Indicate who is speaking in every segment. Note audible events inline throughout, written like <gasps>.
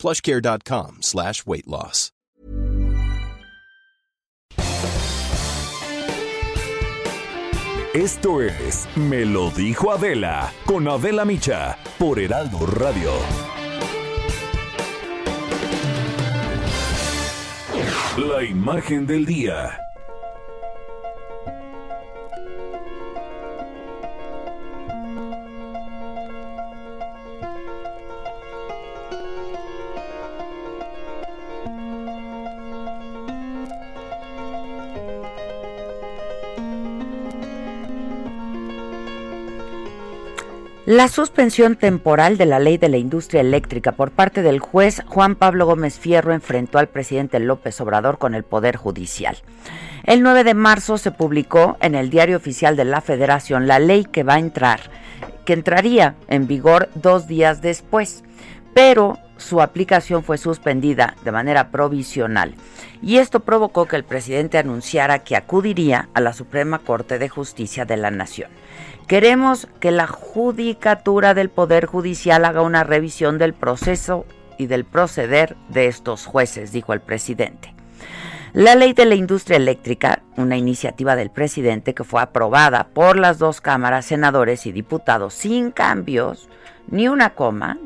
Speaker 1: plushcare.com slash weight loss.
Speaker 2: Esto es Me lo dijo Adela con Adela Micha por Heraldo Radio. La imagen del día.
Speaker 3: La suspensión temporal de la ley de la industria eléctrica por parte del juez Juan Pablo Gómez Fierro enfrentó al presidente López Obrador con el Poder Judicial. El 9 de marzo se publicó en el Diario Oficial de la Federación la ley que va a entrar, que entraría en vigor dos días después, pero su aplicación fue suspendida de manera provisional. Y esto provocó que el presidente anunciara que acudiría a la Suprema Corte de Justicia de la Nación. Queremos que la judicatura del Poder Judicial haga una revisión del proceso y del proceder de estos jueces, dijo el presidente. La ley de la industria eléctrica, una iniciativa del presidente que fue aprobada por las dos cámaras, senadores y diputados sin cambios, ni una coma,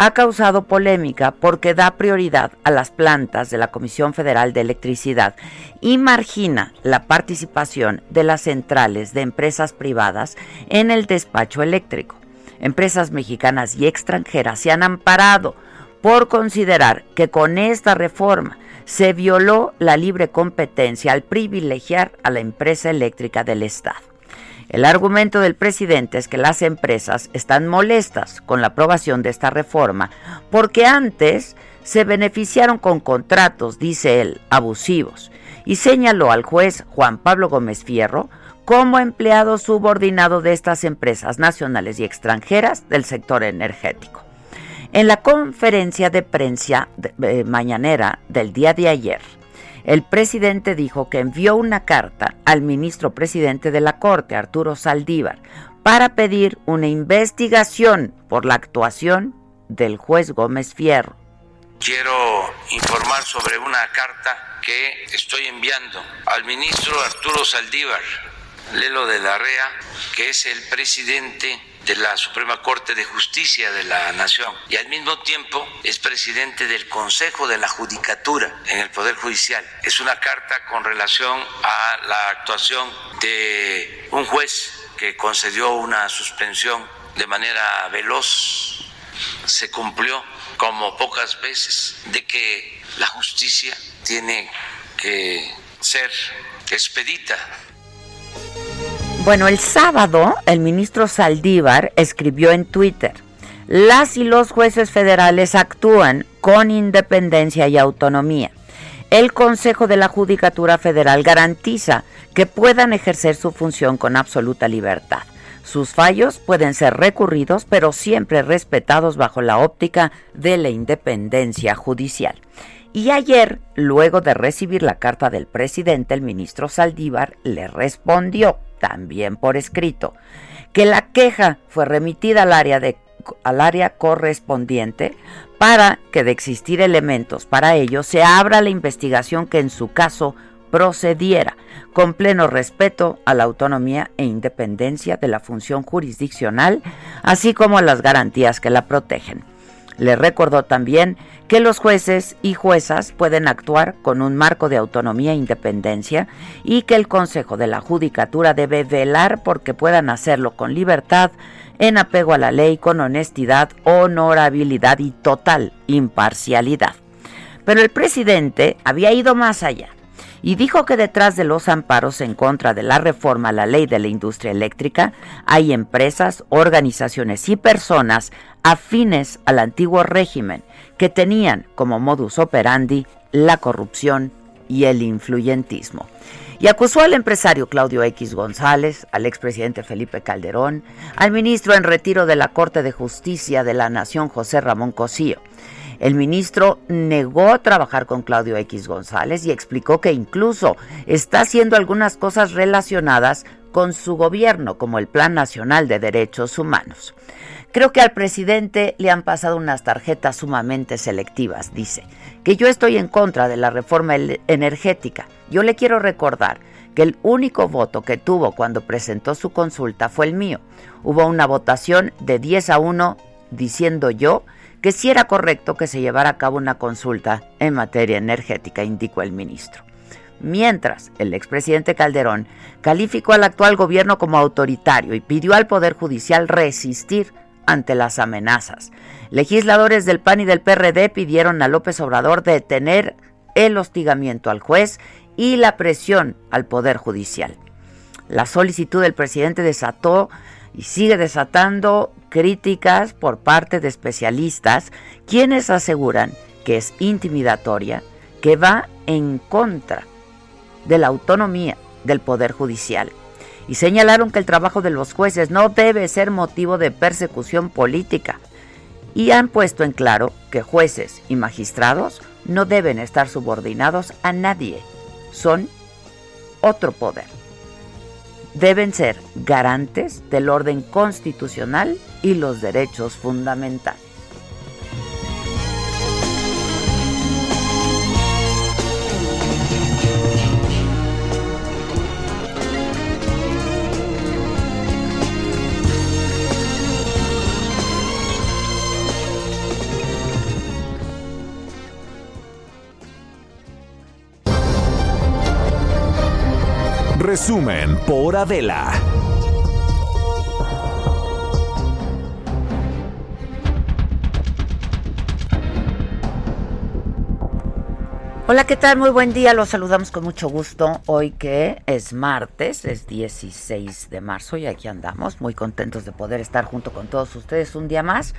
Speaker 3: ha causado polémica porque da prioridad a las plantas de la Comisión Federal de Electricidad y margina la participación de las centrales de empresas privadas en el despacho eléctrico. Empresas mexicanas y extranjeras se han amparado por considerar que con esta reforma se violó la libre competencia al privilegiar a la empresa eléctrica del Estado. El argumento del presidente es que las empresas están molestas con la aprobación de esta reforma porque antes se beneficiaron con contratos, dice él, abusivos, y señaló al juez Juan Pablo Gómez Fierro como empleado subordinado de estas empresas nacionales y extranjeras del sector energético. En la conferencia de prensa eh, mañanera del día de ayer, el presidente dijo que envió una carta al ministro presidente de la Corte, Arturo Saldívar, para pedir una investigación por la actuación del juez Gómez Fierro.
Speaker 4: Quiero informar sobre una carta que estoy enviando al ministro Arturo Saldívar, Lelo de la REA, que es el presidente de la Suprema Corte de Justicia de la Nación y al mismo tiempo es presidente del Consejo de la Judicatura en el Poder Judicial. Es una carta con relación a la actuación de un juez que concedió una suspensión de manera veloz. Se cumplió como pocas veces de que la justicia tiene que ser expedita
Speaker 3: bueno, el sábado el ministro Saldívar escribió en Twitter, las y los jueces federales actúan con independencia y autonomía. El Consejo de la Judicatura Federal garantiza que puedan ejercer su función con absoluta libertad. Sus fallos pueden ser recurridos, pero siempre respetados bajo la óptica de la independencia judicial. Y ayer, luego de recibir la carta del presidente, el ministro Saldívar le respondió también por escrito, que la queja fue remitida al área, al área correspondiente para que de existir elementos para ello se abra la investigación que en su caso procediera con pleno respeto a la autonomía e independencia de la función jurisdiccional, así como a las garantías que la protegen. Le recordó también que los jueces y juezas pueden actuar con un marco de autonomía e independencia y que el Consejo de la Judicatura debe velar porque puedan hacerlo con libertad, en apego a la ley, con honestidad, honorabilidad y total imparcialidad. Pero el presidente había ido más allá y dijo que detrás de los amparos en contra de la reforma a la ley de la industria eléctrica hay empresas, organizaciones y personas afines al antiguo régimen que tenían como modus operandi la corrupción y el influyentismo. Y acusó al empresario Claudio X González, al expresidente Felipe Calderón, al ministro en retiro de la Corte de Justicia de la Nación José Ramón Cosío. El ministro negó trabajar con Claudio X González y explicó que incluso está haciendo algunas cosas relacionadas con su gobierno, como el Plan Nacional de Derechos Humanos. Creo que al presidente le han pasado unas tarjetas sumamente selectivas, dice, que yo estoy en contra de la reforma energética. Yo le quiero recordar que el único voto que tuvo cuando presentó su consulta fue el mío. Hubo una votación de 10 a 1 diciendo yo que sí era correcto que se llevara a cabo una consulta en materia energética, indicó el ministro. Mientras, el expresidente Calderón calificó al actual gobierno como autoritario y pidió al Poder Judicial resistir ante las amenazas. Legisladores del PAN y del PRD pidieron a López Obrador detener el hostigamiento al juez y la presión al Poder Judicial. La solicitud del presidente desató y sigue desatando críticas por parte de especialistas, quienes aseguran que es intimidatoria, que va en contra de la autonomía del Poder Judicial. Y señalaron que el trabajo de los jueces no debe ser motivo de persecución política. Y han puesto en claro que jueces y magistrados no deben estar subordinados a nadie, son otro poder. Deben ser garantes del orden constitucional y los derechos fundamentales.
Speaker 2: Resumen por Adela.
Speaker 3: Hola, ¿qué tal? Muy buen día. Los saludamos con mucho gusto. Hoy que es martes, es 16 de marzo y aquí andamos, muy contentos de poder estar junto con todos ustedes un día más.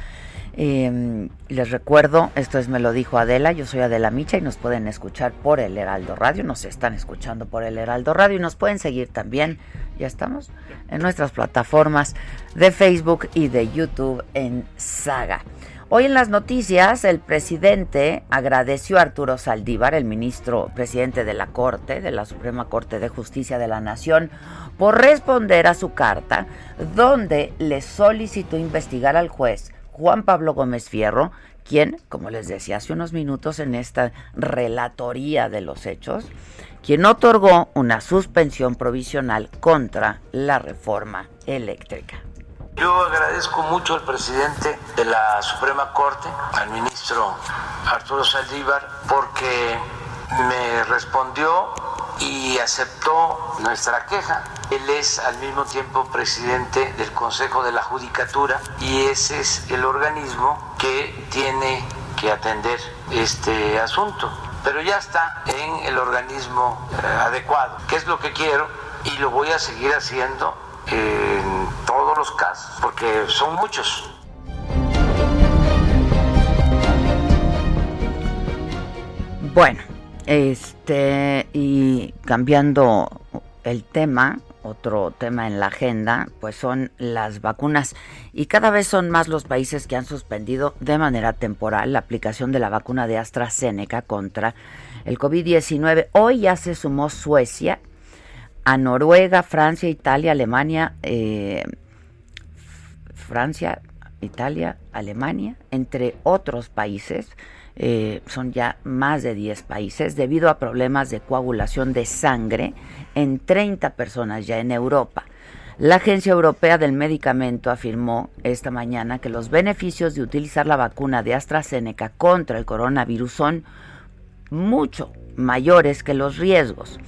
Speaker 3: Eh, les recuerdo, esto es Me lo dijo Adela, yo soy Adela Micha y nos pueden escuchar por el Heraldo Radio, nos están escuchando por el Heraldo Radio y nos pueden seguir también, ya estamos, en nuestras plataformas de Facebook y de YouTube en Saga. Hoy en las noticias, el presidente agradeció a Arturo Saldívar, el ministro presidente de la Corte, de la Suprema Corte de Justicia de la Nación, por responder a su carta donde le solicitó investigar al juez Juan Pablo Gómez Fierro, quien, como les decía hace unos minutos en esta relatoría de los hechos, quien otorgó una suspensión provisional contra la reforma eléctrica.
Speaker 4: Yo agradezco mucho al presidente de la Suprema Corte, al ministro Arturo Saldívar, porque me respondió y aceptó nuestra queja. Él es al mismo tiempo presidente del Consejo de la Judicatura y ese es el organismo que tiene que atender este asunto. Pero ya está en el organismo eh, adecuado, que es lo que quiero y lo voy a seguir haciendo en todos los casos, porque son muchos.
Speaker 3: Bueno, este, y cambiando el tema, otro tema en la agenda, pues son las vacunas. Y cada vez son más los países que han suspendido de manera temporal la aplicación de la vacuna de AstraZeneca contra el COVID-19. Hoy ya se sumó Suecia, a Noruega, Francia, Italia, Alemania, eh, Francia, Italia, Alemania, entre otros países eh, son ya más de 10 países, debido a problemas de coagulación de sangre en 30 personas ya en Europa. La Agencia Europea del Medicamento afirmó esta mañana que los beneficios de utilizar la vacuna de AstraZeneca contra el coronavirus son mucho mayores que los riesgos.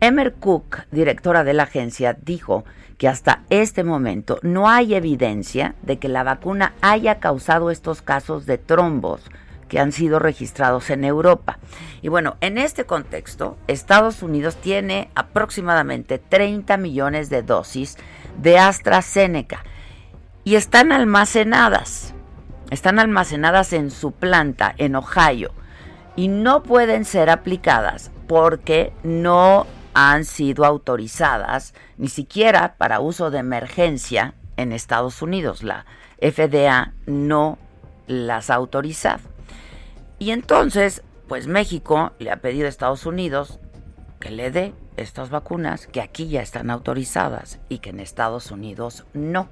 Speaker 3: Emer Cook, directora de la agencia, dijo que hasta este momento no hay evidencia de que la vacuna haya causado estos casos de trombos que han sido registrados en Europa. Y bueno, en este contexto, Estados Unidos tiene aproximadamente 30 millones de dosis de AstraZeneca y están almacenadas, están almacenadas en su planta en Ohio y no pueden ser aplicadas porque no han sido autorizadas ni siquiera para uso de emergencia en Estados Unidos. La FDA no las ha autorizado. Y entonces, pues México le ha pedido a Estados Unidos que le dé estas vacunas que aquí ya están autorizadas y que en Estados Unidos no.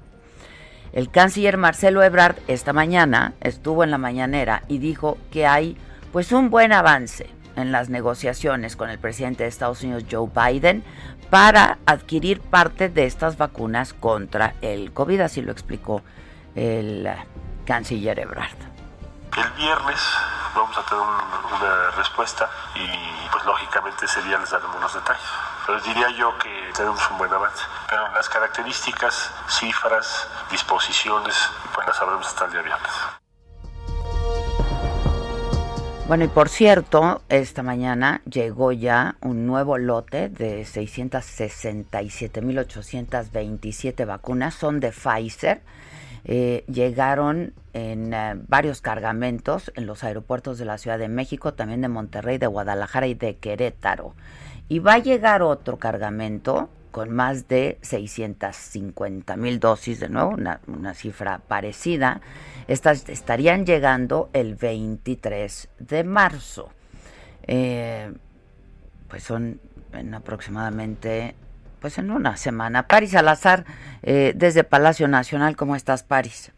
Speaker 3: El canciller Marcelo Ebrard esta mañana estuvo en la mañanera y dijo que hay pues un buen avance en las negociaciones con el presidente de Estados Unidos Joe Biden para adquirir parte de estas vacunas contra el COVID, así lo explicó el canciller Ebrard.
Speaker 5: El viernes vamos a tener una respuesta y pues lógicamente ese día les daremos los detalles. Pero diría yo que tenemos un buen avance. Pero las características, cifras, disposiciones, pues las sabremos hasta el día viernes.
Speaker 3: Bueno, y por cierto, esta mañana llegó ya un nuevo lote de 667.827 vacunas, son de Pfizer. Eh, llegaron en eh, varios cargamentos en los aeropuertos de la Ciudad de México, también de Monterrey, de Guadalajara y de Querétaro. Y va a llegar otro cargamento con más de 650 mil dosis, de nuevo, una, cifra parecida. Estas estarían llegando el 23 de marzo. Eh, pues son en aproximadamente pues en una semana. Paris Salazar, eh, desde Palacio Nacional, ¿cómo estás, Paris?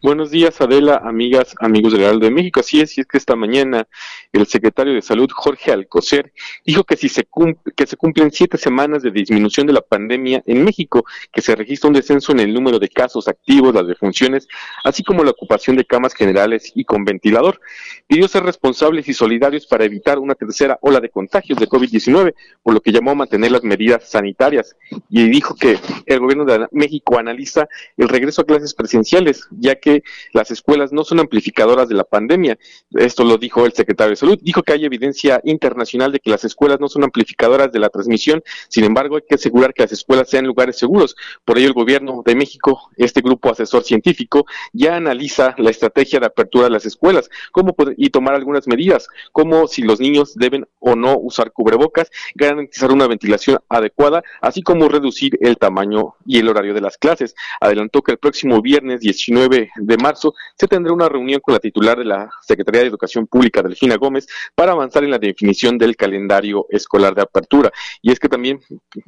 Speaker 6: Buenos días, Adela, amigas, amigos del Real de México. Así es, y es que esta mañana el secretario de Salud, Jorge Alcocer, dijo que si se cumple, que se cumplen siete semanas de disminución de la pandemia en México, que se registra un descenso en el número de casos activos, las defunciones, así como la ocupación de camas generales y con ventilador. Pidió ser responsables y solidarios para evitar una tercera ola de contagios de COVID-19, por lo que llamó a mantener las medidas sanitarias. Y dijo que el gobierno de México analiza el regreso a clases presenciales ya que las escuelas no son amplificadoras de la pandemia. Esto lo dijo el secretario de Salud. Dijo que hay evidencia internacional de que las escuelas no son amplificadoras de la transmisión. Sin embargo, hay que asegurar que las escuelas sean lugares seguros. Por ello, el gobierno de México, este grupo asesor científico, ya analiza la estrategia de apertura de las escuelas cómo y tomar algunas medidas, como si los niños deben o no usar cubrebocas, garantizar una ventilación adecuada, así como reducir el tamaño y el horario de las clases. Adelantó que el próximo viernes 19 de marzo se tendrá una reunión con la titular de la Secretaría de Educación Pública, Delfina Gómez, para avanzar en la definición del calendario escolar de apertura. Y es que también,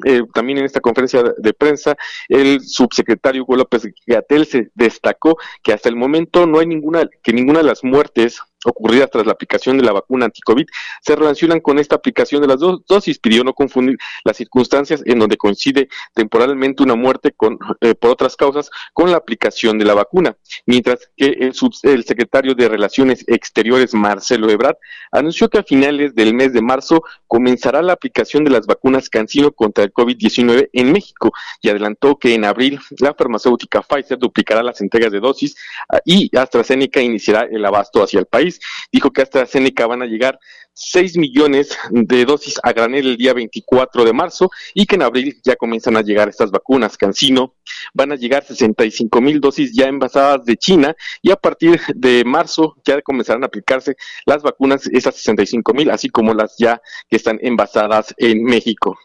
Speaker 6: eh, también en esta conferencia de prensa, el subsecretario Hugo López Gatel se destacó que hasta el momento no hay ninguna, que ninguna de las muertes ocurridas tras la aplicación de la vacuna anticovid se relacionan con esta aplicación de las dos dosis. Pidió no confundir las circunstancias en donde coincide temporalmente una muerte con, eh, por otras causas con la aplicación de la vacuna, mientras que el, el secretario de Relaciones Exteriores, Marcelo Ebrard, anunció que a finales del mes de marzo comenzará la aplicación de las vacunas Cancino contra el COVID-19 en México y adelantó que en abril la farmacéutica Pfizer duplicará las entregas de dosis ah, y AstraZeneca iniciará el abasto hacia el país. Dijo que hasta AstraZeneca van a llegar 6 millones de dosis a granel el día 24 de marzo y que en abril ya comienzan a llegar estas vacunas. Cancino van a llegar 65 mil dosis ya envasadas de China y a partir de marzo ya comenzarán a aplicarse las vacunas, esas 65 mil, así como las ya que están envasadas en México.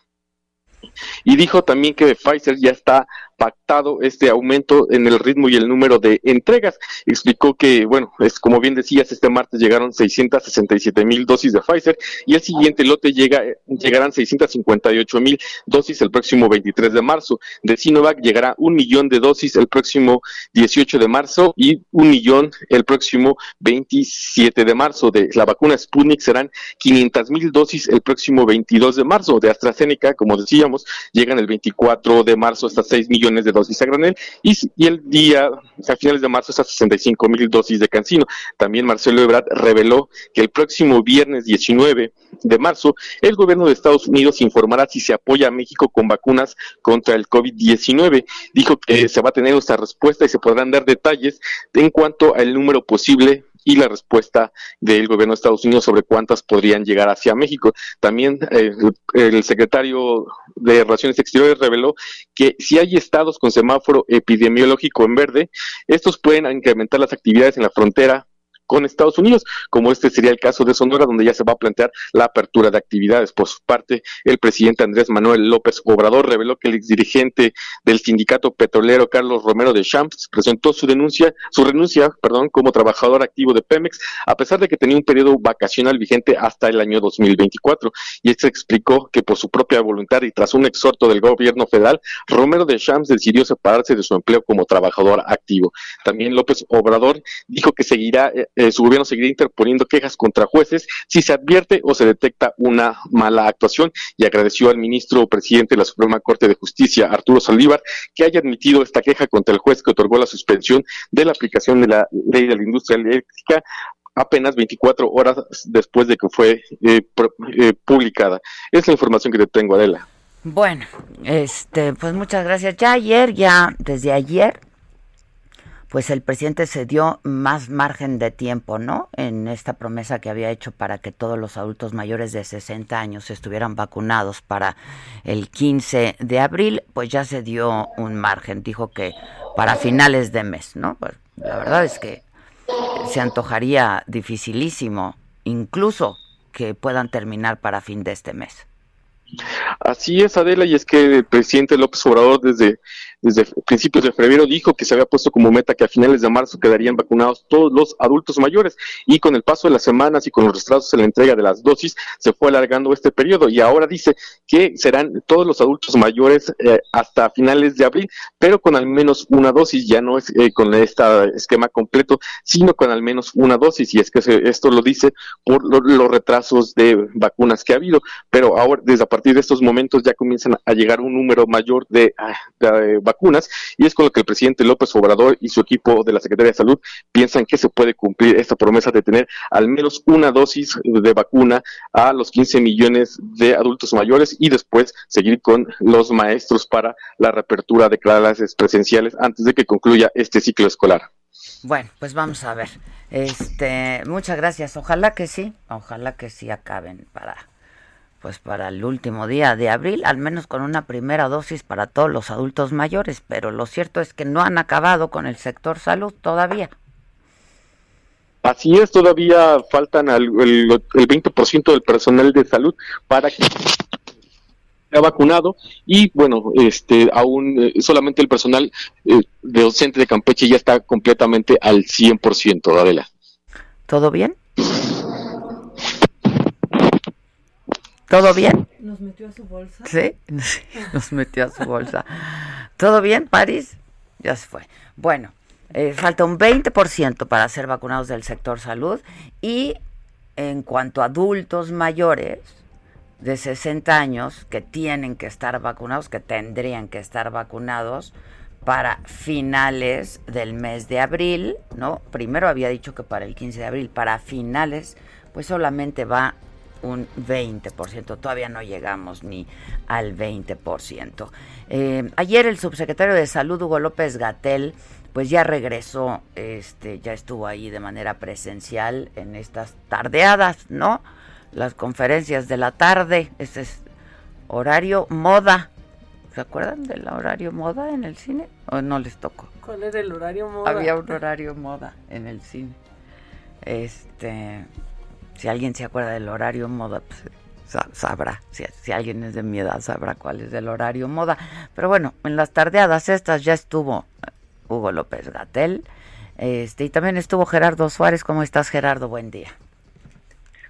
Speaker 6: Y dijo también que Pfizer ya está pactado este aumento en el ritmo y el número de entregas. Explicó que, bueno, es como bien decías, este martes llegaron 667 mil dosis de Pfizer y el siguiente lote llega, llegarán 658 mil dosis el próximo 23 de marzo. De Sinovac llegará un millón de dosis el próximo 18 de marzo y un millón el próximo 27 de marzo. De la vacuna Sputnik serán 500 mil dosis el próximo 22 de marzo. De AstraZeneca, como decíamos, llegan el 24 de marzo hasta 6 millones de dosis a granel y, el día, a finales de marzo, estas 65 mil dosis de Cancino. También Marcelo Ebrard reveló que el próximo viernes 19 de marzo, el gobierno de Estados Unidos informará si se apoya a México con vacunas contra el COVID-19. Dijo que se va a tener esta respuesta y se podrán dar detalles en cuanto al número posible y la respuesta del gobierno de Estados Unidos sobre cuántas podrían llegar hacia México. También eh, el secretario de Relaciones Exteriores reveló que si hay estados con semáforo epidemiológico en verde, estos pueden incrementar las actividades en la frontera con Estados Unidos, como este sería el caso de Sonora, donde ya se va a plantear la apertura de actividades. Por su parte, el presidente Andrés Manuel López Obrador reveló que el exdirigente del sindicato petrolero Carlos Romero de Champs presentó su denuncia, su renuncia, perdón, como trabajador activo de Pemex, a pesar de que tenía un periodo vacacional vigente hasta el año 2024. Y este explicó que por su propia voluntad y tras un exhorto del gobierno federal, Romero de Champs decidió separarse de su empleo como trabajador activo. También López Obrador dijo que seguirá eh, su gobierno seguirá interponiendo quejas contra jueces si se advierte o se detecta una mala actuación y agradeció al ministro presidente de la Suprema Corte de Justicia, Arturo Saldívar, que haya admitido esta queja contra el juez que otorgó la suspensión de la aplicación de la ley de la industria eléctrica apenas 24 horas después de que fue eh, eh, publicada. Es la información que te tengo, Adela.
Speaker 3: Bueno, este, pues muchas gracias. Ya ayer, ya desde ayer, pues el presidente se dio más margen de tiempo, ¿no? En esta promesa que había hecho para que todos los adultos mayores de 60 años estuvieran vacunados para el 15 de abril, pues ya se dio un margen, dijo que para finales de mes, ¿no? Pues la verdad es que se antojaría dificilísimo, incluso que puedan terminar para fin de este mes.
Speaker 6: Así es, Adela, y es que el presidente López Obrador desde desde principios de febrero dijo que se había puesto como meta que a finales de marzo quedarían vacunados todos los adultos mayores. Y con el paso de las semanas y con los retrasos en la entrega de las dosis se fue alargando este periodo. Y ahora dice que serán todos los adultos mayores eh, hasta finales de abril, pero con al menos una dosis, ya no es eh, con este esquema completo, sino con al menos una dosis. Y es que esto lo dice por los retrasos de vacunas que ha habido, pero ahora desde a partir de estos momentos ya comienzan a llegar un número mayor de, ah, de vacunas vacunas y es con lo que el presidente López Obrador y su equipo de la Secretaría de Salud piensan que se puede cumplir esta promesa de tener al menos una dosis de vacuna a los 15 millones de adultos mayores y después seguir con los maestros para la reapertura de clases presenciales antes de que concluya este ciclo escolar.
Speaker 3: Bueno, pues vamos a ver. Este, muchas gracias. Ojalá que sí, ojalá que sí acaben para pues para el último día de abril, al menos con una primera dosis para todos los adultos mayores, pero lo cierto es que no han acabado con el sector salud todavía.
Speaker 6: Así es, todavía faltan el, el, 20% del personal de salud para que sea vacunado y bueno, este aún eh, solamente el personal eh, de docente de Campeche ya está completamente al 100%, Adela.
Speaker 3: ¿Todo bien? ¿Todo bien?
Speaker 7: Nos metió a su bolsa.
Speaker 3: Sí, <laughs> nos metió a su bolsa. ¿Todo bien, París? Ya se fue. Bueno, eh, falta un 20% para ser vacunados del sector salud y en cuanto a adultos mayores de 60 años que tienen que estar vacunados, que tendrían que estar vacunados para finales del mes de abril, ¿no? Primero había dicho que para el 15 de abril, para finales, pues solamente va un 20%, todavía no llegamos ni al 20%. Eh, ayer el subsecretario de Salud, Hugo López Gatel, pues ya regresó, este, ya estuvo ahí de manera presencial en estas tardeadas, ¿no? Las conferencias de la tarde, ese es horario moda. ¿Se acuerdan del horario moda en el cine? ¿O no les tocó?
Speaker 7: ¿Cuál era el horario moda?
Speaker 3: Había un horario moda en el cine. Este, si alguien se acuerda del horario moda, pues sabrá. Si, alguien es de mi edad, sabrá cuál es el horario moda. Pero bueno, en las tardeadas estas ya estuvo eh, Hugo López Gatel. Este, y también estuvo Gerardo Suárez. ¿Cómo estás, Gerardo? Buen día.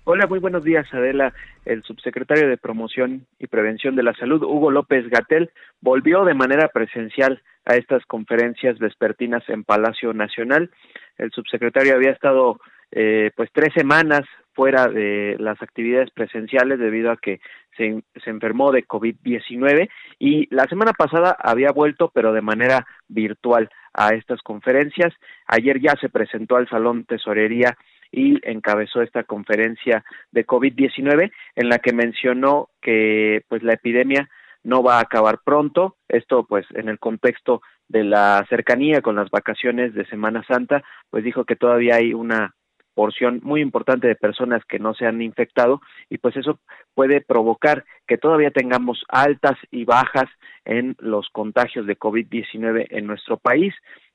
Speaker 8: Hola, muy buenos días, Adela. El subsecretario de Promoción y Prevención de la Salud, Hugo López Gatel, volvió de manera presencial a estas conferencias vespertinas en Palacio Nacional. El subsecretario había estado eh, pues tres semanas fuera de las actividades presenciales debido a que se, se enfermó de COVID-19 y la semana pasada había vuelto pero de manera virtual a estas conferencias. Ayer ya se presentó al Salón Tesorería y encabezó esta conferencia de COVID-19 en la que mencionó que pues la epidemia no va a acabar pronto, esto pues en el contexto de la cercanía con las vacaciones de Semana Santa, pues dijo que todavía hay una porción muy importante de personas que no se han infectado y pues eso puede provocar que todavía tengamos altas y bajas en los contagios de COVID-19 en nuestro país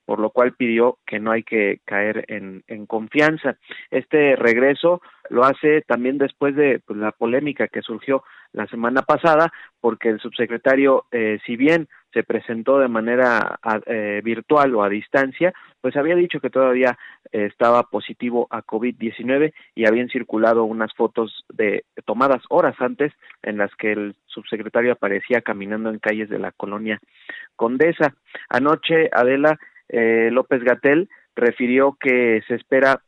Speaker 8: por lo cual pidió que no hay que caer en, confianza. Este regreso lo hace también después de pues, la polémica que surgió la semana pasada, porque el subsecretario, eh, si bien se presentó de manera eh, virtual o a distancia, pues había dicho que todavía eh, estaba positivo a COVID-19 y habían circulado unas fotos de tomadas horas antes en las que el subsecretario aparecía caminando en calles de la colonia Condesa. Anoche, Adela, eh, López Gatel refirió que se espera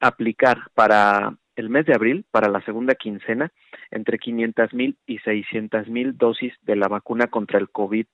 Speaker 8: aplicar para el mes de abril, para la segunda quincena, entre 500 mil y 600 mil dosis de la vacuna contra el COVID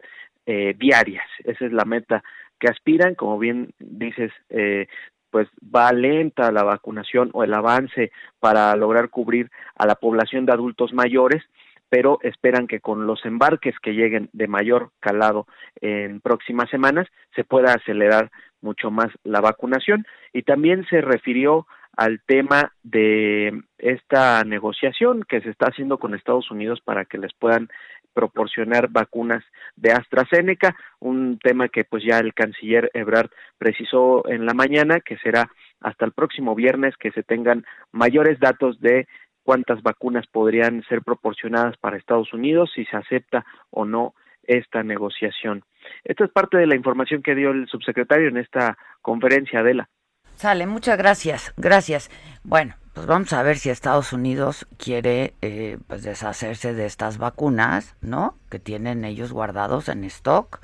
Speaker 8: eh, diarias. Esa es la meta que aspiran, como bien dices, eh, pues va lenta la vacunación o el avance para lograr cubrir a la población de adultos mayores pero esperan que con los embarques que lleguen de mayor calado en próximas semanas se pueda acelerar mucho más la vacunación. Y también se refirió al tema de esta negociación que se está haciendo con Estados Unidos para que les puedan proporcionar vacunas de AstraZeneca, un tema que pues ya el canciller Ebrard precisó en la mañana que será hasta el próximo viernes que se tengan mayores datos de cuántas vacunas podrían ser proporcionadas para Estados Unidos, si se acepta o no esta negociación. Esta es parte de la información que dio el subsecretario en esta conferencia, Adela.
Speaker 3: Sale, muchas gracias, gracias. Bueno, pues vamos a ver si Estados Unidos quiere eh, pues deshacerse de estas vacunas, ¿no? Que tienen ellos guardados en stock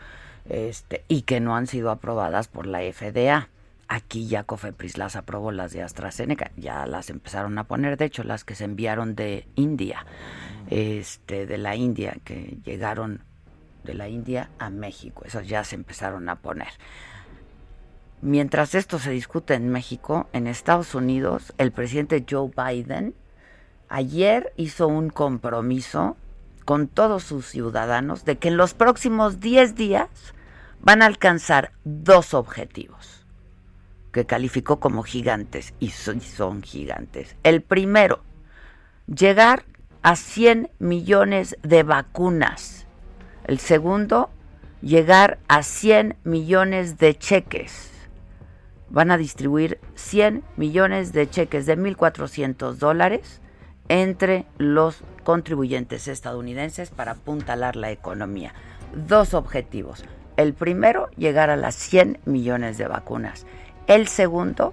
Speaker 3: este, y que no han sido aprobadas por la FDA. Aquí ya Cofepris las aprobó las de AstraZeneca, ya las empezaron a poner, de hecho las que se enviaron de India, este, de la India, que llegaron de la India a México, esas ya se empezaron a poner. Mientras esto se discute en México, en Estados Unidos, el presidente Joe Biden ayer hizo un compromiso con todos sus ciudadanos de que en los próximos 10 días van a alcanzar dos objetivos que calificó como gigantes y son gigantes. El primero, llegar a 100 millones de vacunas. El segundo, llegar a 100 millones de cheques. Van a distribuir 100 millones de cheques de 1.400 dólares entre los contribuyentes estadounidenses para apuntalar la economía. Dos objetivos. El primero, llegar a las 100 millones de vacunas. El segundo,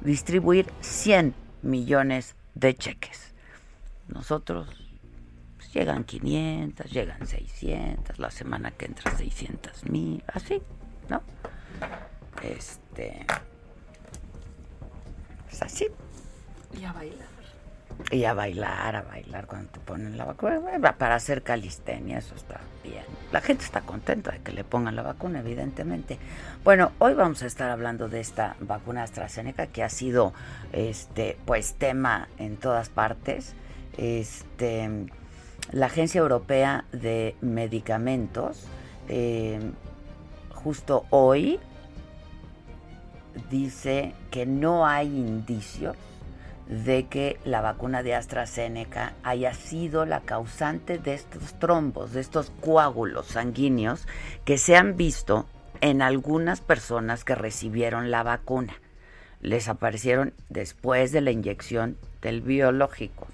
Speaker 3: distribuir 100 millones de cheques. Nosotros pues, llegan 500, llegan 600, la semana que entra 600 mil, así, ¿no? Este, pues así.
Speaker 7: Y a bailar.
Speaker 3: Y a bailar, a bailar cuando te ponen la vacuna. Para hacer calistenia, eso está bien. La gente está contenta de que le pongan la vacuna, evidentemente. Bueno, hoy vamos a estar hablando de esta vacuna AstraZeneca que ha sido, este, pues, tema en todas partes. Este, la Agencia Europea de Medicamentos, eh, justo hoy, dice que no hay indicios de que la vacuna de AstraZeneca haya sido la causante de estos trombos, de estos coágulos sanguíneos que se han visto en algunas personas que recibieron la vacuna. Les aparecieron después de la inyección del biológico.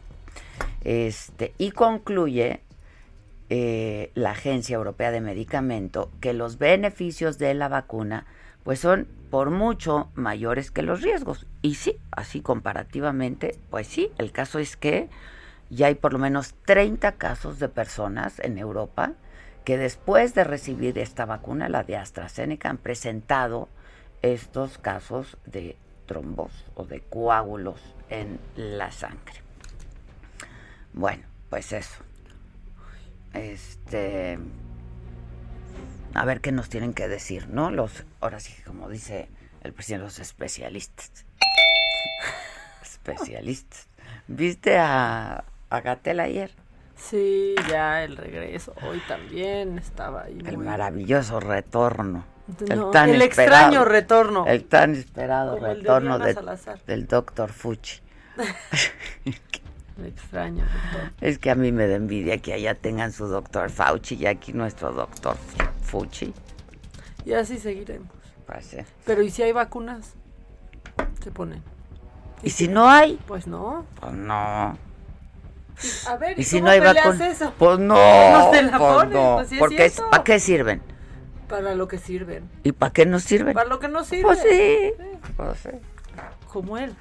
Speaker 3: Este, y concluye eh, la Agencia Europea de Medicamento que los beneficios de la vacuna pues son por mucho mayores que los riesgos. Y sí, así comparativamente, pues sí, el caso es que ya hay por lo menos 30 casos de personas en Europa que después de recibir esta vacuna, la de AstraZeneca, han presentado estos casos de trombos o de coágulos en la sangre. Bueno, pues eso. Este a ver qué nos tienen que decir, ¿no? Los, ahora sí, como dice el presidente, los especialistas. especialistas. ¿Viste a, a Gatel ayer?
Speaker 7: Sí, ya el regreso. Hoy también estaba ahí.
Speaker 3: El maravilloso retorno. El,
Speaker 7: No,
Speaker 3: tan
Speaker 7: el
Speaker 3: esperado-
Speaker 7: extraño retorno.
Speaker 3: El tan esperado
Speaker 7: Como el de
Speaker 3: retorno de- del doctor Fuchi. <laughs>
Speaker 7: El extraño retorno.
Speaker 3: Es que a mí me da envidia que allá tengan su doctor Fauci y aquí nuestro doctor Fuchi.
Speaker 7: Y así seguiremos.
Speaker 3: Pues, sí.
Speaker 7: Pero ¿y si hay vacunas? Se ponen.
Speaker 3: Y si no hay,
Speaker 7: Pues no.
Speaker 3: pues no.
Speaker 7: A ver,
Speaker 3: Y si no hay
Speaker 7: peleas
Speaker 3: vacuna,
Speaker 7: eso?
Speaker 3: pues no.
Speaker 7: No te la
Speaker 3: pues
Speaker 7: pones,
Speaker 3: no.
Speaker 7: pues sí
Speaker 3: Porque
Speaker 7: cierto.
Speaker 3: ¿para qué sirven?
Speaker 7: Para lo que sirven.
Speaker 3: ¿Y para qué nos sirven?
Speaker 7: Para lo que no sirve.
Speaker 3: Pues sí. Pues sí.
Speaker 7: Como él.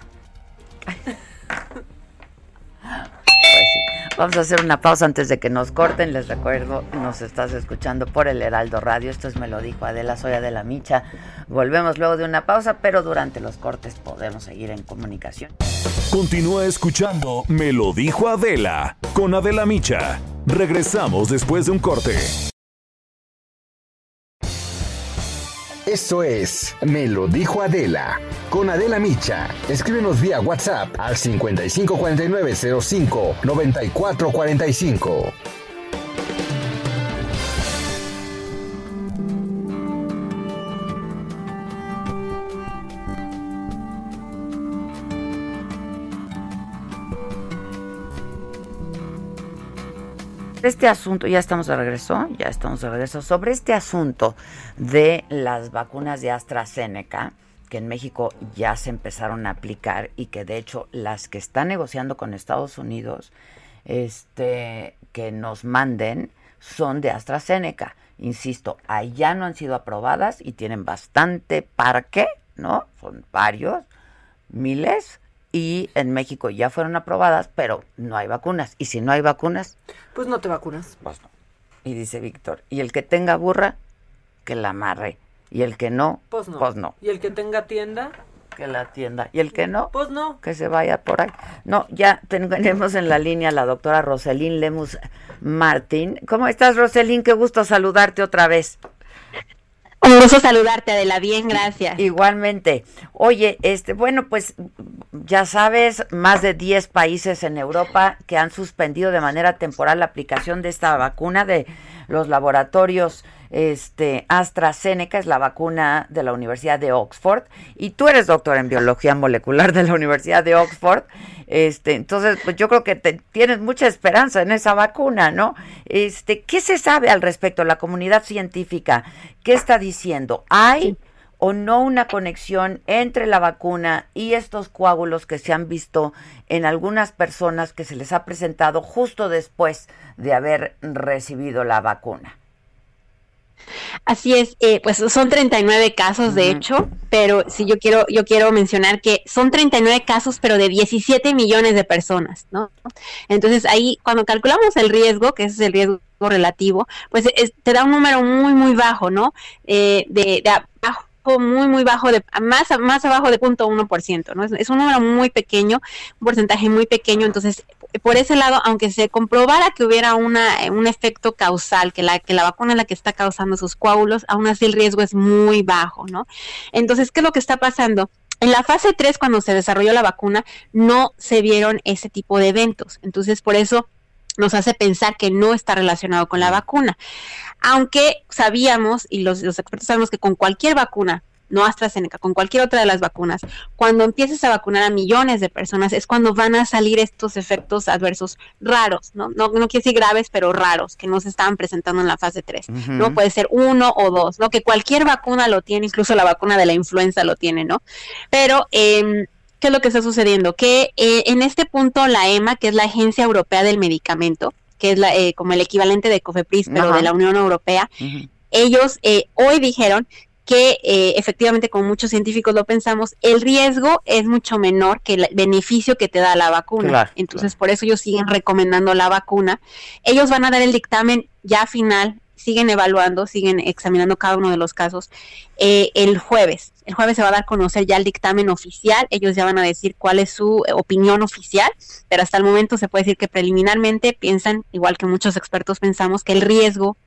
Speaker 7: <laughs>
Speaker 3: Pues. Vamos a hacer una pausa antes de que nos corten. Les recuerdo, nos estás escuchando por el Heraldo Radio. Esto es Me lo dijo Adela, soy Adela Micha. Volvemos luego de una pausa, pero durante los cortes podemos seguir en comunicación.
Speaker 2: Continúa escuchando Me lo dijo Adela con Adela Micha. Regresamos después de un corte.
Speaker 9: Esto es Me lo dijo Adela. Con Adela Micha. Escríbenos vía WhatsApp al 554905 9445.
Speaker 3: Este asunto, ya estamos de regreso, ya estamos de regreso, sobre este asunto de las vacunas de AstraZeneca, que en México ya se empezaron a aplicar y que de hecho las que están negociando con Estados Unidos, este, que nos manden, son de AstraZeneca. Insisto, allá no han sido aprobadas y tienen bastante parque, ¿no? Son varios, miles, y en México ya fueron aprobadas, pero no hay vacunas. Y si no hay vacunas,
Speaker 7: Pues no te vacunas.
Speaker 3: pues no. Y dice Víctor, y el que tenga burra, que la amarre. Y el que no,
Speaker 7: Pues no.
Speaker 3: pues no,
Speaker 7: Y el que tenga tienda,
Speaker 3: que la atienda. Y el que no,
Speaker 7: pues no.
Speaker 3: que se vaya por ahí. No, ya tenemos en la línea a la doctora Roselín Lemus Martín. ¿Cómo estás, Roselín? Qué gusto saludarte otra vez.
Speaker 10: Un gusto saludarte, Adela. Bien, gracias.
Speaker 3: Igualmente. Oye, este, bueno, pues ya sabes, más de 10 países en Europa que han suspendido de manera temporal la aplicación de esta vacuna de los laboratorios este AstraZeneca es la vacuna de la Universidad de Oxford y tú eres doctor en biología molecular de la Universidad de Oxford. Este, entonces, pues yo creo que te, tienes mucha esperanza en esa vacuna, ¿no? Este, ¿qué se sabe al respecto la comunidad científica? ¿Qué está diciendo? ¿Hay o no una conexión entre la vacuna y estos coágulos que se han visto en algunas personas que se les ha presentado justo después de haber recibido la vacuna?
Speaker 10: Así es, eh, pues son 39 casos de hecho, pero sí yo quiero yo quiero mencionar que son 39 casos pero de 17 millones de personas, ¿no? Entonces ahí cuando calculamos el riesgo, que ese es el riesgo relativo, pues es- te da un número muy muy bajo, ¿no? Eh, de, de abajo muy muy bajo de más más abajo de 0.1%, ¿no? Es, es un número muy pequeño, un porcentaje muy pequeño, entonces por ese lado, aunque se comprobara que hubiera una, un efecto causal, que la, que la vacuna es la que está causando esos coágulos, aún así el riesgo es muy bajo, ¿no? Entonces, ¿qué es lo que está pasando? En la fase 3, cuando se desarrolló la vacuna, no se vieron ese tipo de eventos. Entonces, por eso nos hace pensar que no está relacionado con la vacuna. Aunque sabíamos, y los, los expertos sabemos que con cualquier vacuna, no AstraZeneca, con cualquier otra de las vacunas, cuando empieces a vacunar a millones de personas es cuando van a salir estos efectos adversos raros, ¿no? No, no quiere decir graves, pero raros, que no se estaban presentando en la fase 3, ¿no? Puede ser uno o dos, ¿no? Que cualquier vacuna lo tiene, incluso la vacuna de la influenza lo tiene, ¿no? Pero, eh, ¿qué es lo que está sucediendo? Que eh, en este punto la EMA, que es la Agencia Europea del Medicamento, que es la, eh, como el equivalente de COFEPRIS, pero
Speaker 3: Ajá.
Speaker 10: de la Unión Europea, ellos eh, hoy dijeron que eh, efectivamente, como muchos científicos lo pensamos, el riesgo es mucho menor que el beneficio que te da la vacuna.
Speaker 3: Claro,
Speaker 10: Entonces, por eso ellos siguen recomendando la vacuna. Ellos van a dar el dictamen ya final, siguen evaluando, siguen examinando cada uno de los casos eh, el jueves. El jueves se va a dar a conocer ya el dictamen oficial, ellos ya van a decir cuál es su eh, opinión oficial, pero hasta el momento se puede decir que preliminarmente piensan, igual que muchos expertos pensamos, que el riesgo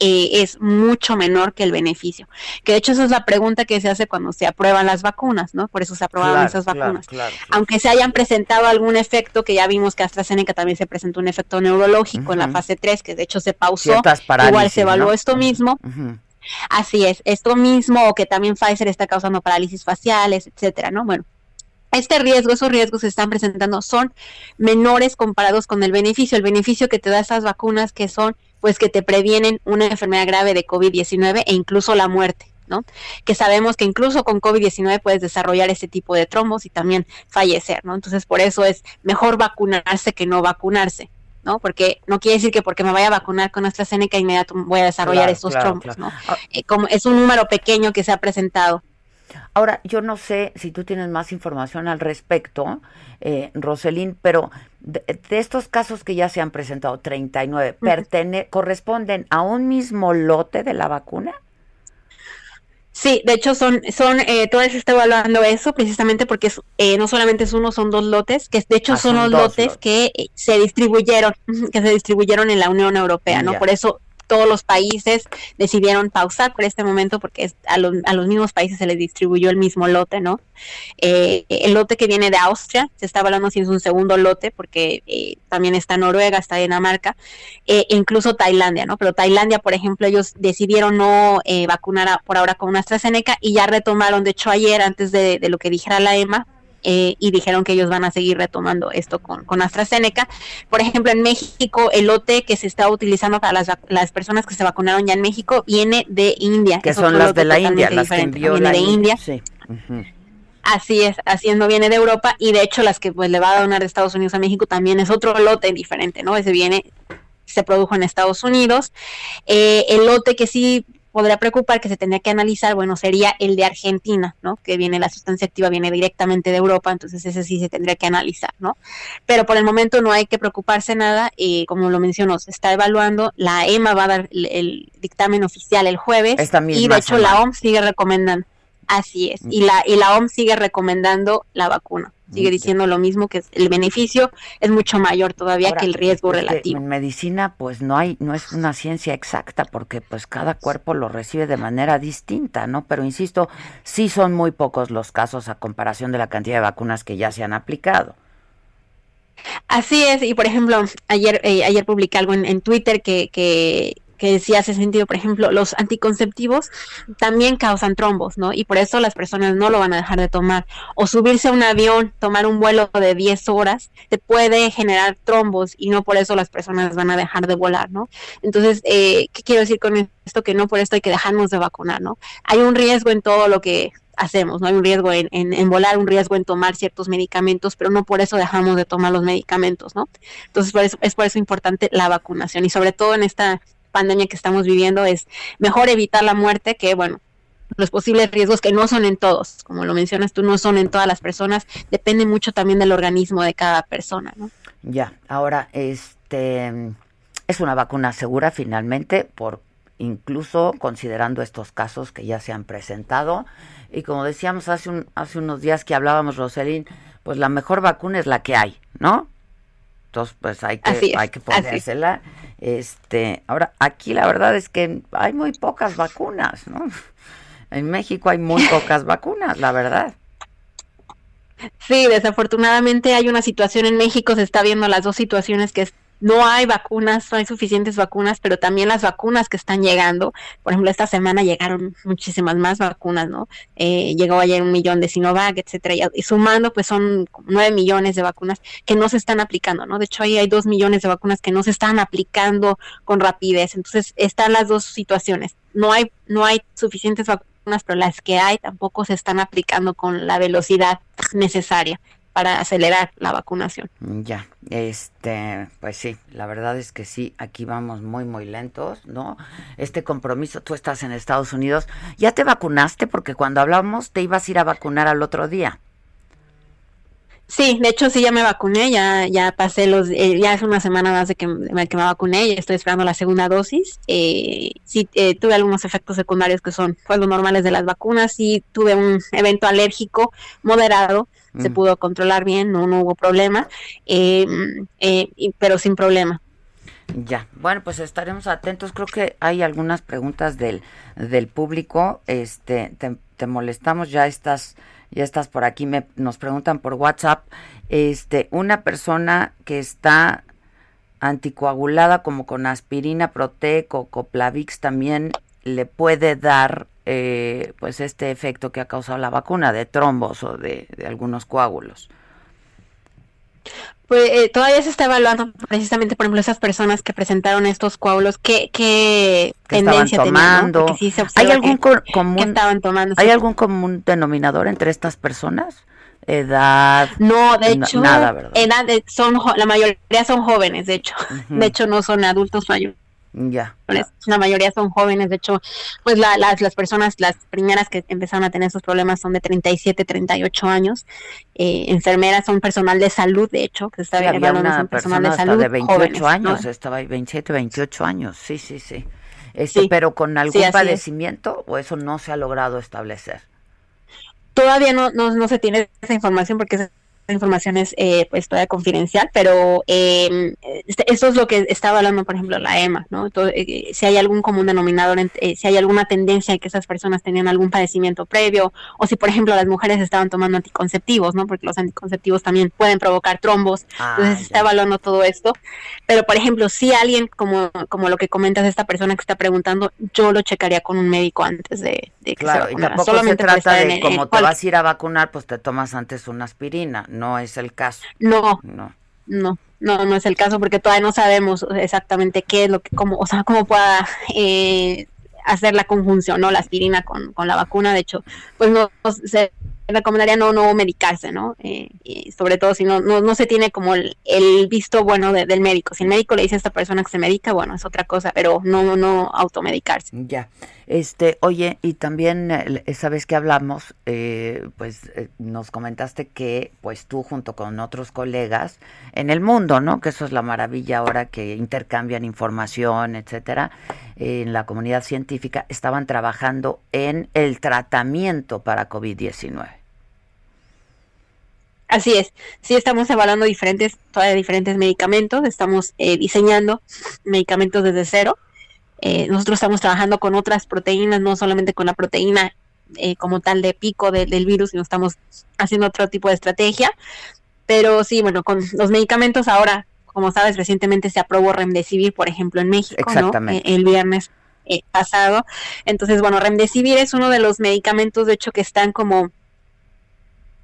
Speaker 10: eh, es mucho menor que el beneficio. Que de hecho esa es la pregunta que se hace cuando se aprueban las vacunas, ¿no? Por eso se aprobaron
Speaker 3: Claro,
Speaker 10: esas vacunas.
Speaker 3: claro, claro.
Speaker 10: Aunque se hayan presentado algún efecto, que ya vimos que AstraZeneca también se presentó un efecto neurológico en la fase 3, que de hecho se pausó, igual se evaluó
Speaker 3: ¿no?
Speaker 10: esto mismo. Así es, esto mismo o que también Pfizer está causando parálisis faciales, etcétera, ¿no? Bueno, este riesgo, esos riesgos que se están presentando son menores comparados con el beneficio, el beneficio que te da estas vacunas que son pues que te previenen una enfermedad grave de COVID-19 e incluso la muerte. ¿no? Que sabemos que incluso con COVID-19 puedes desarrollar ese tipo de trombos y también fallecer, ¿no? Entonces, por eso es mejor vacunarse que no vacunarse. ¿no? Porque no quiere decir que porque me vaya a vacunar con AstraZeneca inmediato voy a desarrollar estos trombos, ¿no? Eh, como es un número pequeño que se ha presentado.
Speaker 3: Ahora, yo no sé si tú tienes más información al respecto, eh, Roselín, pero de, estos casos que ya se han presentado, 39, ¿corresponden a un mismo lote de la vacuna?
Speaker 10: Sí, de hecho son, son, eh, todo se está evaluando eso precisamente porque eh, no solamente es uno, son dos lotes, que de hecho ah, son, los lotes, que eh, se distribuyeron, <laughs> que se distribuyeron en la Unión Europea, ¿no? Por eso todos los países decidieron pausar por este momento porque a, los, a los mismos países se les distribuyó el mismo lote, ¿no? Eh, el lote que viene de Austria, se está hablando si es un segundo lote porque eh, también está Noruega, está Dinamarca, eh, incluso Tailandia, ¿no? Pero Tailandia, por ejemplo, ellos decidieron no vacunar por ahora con AstraZeneca y ya retomaron, de hecho ayer, antes de, de lo que dijera la EMA, eh, y dijeron que ellos van a seguir retomando esto con, con, AstraZeneca. Por ejemplo, en México, el lote que se está utilizando para las, las personas que se vacunaron ya en México viene de India.
Speaker 3: Que son las de la India, las que envió
Speaker 10: la de India. Así es, haciendo viene de Europa y de hecho las que pues le va a donar de Estados Unidos a México también es otro lote diferente, ¿no? Ese viene se produjo en Estados Unidos. Eh, el lote que sí podría preocupar que se tendría que analizar, bueno, sería el de Argentina, ¿no? Que viene la sustancia activa, viene directamente de Europa, entonces ese sí se tendría que analizar, ¿no? Pero por el momento no hay que preocuparse nada, y como lo mencionó, se está evaluando, la EMA va a dar el, dictamen oficial el jueves, y de hecho la OMS sigue recomendando, así es, y la, y la OMS sigue recomendando la vacuna sigue diciendo lo mismo que el beneficio es mucho mayor todavía que el riesgo relativo.
Speaker 3: En medicina pues no hay no es una ciencia exacta porque pues cada cuerpo lo recibe de manera distinta, ¿no? Pero insisto, sí son muy pocos los casos a comparación de la cantidad de vacunas que ya se han aplicado.
Speaker 10: Así es, y por ejemplo, ayer eh, ayer publiqué algo en, en Twitter que, que, que sí hace sentido, por ejemplo, los anticonceptivos también causan trombos, ¿no? Y por eso las personas no lo van a dejar de tomar. O subirse a un avión, tomar un vuelo de 10 horas, te puede generar trombos y no por eso las personas van a dejar de volar, ¿no? Entonces, eh, ¿qué quiero decir con esto? Que no por esto hay que dejarnos de vacunar, ¿no? Hay un riesgo en todo lo que hacemos, ¿no? Hay un riesgo en, en, volar, un riesgo en tomar ciertos medicamentos, pero no por eso dejamos de tomar los medicamentos, ¿no? Entonces, por eso, es por eso importante la vacunación y sobre todo en esta pandemia que estamos viviendo es mejor evitar la muerte que, bueno, los posibles riesgos que no son en todos, como lo mencionas tú, no son en todas las personas, depende mucho también del organismo de cada persona, ¿no?
Speaker 3: Ya, ahora, este, es una vacuna segura finalmente, por incluso considerando estos casos que ya se han presentado. Y como decíamos hace, un, hace unos días que hablábamos, Roselín, pues la mejor vacuna es la que hay, ¿no? Entonces, pues hay que, hay que ponérsela. Este, ahora, aquí la verdad es que hay muy pocas vacunas, ¿no? En México hay muy pocas vacunas, la verdad.
Speaker 10: Sí, desafortunadamente hay una situación en México, se está viendo las dos situaciones que es no hay vacunas, no hay suficientes vacunas, pero también las vacunas que están llegando, por ejemplo, esta semana llegaron muchísimas más vacunas, ¿no? Eh, llegó ayer un millón de Sinovac, etcétera, y, sumando, pues son nueve millones de vacunas que no se están aplicando, ¿no? De hecho, ahí hay dos millones de vacunas que no se están aplicando con rapidez, entonces están las dos situaciones. No hay, no hay suficientes vacunas, pero las que hay tampoco se están aplicando con la velocidad necesaria para acelerar la vacunación.
Speaker 3: Ya, este, pues sí, la verdad es que sí, aquí vamos muy, muy lentos, ¿no? Este compromiso, tú estás en Estados Unidos, ¿ya te vacunaste? Porque cuando hablamos te ibas a ir a vacunar al otro día.
Speaker 10: Sí, de hecho sí ya me vacuné, ya ya pasé los, eh, ya es una semana más de que, que me vacuné, y estoy esperando la segunda dosis. Eh, sí eh, tuve algunos efectos secundarios que son pues, los normales de las vacunas, y tuve un evento alérgico moderado, se mm. pudo controlar bien, no, no hubo problema, eh, eh, pero sin problema.
Speaker 3: Ya, bueno, pues estaremos atentos. Creo que hay algunas preguntas del, del público. Este, te, molestamos, ya estás, ya estás por aquí. Me, nos preguntan por WhatsApp. Este, una persona que está anticoagulada como con aspirina, Protec o Coplavix también le puede dar eh, pues este efecto que ha causado la vacuna de trombos o de, algunos coágulos.
Speaker 10: Pues eh, todavía se está evaluando precisamente, por ejemplo, esas personas que presentaron estos coágulos, qué, qué tendencia
Speaker 3: tomando. ¿Hay algún común,
Speaker 10: estaban tomando.
Speaker 3: ¿Hay algún común denominador entre estas personas? edad.
Speaker 10: No, de hecho, edad son la mayoría son jóvenes, de hecho. De hecho no son adultos mayores.
Speaker 3: Ya.
Speaker 10: La mayoría son jóvenes, de hecho, pues la, las, las personas, las primeras que empezaron a tener esos problemas son de 37, 38 años. Eh, enfermeras son personal de salud, de hecho, que está
Speaker 3: sí, había una personal de salud. de 28 años, estaba ahí, 27, 28 años, sí, sí, sí. Este, pero con algún padecimiento o eso no se ha logrado establecer.
Speaker 10: Todavía no, no, no se tiene esa información porque información es eh, pues todavía confidencial, pero eh, eso es lo que estaba hablando, por ejemplo, la EMA, ¿no? Eh, si hay algún común denominador, eh, si hay alguna tendencia de que esas personas tenían algún padecimiento previo, o si, por ejemplo, las mujeres estaban tomando anticonceptivos, ¿no? Porque los anticonceptivos también pueden provocar trombos, ah, entonces se está evaluando todo esto, pero, por ejemplo, si alguien, como, como lo que comentas, esta persona que está preguntando, yo lo checaría con un médico antes de, que
Speaker 3: claro,
Speaker 10: se
Speaker 3: y tampoco se trata de, como te vas a ir a vacunar, pues te tomas antes una aspirina, no es el caso.
Speaker 10: No, no, no, no, no es el caso porque todavía no sabemos exactamente qué es lo que, cómo, o sea, cómo pueda eh, hacer la conjunción, ¿no? La aspirina con, con la vacuna, de hecho, pues no se recomendaría no no medicarse, ¿no? Eh, y sobre todo si no, no, no se tiene como el, visto bueno del médico. Si el médico le dice a esta persona que se medica, bueno, es otra cosa, pero no no automedicarse.
Speaker 3: Ya. Este, oye, y también esa vez que hablamos, eh, pues eh, nos comentaste que pues tú junto con otros colegas en el mundo, ¿no? Que eso es la maravilla ahora que intercambian información, etcétera, en la comunidad científica estaban trabajando en el tratamiento para COVID-19.
Speaker 10: Así es, sí estamos evaluando diferentes, todavía diferentes medicamentos, estamos eh, diseñando medicamentos desde cero. Eh, nosotros estamos trabajando con otras proteínas, no solamente con la proteína eh, como tal de pico del virus, sino estamos haciendo otro tipo de estrategia. Pero sí, bueno, con los medicamentos ahora, como sabes, recientemente se aprobó Remdesivir, por ejemplo, en México, ¿no? el viernes pasado. Entonces, bueno, Remdesivir es uno de los medicamentos, de hecho, que están como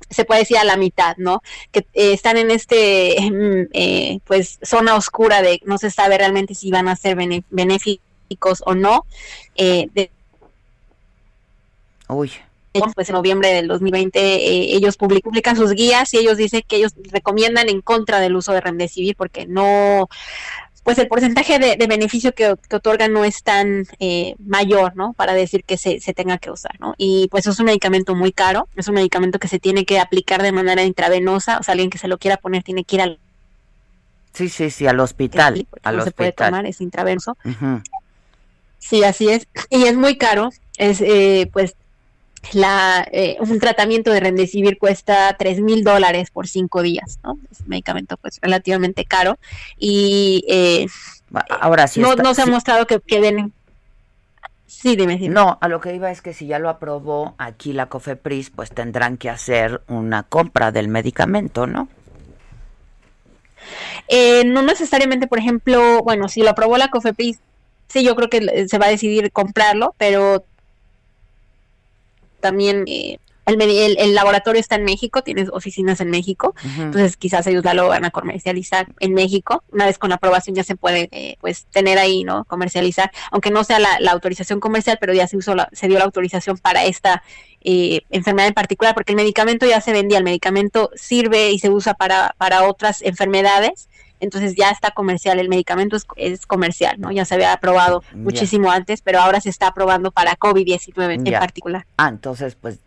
Speaker 10: se puede decir a la mitad, ¿no? Que eh, están en este, <laughs> eh, pues, zona oscura de no se sabe realmente si van a ser benéficos o no. Eh,
Speaker 3: Uy.
Speaker 10: Pues en noviembre del 2020 ellos publican sus guías y ellos dicen que ellos recomiendan en contra del uso de Remdesivir porque no pues el porcentaje de, beneficio que, otorga no es tan eh, mayor, ¿no? Para decir que se, se, tenga que usar, ¿no? Y pues es un medicamento muy caro, es un medicamento que se tiene que aplicar de manera intravenosa, o sea, alguien que se lo quiera poner tiene que ir al...
Speaker 3: Sí, sí, sí, al hospital. al
Speaker 10: no se puede tomar, es intravenoso. Sí, así es. Y es muy caro, es eh, pues la, eh, un tratamiento de Remdesivir cuesta tres mil dólares por cinco días, ¿no? Es un medicamento pues relativamente caro y eh,
Speaker 3: ahora sí
Speaker 10: no, no se ha mostrado que, que Sí, dime,
Speaker 3: No, a lo que iba es que si ya lo aprobó aquí la COFEPRIS, pues tendrán que hacer una compra del medicamento, ¿no?
Speaker 10: Eh, no necesariamente, por ejemplo, bueno, si lo aprobó la COFEPRIS, sí, yo creo que se va a decidir comprarlo, pero también eh, el, el, laboratorio está en México, tienes oficinas en México, entonces quizás ellos la lo van a comercializar en México. Una vez con la aprobación ya se puede eh, pues tener ahí, ¿no? Comercializar, aunque no sea la, autorización comercial, pero ya se usó se dio la autorización para esta eh, enfermedad en particular, porque el medicamento ya se vendía, el medicamento sirve y se usa para, para otras enfermedades entonces ya está comercial, el medicamento es, comercial, ¿no? Ya se había aprobado muchísimo antes, pero ahora se está aprobando para COVID-19 en particular.
Speaker 3: Ah, entonces pues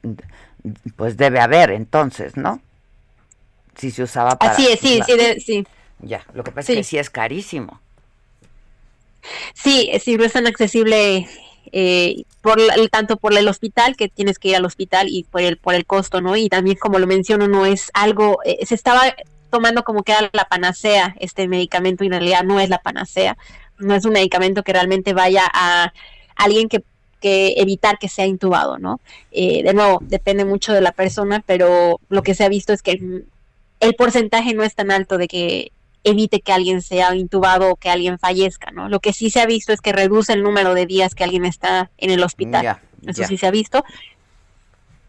Speaker 3: pues debe haber entonces, ¿no? Si se usaba para
Speaker 10: Así es, sí, sí, sí.
Speaker 3: Ya, lo que pasa es que sí es carísimo.
Speaker 10: Sí, sí, no es tan accesible eh, por el, tanto por el hospital que tienes que ir al hospital y por el por el costo no y también como lo menciono no es algo eh, se estaba tomando como que era la panacea este medicamento y en realidad no es la panacea, no es un medicamento que realmente vaya a alguien que, que evitar que sea intubado, ¿no? Eh, de nuevo, depende mucho de la persona, pero lo que se ha visto es que el porcentaje no es tan alto de que evite que alguien sea intubado o que alguien fallezca, ¿no? Lo que sí se ha visto es que reduce el número de días que alguien está en el hospital.
Speaker 3: Ya,
Speaker 10: Eso sí se ha visto.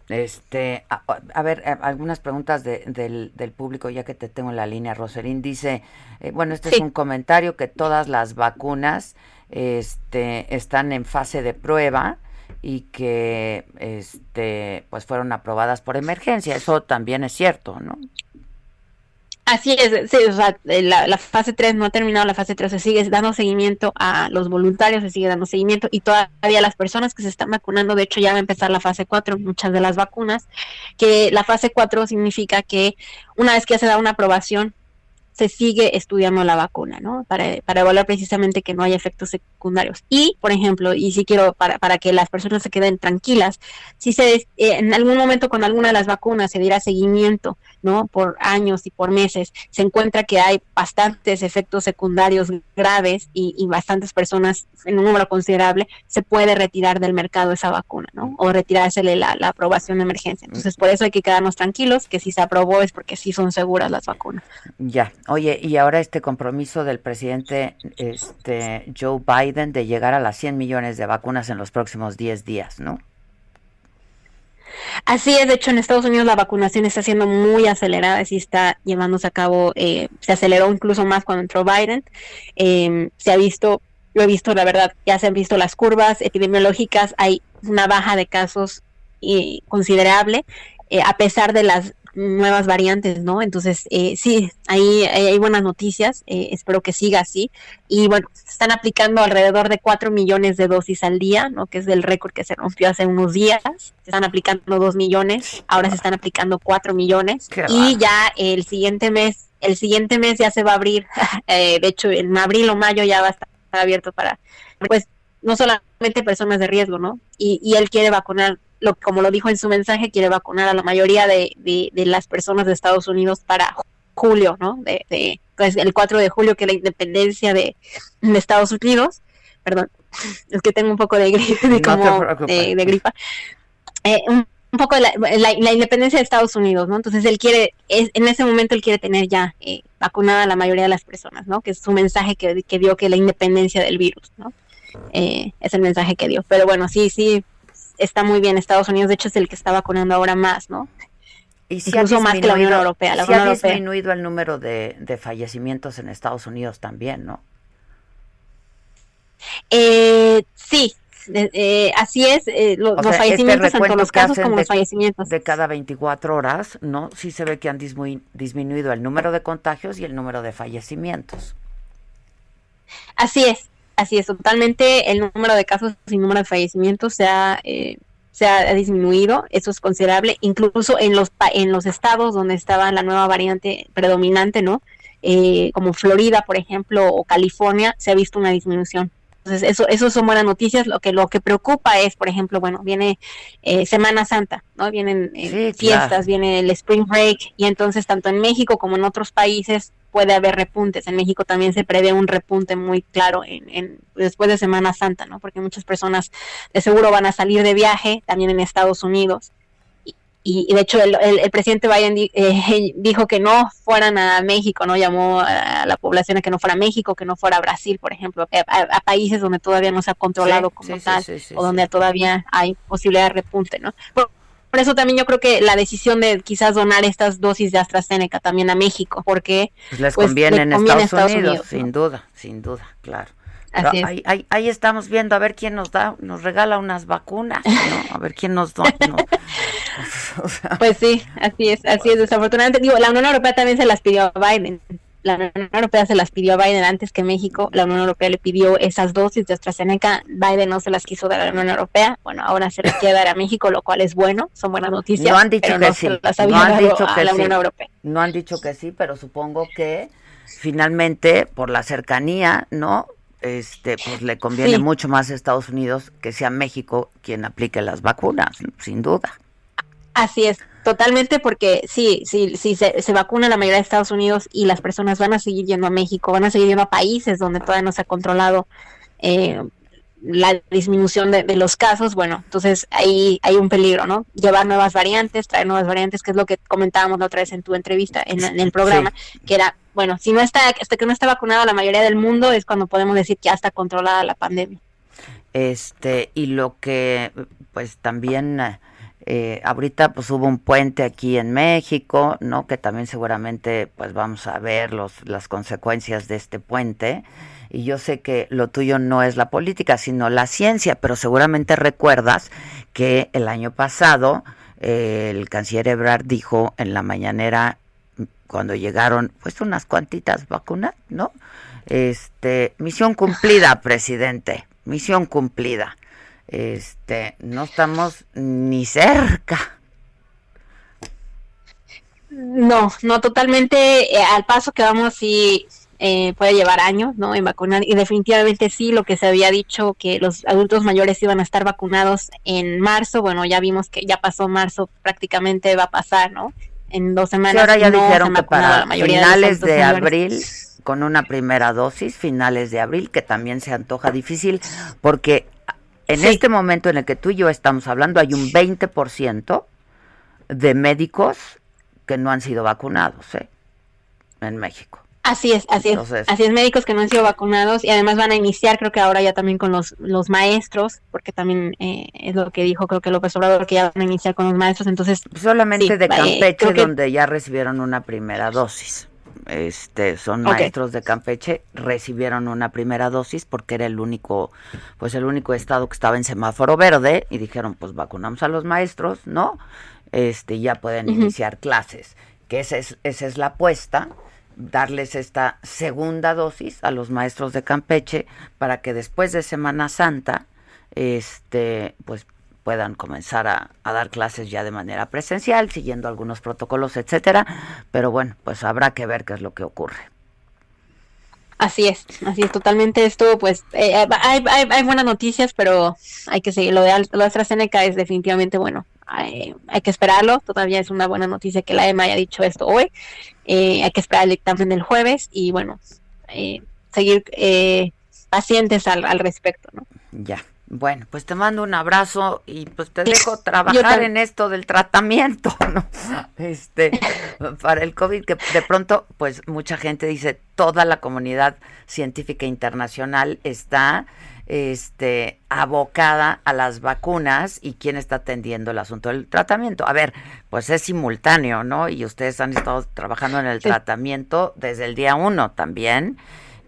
Speaker 3: Este, a, a ver, eh, algunas preguntas de- del, del público, ya que te tengo en la línea. Roserín dice, eh, bueno, este es un comentario que todas las vacunas este, están en fase de prueba y que este, pues fueron aprobadas por emergencia. Eso también es cierto, ¿no?
Speaker 10: Así es, sí, o sea, eh, la, fase 3 no ha terminado, la fase 3 se sigue dando seguimiento a los voluntarios, se sigue dando seguimiento y todavía las personas que se están vacunando, de hecho ya va a empezar la fase 4, muchas de las vacunas, que la fase 4 significa que una vez que se da una aprobación, se sigue estudiando la vacuna, ¿no? Para, para evaluar precisamente que no haya efectos secundarios. Y, por ejemplo, y si quiero, para, para que las personas se queden tranquilas, si se, eh, en algún momento con alguna de las vacunas se diera seguimiento, ¿no? Por años y por meses, se encuentra que hay bastantes efectos secundarios graves y, y bastantes personas en un número considerable, se puede retirar del mercado esa vacuna, ¿no? O retirársele la, la aprobación de emergencia. Entonces, por eso hay que quedarnos tranquilos, que si se aprobó es porque sí son seguras las vacunas.
Speaker 3: Ya, oye, y ahora este compromiso del presidente este, Joe Biden de llegar a las 100 millones de vacunas en los próximos 10 días, ¿no?
Speaker 10: Así es, de hecho en Estados Unidos la vacunación está siendo muy acelerada, sí está llevándose a cabo, eh, se aceleró incluso más cuando entró Biden, eh, se ha visto, lo he visto la verdad, ya se han visto las curvas epidemiológicas, hay una baja de casos eh, considerable, eh, a pesar de las nuevas variantes, ¿no? Entonces, eh, sí, ahí, ahí hay buenas noticias, eh, espero que siga así. Y bueno, se están aplicando alrededor de 4 millones de dosis al día, ¿no? Que es el récord que se rompió hace unos días. Se están aplicando 2 millones, ahora se están aplicando 4 millones.
Speaker 3: Qué
Speaker 10: Y ya el siguiente mes, el siguiente mes ya se va a abrir, <laughs> eh, de hecho en abril o mayo ya va a estar abierto para, pues, no solamente personas de riesgo, ¿no? Y, y él quiere vacunar, lo, como lo dijo en su mensaje, quiere vacunar a la mayoría de, de, de las personas de Estados Unidos para julio, ¿no? De, de, pues el 4 de julio, que es la independencia de, de Estados Unidos. Perdón, <laughs> es que tengo un poco de, <laughs> de
Speaker 3: No
Speaker 10: como
Speaker 3: preocupes.
Speaker 10: de, gripa. Eh, un, un poco de la, la, la independencia de Estados Unidos, ¿no? Entonces él quiere, es, en ese momento él quiere tener ya eh, vacunada a la mayoría de las personas, ¿no? Que es su mensaje que, que dio que la independencia del virus, ¿no? Eh, es el mensaje que dio. Pero bueno, sí, sí, está muy bien. Estados Unidos, de hecho, es el que está vacunando ahora más, ¿no?
Speaker 3: Y sí ha
Speaker 10: más que la Unión
Speaker 3: disminuido-
Speaker 10: Europea. La
Speaker 3: sí
Speaker 10: Unión
Speaker 3: ha
Speaker 10: Europea.
Speaker 3: disminuido el número de, de fallecimientos en Estados Unidos también, ¿no?
Speaker 10: Eh, sí, eh, eh, así es. eh, lo- los
Speaker 3: sea, este
Speaker 10: fallecimientos, tanto los casos como
Speaker 3: de-
Speaker 10: los fallecimientos.
Speaker 3: De cada 24 horas, ¿no? Sí se ve que han disminuido el número de contagios y el número de fallecimientos.
Speaker 10: Así es, así es, totalmente el número de casos y número de fallecimientos se ha, eh, se ha disminuido, eso es considerable, incluso en los, en los estados donde estaba la nueva variante predominante, ¿no? Eh, como Florida, por ejemplo, o California, se ha visto una disminución. Entonces, eso, eso son buenas noticias. Lo que, lo que preocupa es, por ejemplo, bueno, viene eh, Semana Santa, ¿no? Vienen eh,
Speaker 3: Sí,
Speaker 10: fiestas,
Speaker 3: claro.
Speaker 10: viene el Spring Break, y entonces tanto en México como en otros países puede haber repuntes. En México también se prevé un repunte muy claro en, en- después de Semana Santa, ¿no? Porque muchas personas de seguro van a salir de viaje, también en Estados Unidos. Y, y de hecho el, el- el presidente Biden di- eh, dijo que no fueran a México, ¿no? Llamó a la población a que no fuera a México, que no fuera a Brasil, por ejemplo, a, a- a países donde todavía no se ha controlado
Speaker 3: Sí,
Speaker 10: como
Speaker 3: sí,
Speaker 10: tal,
Speaker 3: sí,
Speaker 10: o donde todavía hay posibilidad de repunte, ¿no? Por, por eso también yo creo que la decisión de quizás donar estas dosis de AstraZeneca también a México, porque
Speaker 3: Pues les
Speaker 10: Pues,
Speaker 3: conviene en
Speaker 10: conviene
Speaker 3: Estados,
Speaker 10: Estados
Speaker 3: Unidos,
Speaker 10: Unidos, ¿no?
Speaker 3: sin duda, sin duda, claro. Pero
Speaker 10: Así es.
Speaker 3: ahí, ahí, ahí estamos viendo a ver quién nos da, nos regala unas vacunas, ¿no? A ver quién nos da. no. <laughs> O sea,
Speaker 10: Pues sí, así es, así es. Desafortunadamente, digo, la Unión Europea también se las pidió a Biden. La Unión Europea se las pidió a Biden antes que México. La Unión Europea le pidió esas dosis de AstraZeneca. Biden no se las quiso dar a la Unión Europea. Bueno, ahora se las quiere dar a México, lo cual es bueno. Son buenas noticias.
Speaker 3: No han dicho
Speaker 10: pero
Speaker 3: que
Speaker 10: no
Speaker 3: sí. No han dicho que
Speaker 10: la
Speaker 3: sí.
Speaker 10: Unión Europea.
Speaker 3: No han dicho que sí, pero supongo que finalmente, por la cercanía, ¿no? Este, pues le conviene
Speaker 10: Sí.
Speaker 3: mucho más a Estados Unidos que sea México quien aplique las vacunas, sin duda.
Speaker 10: Así es, totalmente, porque sí, sí, sí, se, se vacuna la mayoría de Estados Unidos y las personas van a seguir yendo a México, van a seguir yendo a países donde todavía no se ha controlado eh, la disminución de, los casos, bueno, entonces ahí hay un peligro, ¿no? Llevar nuevas variantes, traer nuevas variantes, que es lo que comentábamos la otra vez en tu entrevista, en, el programa, que era, bueno, si no está, hasta que no está vacunado la mayoría del mundo, es cuando podemos decir que ya está controlada la pandemia.
Speaker 3: Este, y lo que, pues también... Eh, ahorita pues hubo un puente aquí en México, ¿no? Que también seguramente pues vamos a ver los, las consecuencias de este puente y yo sé que lo tuyo no es la política, sino la ciencia, pero seguramente recuerdas que el año pasado eh, el canciller Ebrard dijo en la mañanera cuando llegaron pues unas cuantitas vacunas, ¿no? Este, misión cumplida, <laughs> presidente, misión cumplida. Este, no estamos ni cerca.
Speaker 10: No, no totalmente eh, al paso que vamos y eh, puede llevar años, ¿no? En vacunar y definitivamente sí, lo que se había dicho que los adultos mayores iban a estar vacunados en marzo, bueno, ya vimos que ya pasó marzo, prácticamente va a pasar, ¿no? En dos semanas.
Speaker 3: ahora ya dijeron que para finales de, abril con una primera dosis, finales de abril, que también se antoja difícil, porque en este momento en el que tú y yo estamos hablando hay un 20% de médicos que no han sido vacunados ¿eh? en México.
Speaker 10: Así es, así es. Así es, médicos que no han sido vacunados y además van a iniciar, creo que ahora ya también con los, los maestros, porque también eh, es lo que dijo, creo que López Obrador, que ya van a iniciar con los maestros, entonces...
Speaker 3: Solamente de Campeche, donde ya recibieron una primera dosis. Este, son maestros de Campeche, recibieron una primera dosis porque era el único, pues el único estado que estaba en semáforo verde y dijeron, pues vacunamos a los maestros, ¿no? Este, ya pueden iniciar clases, que esa es, esa es la apuesta darles esta segunda dosis a los maestros de Campeche para que después de Semana Santa este pues puedan comenzar a, dar clases ya de manera presencial, siguiendo algunos protocolos, etcétera, pero bueno, pues habrá que ver qué es lo que ocurre.
Speaker 10: Así es, así es, totalmente esto, pues eh, hay, hay, hay, buenas noticias, pero hay que seguir, lo de, lo de AstraZeneca es definitivamente bueno, hay, que esperarlo, todavía es una buena noticia que la EMA haya dicho esto hoy, eh, hay que esperar el dictamen del jueves y bueno, eh, seguir eh, pacientes al, al respecto, ¿no?
Speaker 3: Ya. Bueno, pues te mando un abrazo y pues te dejo <laughs> trabajar en esto del tratamiento, <laughs> ¿no? Este, para el COVID, que de pronto, pues mucha gente dice, toda la comunidad científica internacional está este, abocada a las vacunas y quién está atendiendo el asunto del tratamiento. A ver, pues es simultáneo, ¿no? Y ustedes han estado trabajando en el tratamiento desde el día uno también,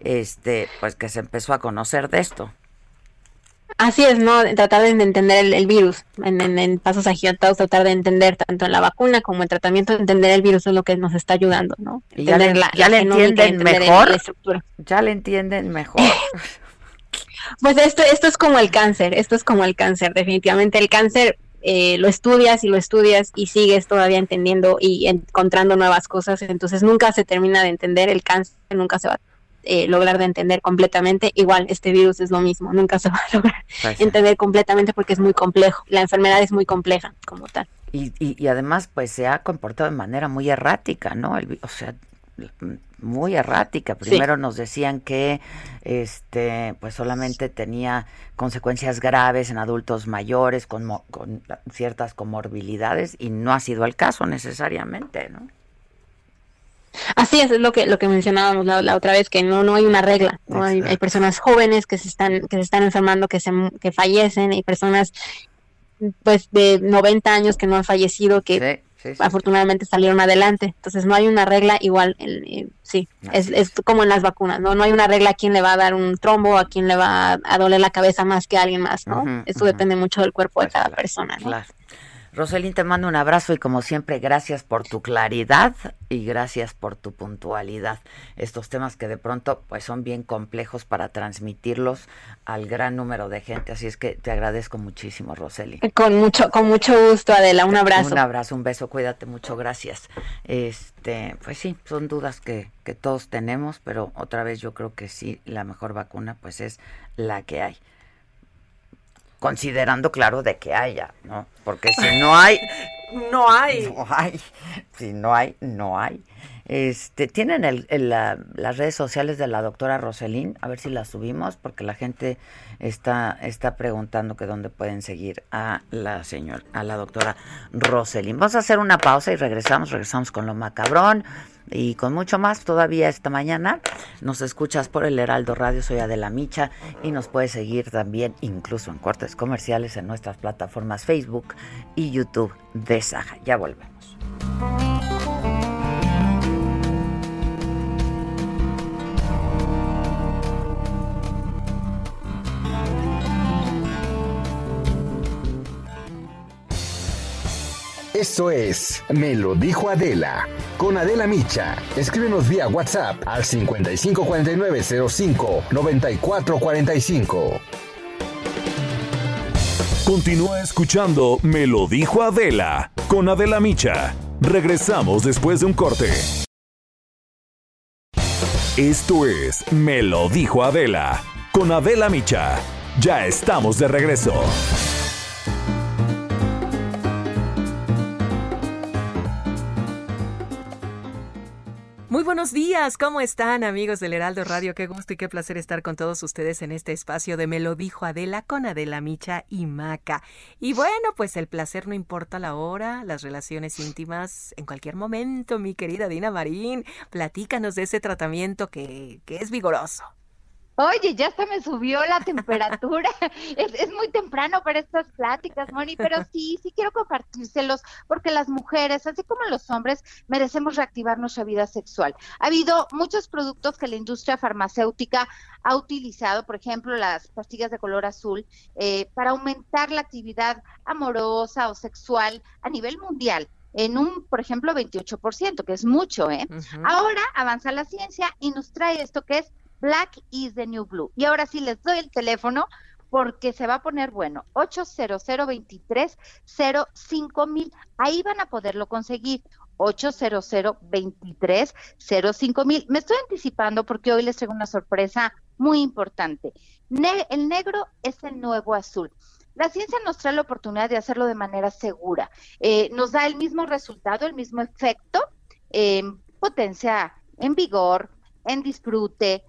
Speaker 3: este, pues que se empezó a conocer de esto.
Speaker 10: Así es, ¿no? Tratar de entender el, virus en, pasos agigantados, tratar de entender tanto en la vacuna como en tratamiento, entender el virus es lo que nos está ayudando, ¿no?
Speaker 3: ya le, ya le entienden mejor. Ya le entienden mejor.
Speaker 10: Pues esto, esto es como el cáncer, esto es como el cáncer, definitivamente. El cáncer eh, lo estudias y lo estudias y sigues todavía entendiendo y encontrando nuevas cosas, entonces nunca se termina de entender el cáncer, nunca se va a eh, lograr de entender completamente. Igual, este virus es lo mismo, nunca se va a lograr entender completamente porque es muy complejo, la enfermedad es muy compleja como tal.
Speaker 3: Y, y, además, pues se ha comportado de manera muy errática, ¿no? El, o sea, muy errática. Primero nos decían que este pues solamente tenía consecuencias graves en adultos mayores con, con ciertas comorbilidades y no ha sido el caso necesariamente, ¿no?
Speaker 10: Así es, es lo que lo que mencionábamos la, otra vez que no no hay una regla, hay, personas jóvenes que se están que se están enfermando, que se que fallecen, hay personas pues de 90 años que no han fallecido que afortunadamente salieron adelante. Entonces no hay una regla igual, eh, sí, es, es, como en las vacunas, ¿no? No hay una regla a quién le va a dar un trombo, a quién le va a, doler la cabeza más que a alguien más, ¿no? Esto depende mucho del cuerpo de pues cada persona, ¿no?
Speaker 3: Roselín, te mando un abrazo y como siempre, gracias por tu claridad y gracias por tu puntualidad. Estos temas que de pronto pues son bien complejos para transmitirlos al gran número de gente, así es que te agradezco muchísimo, Roseli.
Speaker 10: Con mucho con mucho gusto, Adela, un abrazo.
Speaker 3: Un abrazo, un beso, cuídate mucho, gracias. Este, pues sí, son dudas que que todos tenemos, pero otra vez yo creo que sí la mejor vacuna pues es la que hay considerando, claro, de que haya, ¿no? Porque si no hay, <laughs>
Speaker 7: No hay. <laughs>
Speaker 3: No hay. Si no hay, no hay. Este, tienen el, el, la, las redes sociales de la doctora Roselín, a ver si las subimos, porque la gente está, está preguntando que dónde pueden seguir a la señora, a la doctora Roselín. Vamos a hacer una pausa y regresamos, regresamos con lo macabrón y con mucho más todavía esta mañana. Nos escuchas por el Heraldo Radio, soy Adela Micha y nos puedes seguir también incluso en cortes comerciales en nuestras plataformas Facebook y YouTube de Saja. Ya volvemos.
Speaker 9: Esto es Me lo dijo Adela. Con Adela Micha. Escríbenos vía WhatsApp al 554905 9445.
Speaker 2: Continúa escuchando Me lo dijo Adela. Con Adela Micha. Regresamos después de un corte. Esto es Me lo dijo Adela. Con Adela Micha. Ya estamos de regreso.
Speaker 11: Buenos días, ¿cómo están amigos del Heraldo Radio? Qué gusto y qué placer estar con todos ustedes en este espacio de Me lo dijo Adela con Adela Micha y Maca. Y bueno, pues el placer no importa la hora, las relaciones íntimas en cualquier momento, mi querida Dina Marín. Platícanos de ese tratamiento que, que es vigoroso.
Speaker 12: Oye, ya se me subió la temperatura. <laughs> es, es, muy temprano para estas pláticas, Moni, pero sí, sí quiero compartírselos porque las mujeres, así como los hombres, merecemos reactivar nuestra vida sexual. Ha habido muchos productos que la industria farmacéutica ha utilizado, por ejemplo, las pastillas de color azul, eh, para aumentar la actividad amorosa o sexual a nivel mundial en un, por ejemplo, 28%, que es mucho, ¿eh? Uh -huh. Ahora avanza la ciencia y nos trae esto que es Black is the New Blue. Y ahora sí les doy el teléfono porque se va a poner bueno. 800 23 mil. Ahí van a poderlo conseguir. 800 23 mil. Me estoy anticipando porque hoy les traigo una sorpresa muy importante. El negro es el nuevo azul. La ciencia nos trae la oportunidad de hacerlo de manera segura. Eh, nos da el mismo resultado, el mismo efecto, eh, potencia, en vigor, en disfrute,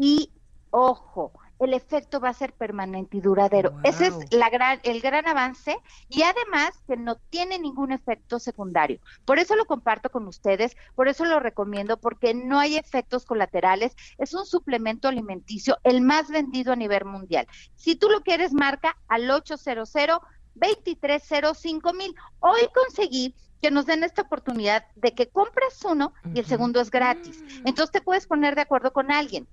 Speaker 12: y ojo, el efecto va a ser permanente y duradero. Wow. Ese es la gran, el gran avance y además que no tiene ningún efecto secundario. Por eso lo comparto con ustedes, por eso lo recomiendo, porque no hay efectos colaterales. Es un suplemento alimenticio, el más vendido a nivel mundial. Si tú lo quieres, marca al 800 2305 mil. Hoy conseguí que nos den esta oportunidad de que compres uno y el segundo es gratis. Entonces te puedes poner de acuerdo con alguien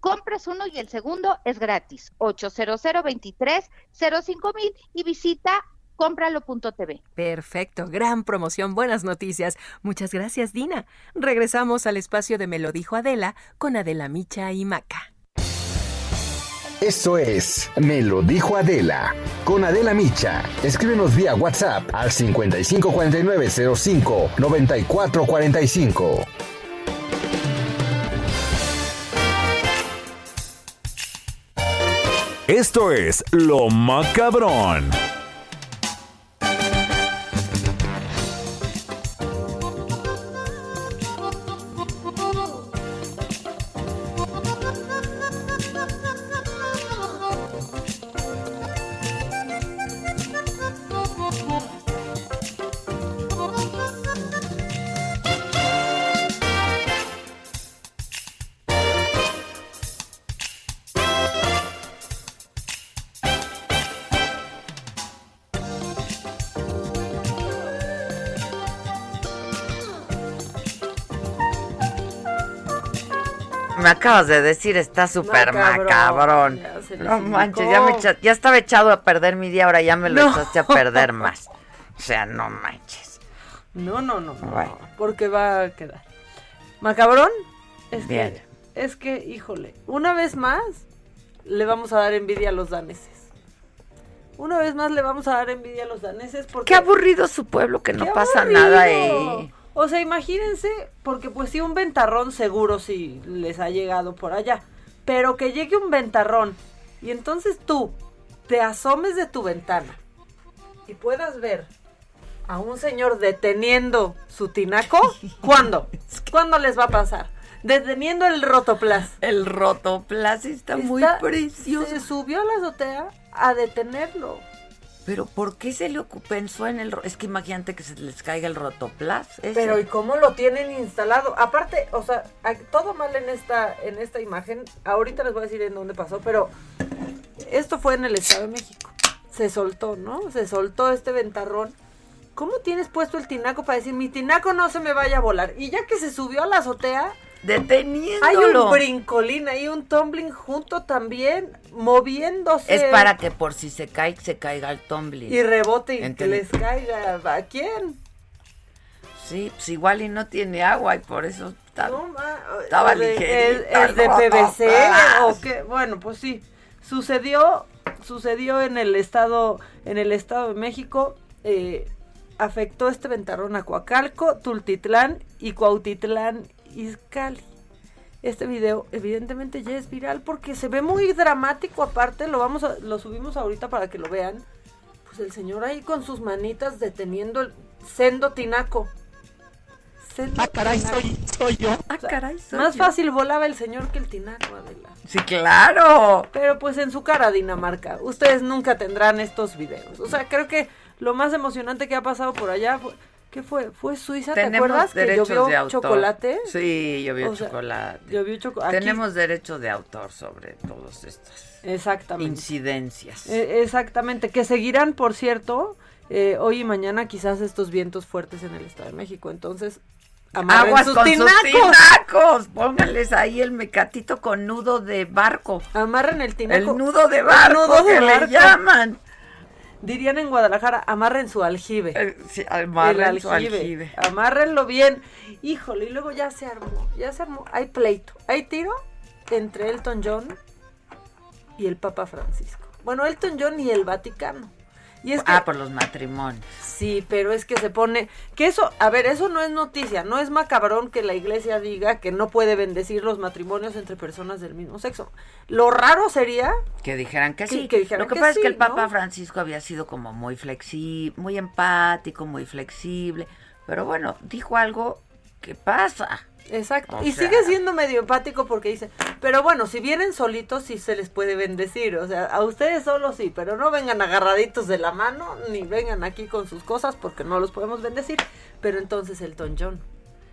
Speaker 12: compras uno y el segundo es gratis. 800 23 05 mil y visita cómpralo.tv.
Speaker 11: Perfecto, gran promoción, buenas noticias. Muchas gracias, Dina. Regresamos al espacio de Me lo dijo Adela con Adela Micha y Maca.
Speaker 9: Esto es Me lo dijo Adela con Adela Micha. Escríbenos vía WhatsApp al 554905 9445.
Speaker 2: Esto es Lo Macabrón.
Speaker 3: Me acabas de decir está súper macabrón. No manches, ya, me echa, ya estaba echado a perder mi día, ahora ya me lo no. echaste a perder más. O sea, no manches.
Speaker 7: No, no, no. Bueno. Porque va a quedar. Macabrón, es
Speaker 3: Bien.
Speaker 7: que, es que, híjole, una vez más le vamos a dar envidia a los daneses. Una vez más le vamos a dar envidia a los daneses porque...
Speaker 3: Qué aburrido su pueblo, que no pasa nada ahí.
Speaker 7: O sea, imagínense, porque pues sí, un ventarrón seguro sí les ha llegado por allá. Pero que llegue un ventarrón y entonces tú te asomes de tu ventana y puedas ver a un señor deteniendo su tinaco, <laughs> ¿cuándo? ¿Cuándo les va a pasar? Deteniendo el rotoplas.
Speaker 3: El rotoplas está, muy precioso.
Speaker 7: Se subió a la azotea a detenerlo.
Speaker 3: Pero ¿por qué se le pensó en el... Es que imagínate que se les caiga el rotoplas.
Speaker 7: Pero ¿y cómo lo tienen instalado? Aparte, o sea, todo mal en esta, en esta imagen. Ahorita les voy a decir en dónde pasó, pero esto fue en el Estado de México. Se soltó, ¿no? Se soltó este ventarrón. ¿Cómo tienes puesto el tinaco para decir, mi tinaco no se me vaya a volar? Y ya que se subió a la azotea,
Speaker 3: Deteniéndolo.
Speaker 7: hay un brincolín ahí, un tumbling junto también, moviéndose.
Speaker 3: Es para que por si se cae, se caiga el tumbling.
Speaker 7: Y rebote y que les caiga. ¿A quién?
Speaker 3: Sí, pues igual y no tiene agua y por eso está...
Speaker 7: No, ma-
Speaker 3: Estaba
Speaker 7: ¿Es de-
Speaker 3: ligerito
Speaker 7: ¿Es, es de PVC
Speaker 3: rotoplas. <laughs>
Speaker 7: o qué? Bueno, pues sí. Sucedió, sucedió en el estado, en el estado de México. eh, afectó este ventarrón a Coacalco, Tultitlán y Cuautitlán Izcalli. Este video evidentemente ya es viral porque se ve muy dramático aparte, lo vamos a, lo subimos ahorita para que lo vean. Pues el señor ahí con sus manitas deteniendo el sendo tinaco. Sendo
Speaker 3: Ah, caray,
Speaker 7: tinaco.
Speaker 3: soy- soy yo. Ah,
Speaker 7: O sea,
Speaker 3: caray, soy
Speaker 7: Más
Speaker 3: yo.
Speaker 7: fácil volaba el señor que el tinaco, Adela.
Speaker 3: Sí, claro.
Speaker 7: Pero pues en su cara, Dinamarca, ustedes nunca tendrán estos videos. O sea, creo que lo más emocionante que ha pasado por allá fue... ¿Qué fue? ¿Fue Suiza? ¿Te acuerdas que
Speaker 3: derechos
Speaker 7: llovió
Speaker 3: de autor.
Speaker 7: chocolate?
Speaker 3: Sí, llovió
Speaker 7: O sea,
Speaker 3: chocolate.
Speaker 7: llovió choco- aquí-
Speaker 3: Tenemos derecho de autor sobre todas estas
Speaker 7: Exactamente.
Speaker 3: incidencias.
Speaker 7: Eh, exactamente, que seguirán, por cierto, eh, hoy y mañana quizás estos vientos fuertes en el Estado de México. Entonces, amarren
Speaker 3: Aguas
Speaker 7: sus
Speaker 3: con
Speaker 7: tinacos.
Speaker 3: sus tinacos. Pónganles ahí el mecatito con nudo de barco.
Speaker 7: Amarren el tinaco.
Speaker 3: El nudo de
Speaker 7: El
Speaker 3: barco
Speaker 7: nudo de
Speaker 3: que le llaman.
Speaker 7: Dirían en Guadalajara, amarren su aljibe.
Speaker 3: Eh, sí, amarren su aljibe.
Speaker 7: Amárrenlo bien. Híjole, y luego ya se armó. Ya se armó. Hay pleito. Hay tiro entre Elton John y el Papa Francisco. Bueno, Elton John y el Vaticano. Y es que,
Speaker 3: Ah, por los matrimonios.
Speaker 7: Sí, pero es que se pone. Que eso, a ver, eso no es noticia. No es macabrón que la iglesia diga que no puede bendecir los matrimonios entre personas del mismo sexo. Lo raro sería.
Speaker 3: Que dijeran que
Speaker 7: Que-
Speaker 3: sí.
Speaker 7: que dijeran
Speaker 3: Lo que,
Speaker 7: que
Speaker 3: pasa es que el Papa
Speaker 7: ¿no?
Speaker 3: Francisco había sido como muy flexible, muy empático, muy flexible. Pero bueno, dijo algo que pasa.
Speaker 7: Exacto.
Speaker 3: O
Speaker 7: y
Speaker 3: sea-
Speaker 7: sigue siendo medio empático porque dice, pero bueno, si vienen solitos sí se les puede bendecir. O sea, a ustedes solo sí, pero no vengan agarraditos de la mano, ni vengan aquí con sus cosas porque no los podemos bendecir. Pero entonces Elton John,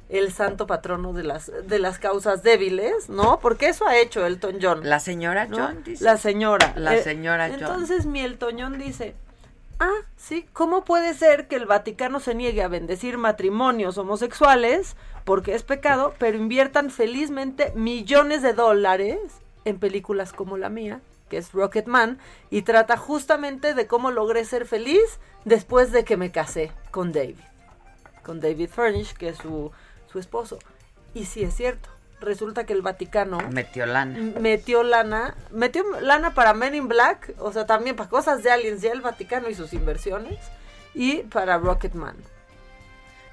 Speaker 7: el santo patrono de las, de las causas débiles, ¿no? Porque eso ha hecho Elton John.
Speaker 3: La señora
Speaker 7: ¿no?
Speaker 3: John dice.
Speaker 7: La señora.
Speaker 3: La
Speaker 7: Eh,
Speaker 3: señora John.
Speaker 7: Entonces mi Elton John dice, ah, sí, ¿cómo puede ser que el Vaticano se niegue a bendecir matrimonios homosexuales porque es pecado, pero inviertan felizmente millones de dólares en películas como la mía, que es Rocketman, y trata justamente de cómo logré ser feliz después de que me casé con David, con David Furnish, que es su, su esposo. Y sí es cierto, resulta que el Vaticano
Speaker 3: Metió lana.
Speaker 7: metió lana, metió lana para Men in Black, o sea, también para cosas de aliens, ya el Vaticano y sus inversiones, y para Rocketman.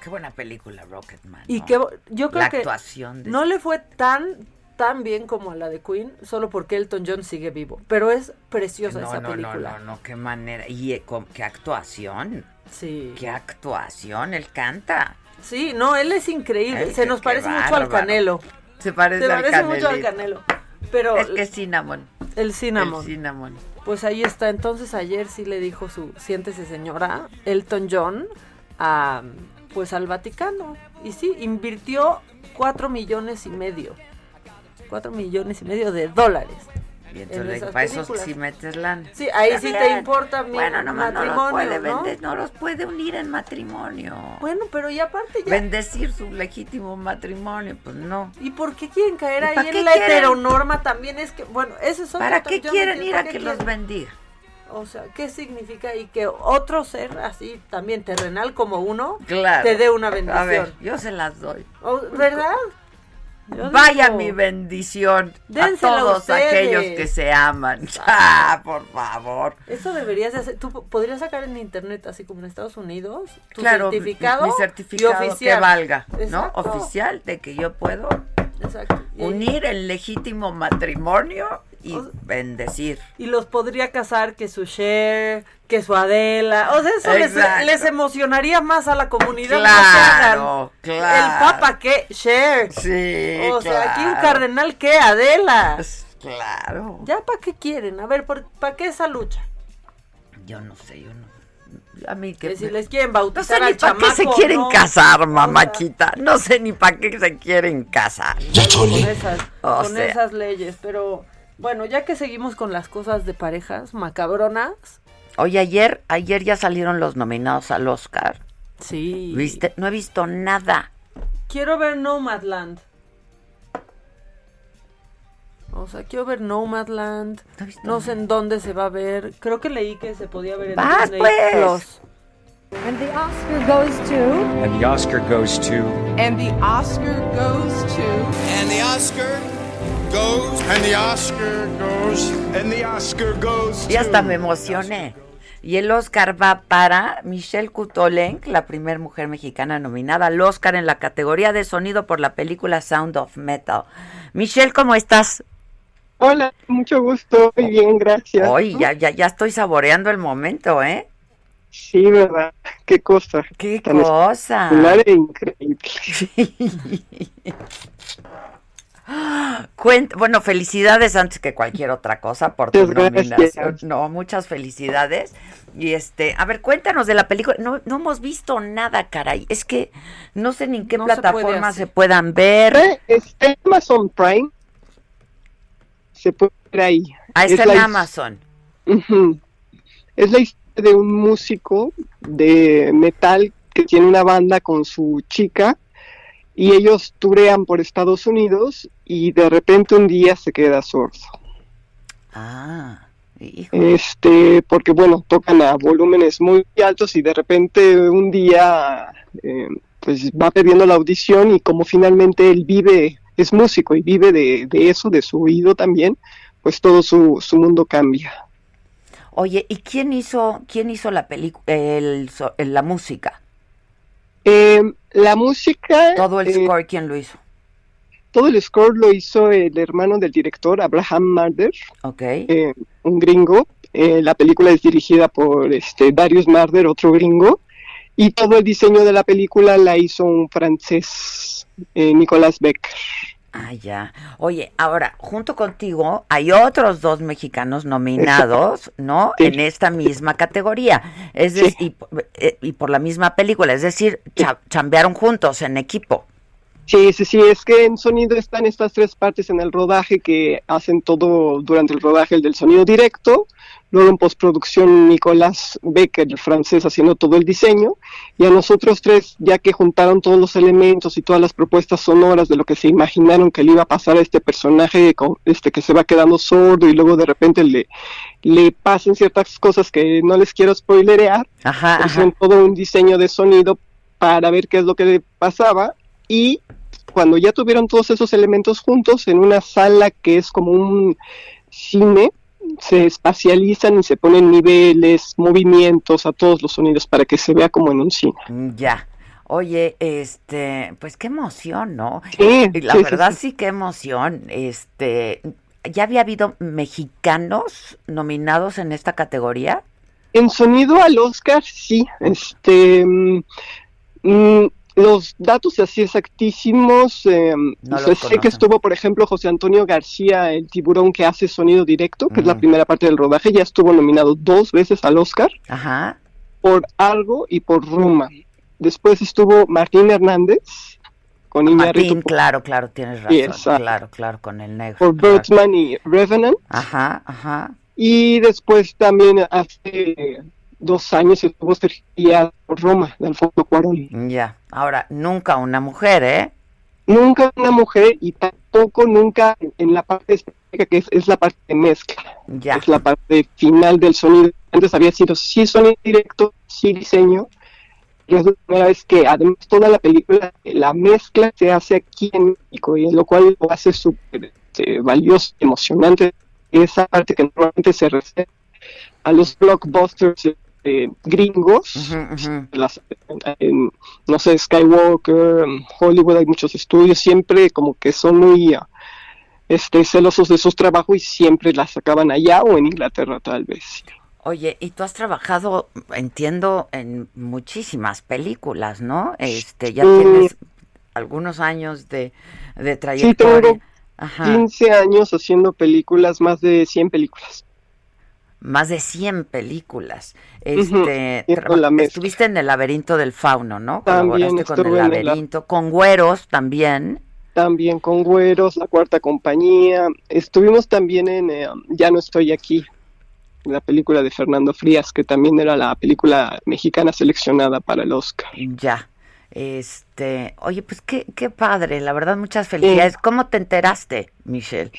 Speaker 3: Qué buena película, Rocketman.
Speaker 7: Y
Speaker 3: ¿no?
Speaker 7: que yo creo
Speaker 3: La
Speaker 7: que
Speaker 3: actuación de
Speaker 7: no le fue tan tan bien como a la de Queen, solo porque Elton John sigue vivo, pero es preciosa
Speaker 3: no,
Speaker 7: esa
Speaker 3: no,
Speaker 7: película.
Speaker 3: no, no, no, qué manera. Y eh, con- qué actuación.
Speaker 7: Sí.
Speaker 3: Qué actuación, él canta.
Speaker 7: Sí, no, él es increíble,
Speaker 3: Ay,
Speaker 7: se nos parece mucho al. Canelo.
Speaker 3: Se parece,
Speaker 7: Se
Speaker 3: al
Speaker 7: parece mucho al. Canelo. Pero
Speaker 3: Es que cinnamon.
Speaker 7: el cinnamon.
Speaker 3: El cinnamon.
Speaker 7: Pues ahí está. Entonces ayer sí le dijo su siéntese señora Elton John a pues al Vaticano y sí invirtió cuatro millones y medio, cuatro millones y medio de dólares.
Speaker 3: Y
Speaker 7: en
Speaker 3: entonces
Speaker 7: esas
Speaker 3: para eso sí metes lana.
Speaker 7: Sí, ahí sí te importa mi
Speaker 3: Bueno, nomás no los
Speaker 7: matrimonio,
Speaker 3: puede
Speaker 7: ¿no?
Speaker 3: vender, no los puede unir en matrimonio.
Speaker 7: Bueno, pero y aparte ya.
Speaker 3: Bendecir su legítimo matrimonio, pues no.
Speaker 7: ¿Y por qué quieren caer
Speaker 3: ¿Y
Speaker 7: ahí en la
Speaker 3: quieren?
Speaker 7: heteronorma también? Es que, bueno, ese es otro
Speaker 3: ¿Para qué quieren ir a que
Speaker 7: qué
Speaker 3: los
Speaker 7: quieren.
Speaker 3: bendiga?
Speaker 7: O sea, ¿qué significa? Y que otro ser así, también terrenal como uno,
Speaker 3: Claro.
Speaker 7: te dé una
Speaker 3: A
Speaker 7: bendición.
Speaker 3: ver, yo se las doy.
Speaker 7: ¿Verdad? Yo
Speaker 3: Vaya
Speaker 7: digo,
Speaker 3: mi bendición a todos aquellos que se aman. <laughs> Ah, por favor.
Speaker 7: Eso deberías de hacer. Tú po- podrías sacar en internet, así como en Estados Unidos, tu
Speaker 3: claro,
Speaker 7: certificado,
Speaker 3: mi, mi certificado
Speaker 7: y oficial.
Speaker 3: que valga, ¿no? Oficial de que yo puedo
Speaker 7: Exacto.
Speaker 3: Unir el legítimo matrimonio y bendecir.
Speaker 7: Y los podría casar que su Cher, que su Adela. O sea, eso les, emocionaría más a la comunidad.
Speaker 3: Claro, claro.
Speaker 7: El Papa que Cher.
Speaker 3: Sí,
Speaker 7: O sea, aquí un cardenal que Adela.
Speaker 3: Claro.
Speaker 7: ¿Ya para qué quieren? A ver, ¿para qué esa lucha?
Speaker 3: Yo no sé, yo no. A mí
Speaker 7: Que
Speaker 3: que
Speaker 7: si les quieren
Speaker 3: no sé
Speaker 7: bautizar
Speaker 3: ni para qué se quieren
Speaker 7: ¿no?
Speaker 3: casar, mamáquita. No sé ni para qué se quieren casar.
Speaker 7: con esas,
Speaker 3: O
Speaker 7: con
Speaker 3: sea.
Speaker 7: esas leyes, pero bueno, ya que seguimos con las cosas de parejas macabronas,
Speaker 3: Oye, ayer, ayer ya salieron los nominados al Oscar.
Speaker 7: sí.
Speaker 3: ¿Viste? No he visto nada.
Speaker 7: Quiero ver Nomadland. O sea, quiero ver Nomadland.
Speaker 3: No
Speaker 7: sé en dónde se va a ver. Creo que leí que se podía ver en
Speaker 3: Vas,
Speaker 7: Disney
Speaker 3: pues.
Speaker 7: Plus.
Speaker 13: And the Oscar goes to.
Speaker 14: And the Oscar goes to.
Speaker 13: And the Oscar goes to.
Speaker 15: And the Oscar goes. And the Oscar goes. And the Oscar goes.
Speaker 3: Y hasta me emocioné. Y el Oscar va para Michelle Kutolenk, la primera mujer mexicana nominada al Oscar en la categoría de sonido por la película Sound of Metal. Michelle, ¿cómo estás?
Speaker 16: Hola, mucho gusto, muy bien, gracias.
Speaker 3: Hoy ya, ya, ya estoy saboreando el momento, ¿eh?
Speaker 16: Sí, verdad, qué cosa.
Speaker 3: Qué
Speaker 16: Tan
Speaker 3: cosa.
Speaker 16: espectacular e increíble. <laughs>
Speaker 3: Cuent- bueno, felicidades antes que cualquier otra cosa por tu
Speaker 16: Muchas gracias.
Speaker 3: nominación. No, muchas felicidades. Y este, a ver, cuéntanos de la película. No, no hemos visto nada, caray. Es que no sé ni en qué
Speaker 7: No
Speaker 3: plataforma se, puedan ver.
Speaker 16: Eh, Está en Amazon Prime. Se puede ver ahí.
Speaker 3: Ah,
Speaker 16: Es
Speaker 3: está
Speaker 16: la
Speaker 3: en Amazon.
Speaker 16: Es la historia de un músico de metal que tiene una banda con su chica y ellos turean por Estados Unidos y de repente un día se queda sordo.
Speaker 3: Ah, hijo.
Speaker 16: este porque bueno tocan a volúmenes muy altos y de repente un día eh, pues va perdiendo la audición y como finalmente él vive es músico y vive de, de eso de su oído también pues todo su, su mundo cambia
Speaker 3: Oye, ¿y quién hizo, quién hizo la película, el- la música?
Speaker 16: Eh, la música
Speaker 3: Todo el
Speaker 16: eh,
Speaker 3: score, ¿quién lo hizo?
Speaker 16: todo el score lo hizo el hermano del director Abraham Marder
Speaker 3: Ok.
Speaker 16: eh, un gringo. Eh, la película es dirigida por este Darius Marder, otro gringo. Y todo el diseño de la película la hizo un francés, eh, Nicolas Becker.
Speaker 3: Ah, ya. Oye, ahora, junto contigo hay otros dos mexicanos nominados, <laughs> ¿no?
Speaker 16: Sí.
Speaker 3: En esta misma categoría. Es
Speaker 16: Sí.
Speaker 3: decir, y, por- eh, y por la misma película, es decir, cha- chambearon juntos en equipo.
Speaker 16: Sí, sí, sí, es que en sonido están estas tres partes en el rodaje que hacen todo durante el rodaje, el del sonido directo, luego en postproducción Nicolás Becker, el francés, haciendo todo el diseño, y a nosotros tres, ya que juntaron todos los elementos y todas las propuestas sonoras de lo que se imaginaron que le iba a pasar a este personaje, este que se va quedando sordo y luego de repente le, le pasen ciertas cosas que no les quiero spoilerear,
Speaker 3: Ajá, ajá.
Speaker 16: hicieron todo un diseño de sonido para ver qué es lo que le pasaba y cuando ya tuvieron todos esos elementos juntos en una sala que es como un cine, se espacializan y se ponen niveles, movimientos a todos los sonidos para que se vea como en un cine.
Speaker 3: Mm, Ya. Oye, este, pues qué emoción, ¿no?
Speaker 16: Sí,
Speaker 3: la
Speaker 16: sí,
Speaker 3: verdad
Speaker 16: sí.
Speaker 3: sí, qué emoción. Este, ¿ya había habido mexicanos nominados en esta categoría?
Speaker 16: En sonido al Oscar, sí. Este, mm, mm, los datos así exactísimos, eh,
Speaker 3: No
Speaker 16: sea, sé que estuvo, por ejemplo, José Antonio García, el tiburón que hace sonido directo, que es la primera parte del rodaje, ya estuvo nominado dos veces al Oscar
Speaker 3: Ajá.
Speaker 16: por Algo y por Roma. Después estuvo Martín Hernández con Iñárritu
Speaker 3: Martín, claro, claro, tienes razón. claro, claro, con el negro.
Speaker 16: por
Speaker 3: claro.
Speaker 16: Birdman y Revenant.
Speaker 3: Ajá, ajá.
Speaker 16: Y después también hace dos años estuvo Sergio Díaz por Roma, de Alfonso Cuarón.
Speaker 3: Ya. Ahora, nunca una mujer, ¿eh?
Speaker 16: Nunca una mujer y tampoco nunca en la parte específica que es, es la parte de mezcla.
Speaker 3: Ya.
Speaker 16: Es la parte final del sonido. Antes había sido sí sonido directo, sí diseño. Y es la primera vez que además toda la película, la mezcla se hace aquí en México, y lo cual lo hace súper este, valioso, emocionante. Esa parte que normalmente se reserva a los blockbusters eh, gringos, las- en, no sé, Skywalker, Hollywood hay muchos estudios, siempre como que son muy, este, celosos de sus trabajos y siempre las sacaban allá o en Inglaterra tal vez.
Speaker 3: Oye, y tú has trabajado, entiendo, en muchísimas películas, ¿no? Este, ya tienes algunos años de, de trayectoria.
Speaker 16: Sí, tengo Ajá. 15 años haciendo películas, más de 100 películas.
Speaker 3: Más de 100 películas. Este, estuviste en el laberinto del fauno, ¿no?
Speaker 16: También
Speaker 3: con el laberinto, con güeros también.
Speaker 16: También con güeros, la cuarta compañía. Estuvimos también en eh, Ya no estoy aquí, la película de Fernando Frías, que también era la película mexicana seleccionada para el Oscar.
Speaker 3: Ya. Este, oye, pues qué, qué padre, la verdad, muchas felicidades. ¿Cómo te enteraste, Michelle?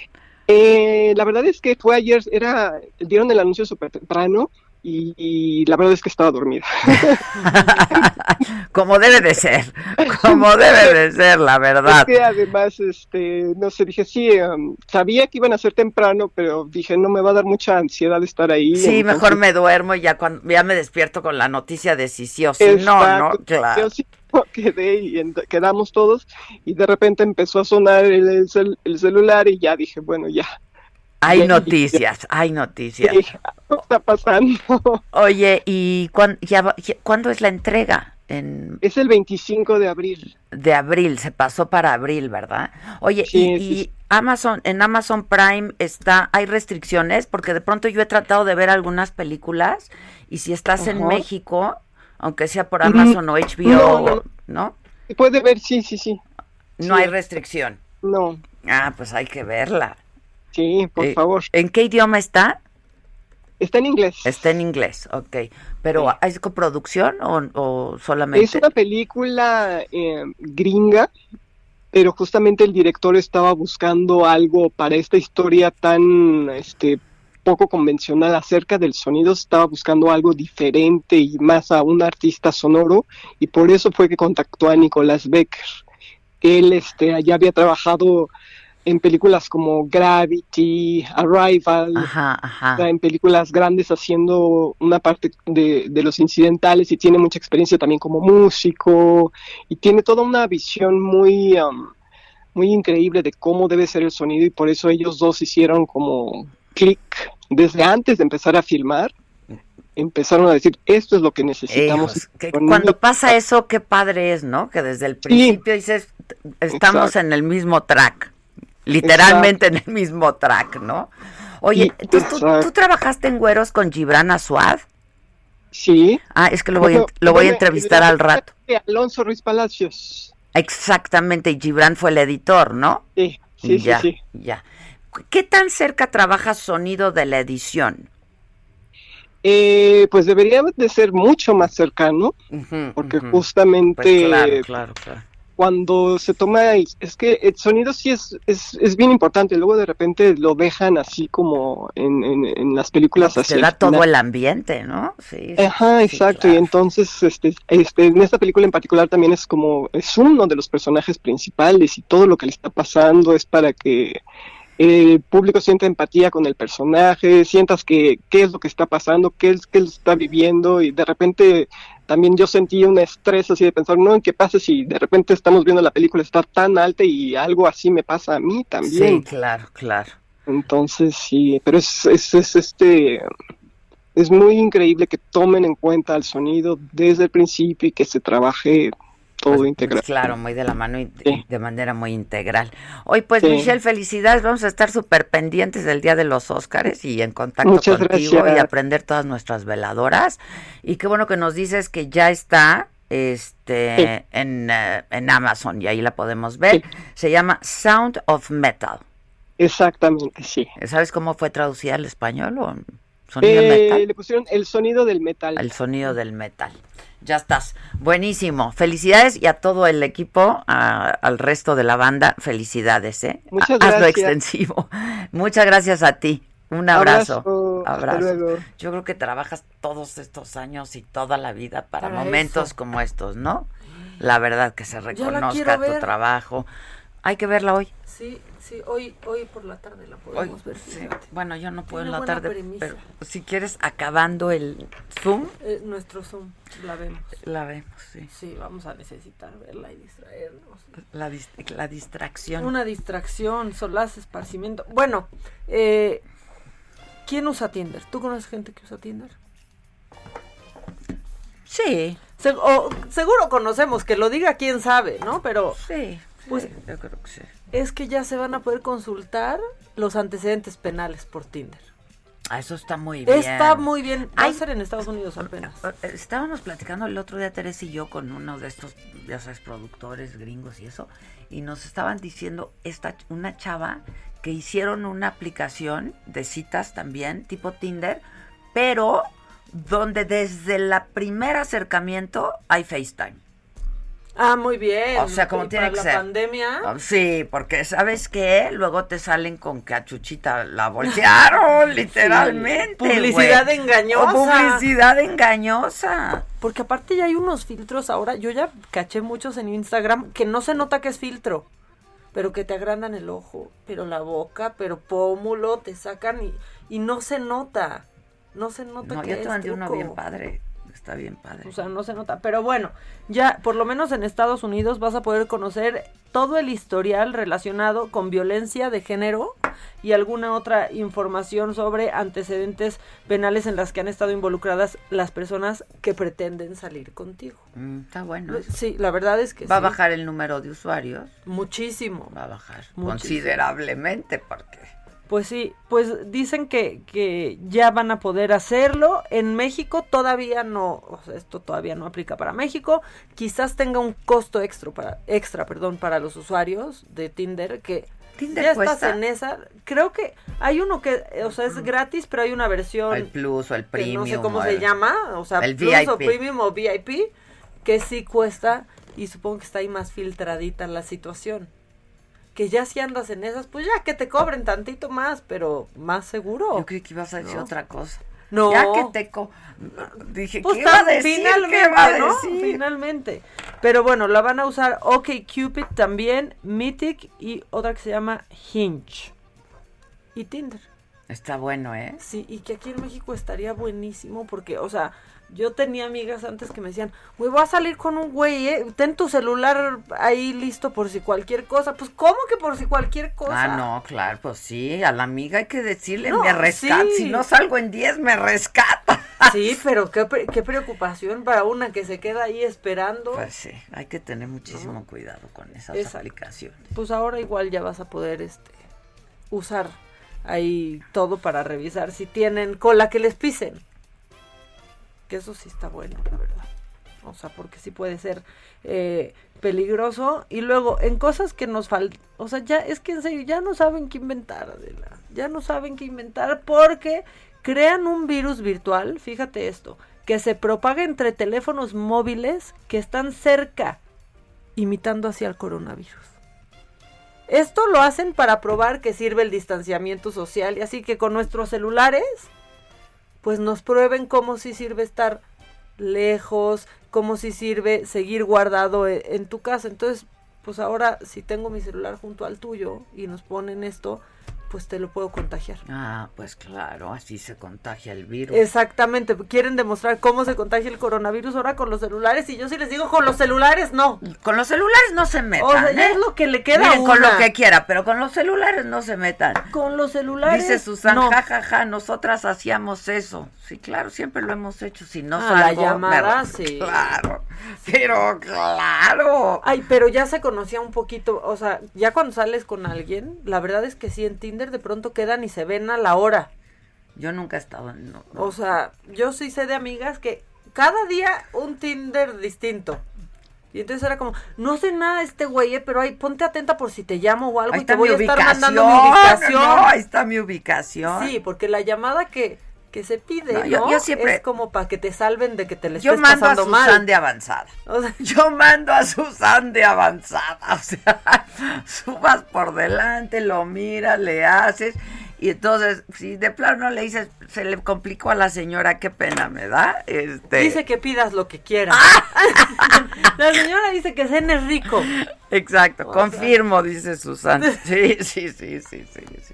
Speaker 16: Eh, la verdad es que fue ayer, era, dieron el anuncio súper temprano y, la verdad es que estaba dormida. <laughs>
Speaker 3: como debe de ser, como debe de ser, la verdad.
Speaker 16: Es que además, este, no sé, dije, sí, um, sabía que iban a ser temprano, pero dije, no me va a dar mucha ansiedad estar ahí.
Speaker 3: Sí, mejor me duermo y ya, cuando, ya me despierto con la noticia de si sí o si no, ¿no? Claro. Sí <laughs>
Speaker 16: quedé y quedamos todos y de repente empezó a sonar el, el celular y ya dije, bueno, ya,
Speaker 3: hay noticias, hay noticias.
Speaker 16: ¿Qué está pasando? <laughs>
Speaker 3: Oye, ¿y cuándo, es la entrega? En...
Speaker 16: Es el 25 de abril.
Speaker 3: De abril, se pasó para abril, ¿verdad? Oye, y, Amazon, en Amazon Prime está, hay restricciones, porque de pronto yo he tratado de ver algunas películas, y si estás en México, aunque sea por Amazon o HBO, no,
Speaker 16: Puede ver, sí, sí, sí.
Speaker 3: No hay restricción.
Speaker 16: No.
Speaker 3: Ah, pues hay que verla.
Speaker 16: Sí, por
Speaker 3: eh,
Speaker 16: favor.
Speaker 3: ¿En qué idioma está?
Speaker 16: Está en inglés.
Speaker 3: Está en inglés, ok. ¿Pero es coproducción o, solamente?
Speaker 16: Es una película eh, gringa, pero justamente el director estaba buscando algo para esta historia tan este, poco convencional acerca del sonido, estaba buscando algo diferente y más a un artista sonoro, y por eso fue que contactó a Nicolás Becker. Él este, ya había trabajado en películas como Gravity, Arrival, en películas grandes haciendo una parte de, los incidentales y tiene mucha experiencia también como músico y tiene toda una visión muy, um, muy increíble de cómo debe ser el sonido y por eso ellos dos hicieron como clic desde antes de empezar a filmar. Empezaron a decir, esto es lo que necesitamos.
Speaker 3: cuando pasa eso, qué padre es, ¿no? Que desde el principio dices, estamos en el mismo track literalmente en el mismo track, ¿no? Oye, ¿tú, trabajaste en Güeros con Gibran Asuad?
Speaker 16: Sí.
Speaker 3: Ah, es que lo voy, lo voy a entrevistar al rato.
Speaker 16: Alonso Ruiz Palacios.
Speaker 3: Exactamente, y Gibran fue el editor, ¿no?
Speaker 16: Sí, sí,
Speaker 3: ya,
Speaker 16: sí,
Speaker 3: Ya. ¿Qué tan cerca trabaja sonido de la edición?
Speaker 16: Eh, pues debería de ser mucho más cercano, porque justamente
Speaker 3: pues claro, claro, claro
Speaker 16: cuando se toma, es que el sonido sí es, es, es bien importante, luego de repente lo dejan así como en, en, las películas así.
Speaker 3: Se da todo el ambiente, ¿no?
Speaker 16: Sí. Ajá, exacto, y entonces este, este, en esta película en particular también es como, es uno de los personajes principales y todo lo que le está pasando es para que el público sienta empatía con el personaje, sientas que qué es lo que está pasando, qué es que él está viviendo y de repente también yo sentí un estrés así de pensar, no, ¿qué pasa si de repente estamos viendo la película está tan alta y algo así me pasa a mí también?
Speaker 3: Sí, claro, claro.
Speaker 16: Entonces sí, pero es, es, es este es muy increíble que tomen en cuenta el sonido desde el principio y que se trabaje todo pues, integral.
Speaker 3: claro, muy de la mano y de manera muy integral. Hoy, pues, Michelle, felicidades. Vamos a estar súper pendientes del Día de los Óscares y en contacto contigo y aprender todas nuestras veladoras. Y qué bueno que nos dices que ya está este en, eh, en, Amazon y ahí la podemos ver. Se llama Sound of Metal.
Speaker 16: Exactamente, sí.
Speaker 3: ¿Sabes cómo fue traducida al español o sonido
Speaker 16: eh,
Speaker 3: metal?
Speaker 16: Le pusieron el sonido del metal.
Speaker 3: El sonido del metal. Ya estás. Buenísimo. Felicidades y a todo el equipo, al resto de la banda, felicidades, ¿eh?
Speaker 16: Muchas gracias.
Speaker 3: Hazlo extensivo. <laughs> Muchas gracias a ti. Un abrazo.
Speaker 16: Abrazo.
Speaker 3: Yo creo que trabajas todos estos años y toda la vida para, momentos como estos, ¿no? La verdad que se reconozca tu trabajo. Hay que verla hoy.
Speaker 7: Sí, sí, hoy, hoy por la tarde la podemos ver.
Speaker 3: Sí. Bueno, yo no puedo
Speaker 7: Tiene
Speaker 3: en la tarde,
Speaker 7: premisa.
Speaker 3: pero si quieres, acabando el Zoom,
Speaker 7: Eh, nuestro Zoom, la vemos.
Speaker 3: la vemos, sí.
Speaker 7: Sí, vamos a necesitar verla y distraernos.
Speaker 3: La, dis- la distracción.
Speaker 7: Una distracción, solaz, esparcimiento. Bueno, eh, ¿quién usa Tinder? ¿Tú conoces gente que usa Tinder?
Speaker 3: Sí.
Speaker 7: Se- o seguro conocemos, que lo diga quién sabe, ¿no? Pero
Speaker 3: Sí,
Speaker 7: pues
Speaker 3: sí, yo creo que sí.
Speaker 7: es que ya se van a poder consultar los antecedentes penales por Tinder.
Speaker 3: Ah, eso está muy bien.
Speaker 7: Está muy bien. Va a ser en Estados Unidos apenas.
Speaker 3: Estábamos platicando el otro día, Teresa y yo, con uno de estos, ya sabes, productores gringos y eso, y nos estaban diciendo esta una chava que hicieron una aplicación de citas también, tipo Tinder, pero donde desde el primer acercamiento hay FaceTime.
Speaker 7: Ah, muy bien.
Speaker 3: O sea, como tiene
Speaker 7: para
Speaker 3: que
Speaker 7: la
Speaker 3: ser.
Speaker 7: pandemia.
Speaker 3: Ah, Sí, porque ¿sabes qué? Luego te salen con que a Chuchita la voltearon, <laughs> literalmente.
Speaker 7: Publicidad engañosa.
Speaker 3: O publicidad engañosa.
Speaker 7: Porque aparte ya hay unos filtros ahora. Yo ya caché muchos en Instagram que no se nota que es filtro. Pero que te agrandan el ojo, pero la boca, pero pómulo, te sacan y, y no se nota. No se nota
Speaker 3: No,
Speaker 7: que
Speaker 3: yo te mandé uno bien padre. Está bien padre.
Speaker 7: O sea, no se nota. Pero bueno, ya por lo menos en Estados Unidos vas a poder conocer todo el historial relacionado con violencia de género y alguna otra información sobre antecedentes penales en las que han estado involucradas las personas que pretenden salir contigo.
Speaker 3: Mm, está bueno. eso.
Speaker 7: Sí, la verdad es que
Speaker 3: Va a bajar el número de usuarios.
Speaker 7: Muchísimo.
Speaker 3: Va a bajar
Speaker 7: Muchísimo.
Speaker 3: considerablemente porque
Speaker 7: Pues sí, pues dicen que, que ya van a poder hacerlo. En México todavía no, o sea, esto todavía no aplica para México. Quizás tenga un costo extra para, extra, perdón, para los usuarios de Tinder que
Speaker 3: Tinder
Speaker 7: ya
Speaker 3: cuesta.
Speaker 7: estás en esa. Creo que hay uno que, o sea, es gratis, pero hay una versión
Speaker 3: el plus o el
Speaker 7: que
Speaker 3: premium.
Speaker 7: no sé cómo
Speaker 3: o
Speaker 7: se llama, o sea,
Speaker 3: el
Speaker 7: Plus o
Speaker 3: VIP.
Speaker 7: Premium o VIP, que sí cuesta y supongo que está ahí más filtradita la situación. Que ya si andas en esas, pues ya que te cobren tantito más, pero más seguro.
Speaker 3: Yo creí que ibas a decir
Speaker 7: ¿No?
Speaker 3: otra cosa.
Speaker 7: No.
Speaker 3: Ya que te co- dije,
Speaker 7: Pues
Speaker 3: ¿qué iba a decir?
Speaker 7: finalmente,
Speaker 3: ¿Qué iba a
Speaker 7: ¿no?
Speaker 3: decir?
Speaker 7: Finalmente. Pero bueno, la van a usar OkCupid también, Mythic y otra que se llama Hinge. Y Tinder.
Speaker 3: Está bueno, ¿eh?
Speaker 7: Sí, y que aquí en México estaría buenísimo porque, o sea, yo tenía amigas antes que me decían, güey, voy a salir con un güey, ¿eh? Ten tu celular ahí listo por si cualquier cosa. Pues, ¿cómo que por si cualquier cosa?
Speaker 3: Ah, no, claro, pues sí, a la amiga hay que decirle,
Speaker 7: No,
Speaker 3: me rescata,
Speaker 7: sí.
Speaker 3: si no salgo en 10, me rescata. <laughs>
Speaker 7: Sí, pero qué, qué preocupación para una que se queda ahí esperando.
Speaker 3: Pues sí, hay que tener muchísimo cuidado con esas
Speaker 7: Exacto.
Speaker 3: aplicaciones.
Speaker 7: Pues ahora igual ya vas a poder este usar ahí todo para revisar si tienen cola que les pisen. Que eso sí está bueno, la verdad. O sea, porque sí puede ser eh, peligroso. Y luego, en cosas que nos faltan, o sea, ya es que en serio, ya no saben qué inventar, Adela. Ya no saben qué inventar porque crean un virus virtual, fíjate esto, que se propaga entre teléfonos móviles que están cerca, imitando así al coronavirus. Esto lo hacen para probar que sirve el distanciamiento social y así que con nuestros celulares, pues nos prueben cómo si sirve estar lejos, cómo si sirve seguir guardado e- en tu casa. Entonces, pues ahora si tengo mi celular junto al tuyo y nos ponen esto, pues te lo puedo contagiar.
Speaker 3: Ah, pues claro, así se contagia el virus.
Speaker 7: Exactamente, quieren demostrar cómo se contagia el coronavirus ahora con los celulares y yo sí les digo con los celulares no.
Speaker 3: Con los celulares no se metan.
Speaker 7: O sea, ya
Speaker 3: ¿eh?
Speaker 7: es lo que le queda
Speaker 3: Miren, con lo que quiera, pero con los celulares no se metan.
Speaker 7: Con los celulares
Speaker 3: Dice Susan,
Speaker 7: no.
Speaker 3: jajaja, nosotras hacíamos eso. Sí, claro, siempre lo hemos hecho. Si no
Speaker 7: Ah, la
Speaker 3: salgo, me-
Speaker 7: llamada, sí.
Speaker 3: Claro, pero claro.
Speaker 7: Ay, pero ya se conocía un poquito, o sea, ya cuando sales con alguien, la verdad es que sí, en Tinder de pronto quedan y se ven a la hora.
Speaker 3: Yo nunca he estado en... no, no.
Speaker 7: O sea, yo sí sé de amigas que cada día un Tinder distinto. Y entonces era como, no sé nada de este güey, eh, pero ahí ponte atenta por si te llamo o algo
Speaker 3: Ahí
Speaker 7: y te voy a estar
Speaker 3: ubicación.
Speaker 7: mandando mi ubicación.
Speaker 3: No, ahí está mi ubicación.
Speaker 7: Sí, porque la llamada que, que se pide,
Speaker 3: No,
Speaker 7: ¿no?
Speaker 3: yo- yo siempre-
Speaker 7: es como para que te salven de que te les
Speaker 3: Yo
Speaker 7: estés
Speaker 3: mando a
Speaker 7: pasando
Speaker 3: Susan
Speaker 7: mal.
Speaker 3: de avanzada.
Speaker 7: O sea, <laughs>
Speaker 3: Yo mando a Susan de avanzada. <laughs> O sea, subas por delante, lo miras, le haces. Y entonces, si de plano le dices, se le complicó a la señora, qué pena me da. Este...
Speaker 7: Dice que pidas lo que quieras. <laughs> la señora dice que cene rico.
Speaker 3: Exacto, confirmo, dice Susana. Sí, sí, sí, sí, sí, sí.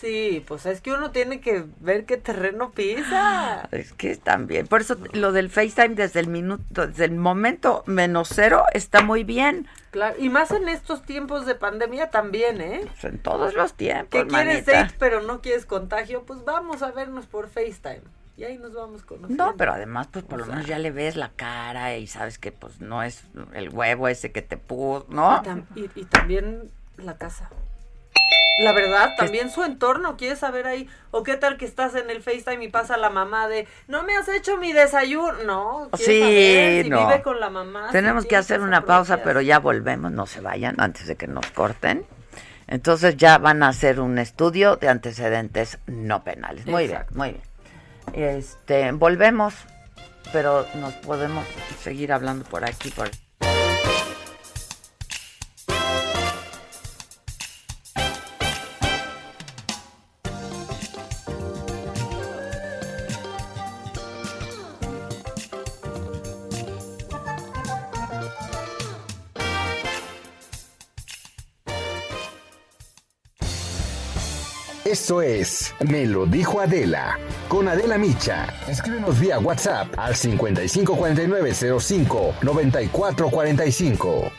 Speaker 7: Sí, pues es que uno tiene que ver qué terreno pisa.
Speaker 3: Es que también. Por eso lo del FaceTime desde el minuto, desde el momento menos cero está muy bien.
Speaker 7: Claro, y más en estos tiempos de pandemia también, ¿eh?
Speaker 3: Pues en todos los tiempos.
Speaker 7: Que quieres date pero no quieres contagio, pues vamos a vernos por FaceTime. Y ahí nos vamos conociendo.
Speaker 3: No, pero además, pues por lo menos ya le ves la cara y sabes que pues no es el huevo ese que te puso, ¿no?
Speaker 7: y, y también la casa. La verdad, también su entorno, quieres saber ahí, o qué tal que estás en el FaceTime y pasa la mamá de, no me has hecho mi desayuno, no,
Speaker 3: sí,
Speaker 7: saber
Speaker 3: no.
Speaker 7: vive con la mamá.
Speaker 3: Tenemos que hacer una pausa, pero ya volvemos, no se vayan antes de que nos corten. Entonces ya van a hacer un estudio de antecedentes no penales. Muy bien, muy bien. Este, volvemos, pero nos podemos seguir hablando por aquí, por
Speaker 9: Esto es Me lo dijo Adela. Con Adela Micha. Escríbenos vía WhatsApp al 554905 9445.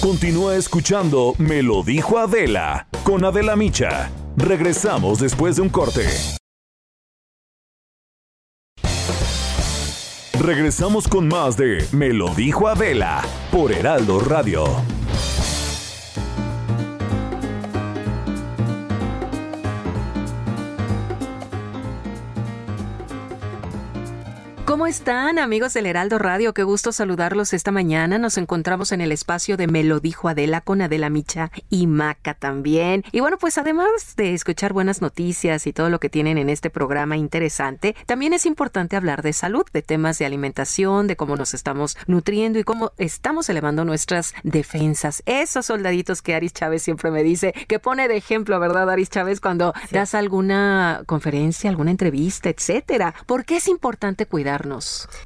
Speaker 2: Continúa escuchando Me lo dijo Adela. Con Adela Micha. Regresamos después de un corte. Regresamos con más de Me lo dijo Adela por Heraldo Radio.
Speaker 11: ¿Cómo están amigos del Heraldo Radio? Qué gusto saludarlos esta mañana. Nos encontramos en el espacio de Me lo dijo Adela con Adela Micha y Maca también. Y bueno, pues además de escuchar buenas noticias y todo lo que tienen en este programa interesante, también es importante hablar de salud, de temas de alimentación, de cómo nos estamos nutriendo y cómo estamos elevando nuestras defensas. Esos soldaditos que Aris Chávez siempre me dice, que pone de ejemplo, ¿verdad, Aris Chávez, cuando das alguna conferencia, alguna entrevista, etcétera? ¿Por qué es importante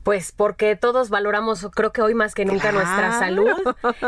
Speaker 14: pues porque todos valoramos, creo que hoy más que nunca, nuestra salud.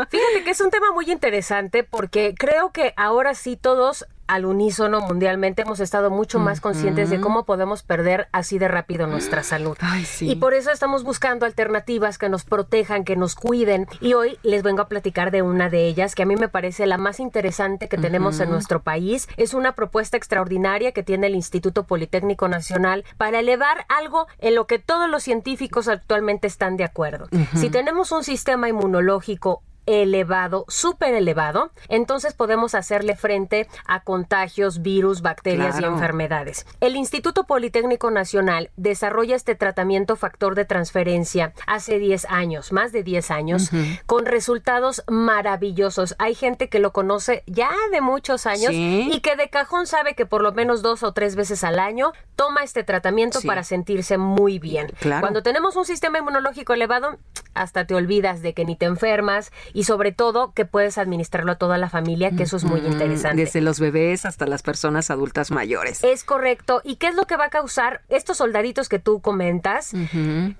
Speaker 14: Fíjate que es un tema muy interesante porque creo que ahora sí todos al unísono mundialmente hemos estado mucho más conscientes de cómo podemos perder así de rápido nuestra salud. Y por eso estamos buscando alternativas que nos protejan, que nos cuiden. Y hoy les vengo a platicar de una de ellas que a mí me parece la más interesante que tenemos en nuestro país. Es una propuesta extraordinaria que tiene el Instituto Politécnico Nacional para elevar algo en lo que todos los científicos actualmente están de acuerdo. Si tenemos un sistema inmunológico elevado, súper elevado, entonces podemos hacerle frente a contagios, virus, bacterias y enfermedades. El Instituto Politécnico Nacional desarrolla este tratamiento factor de transferencia hace 10 años, más de 10 años, con resultados maravillosos. Hay gente que lo conoce ya de muchos años y que de cajón sabe que por lo menos dos o tres veces al año toma este tratamiento para sentirse muy bien. Cuando tenemos un sistema inmunológico elevado, hasta te olvidas de que ni te enfermas y sobre todo que puedes administrarlo a toda la familia, que eso es muy interesante.
Speaker 11: Desde los bebés hasta las personas adultas mayores.
Speaker 14: Es correcto. ¿Y qué es lo que va a causar estos soldaditos que tú comentas?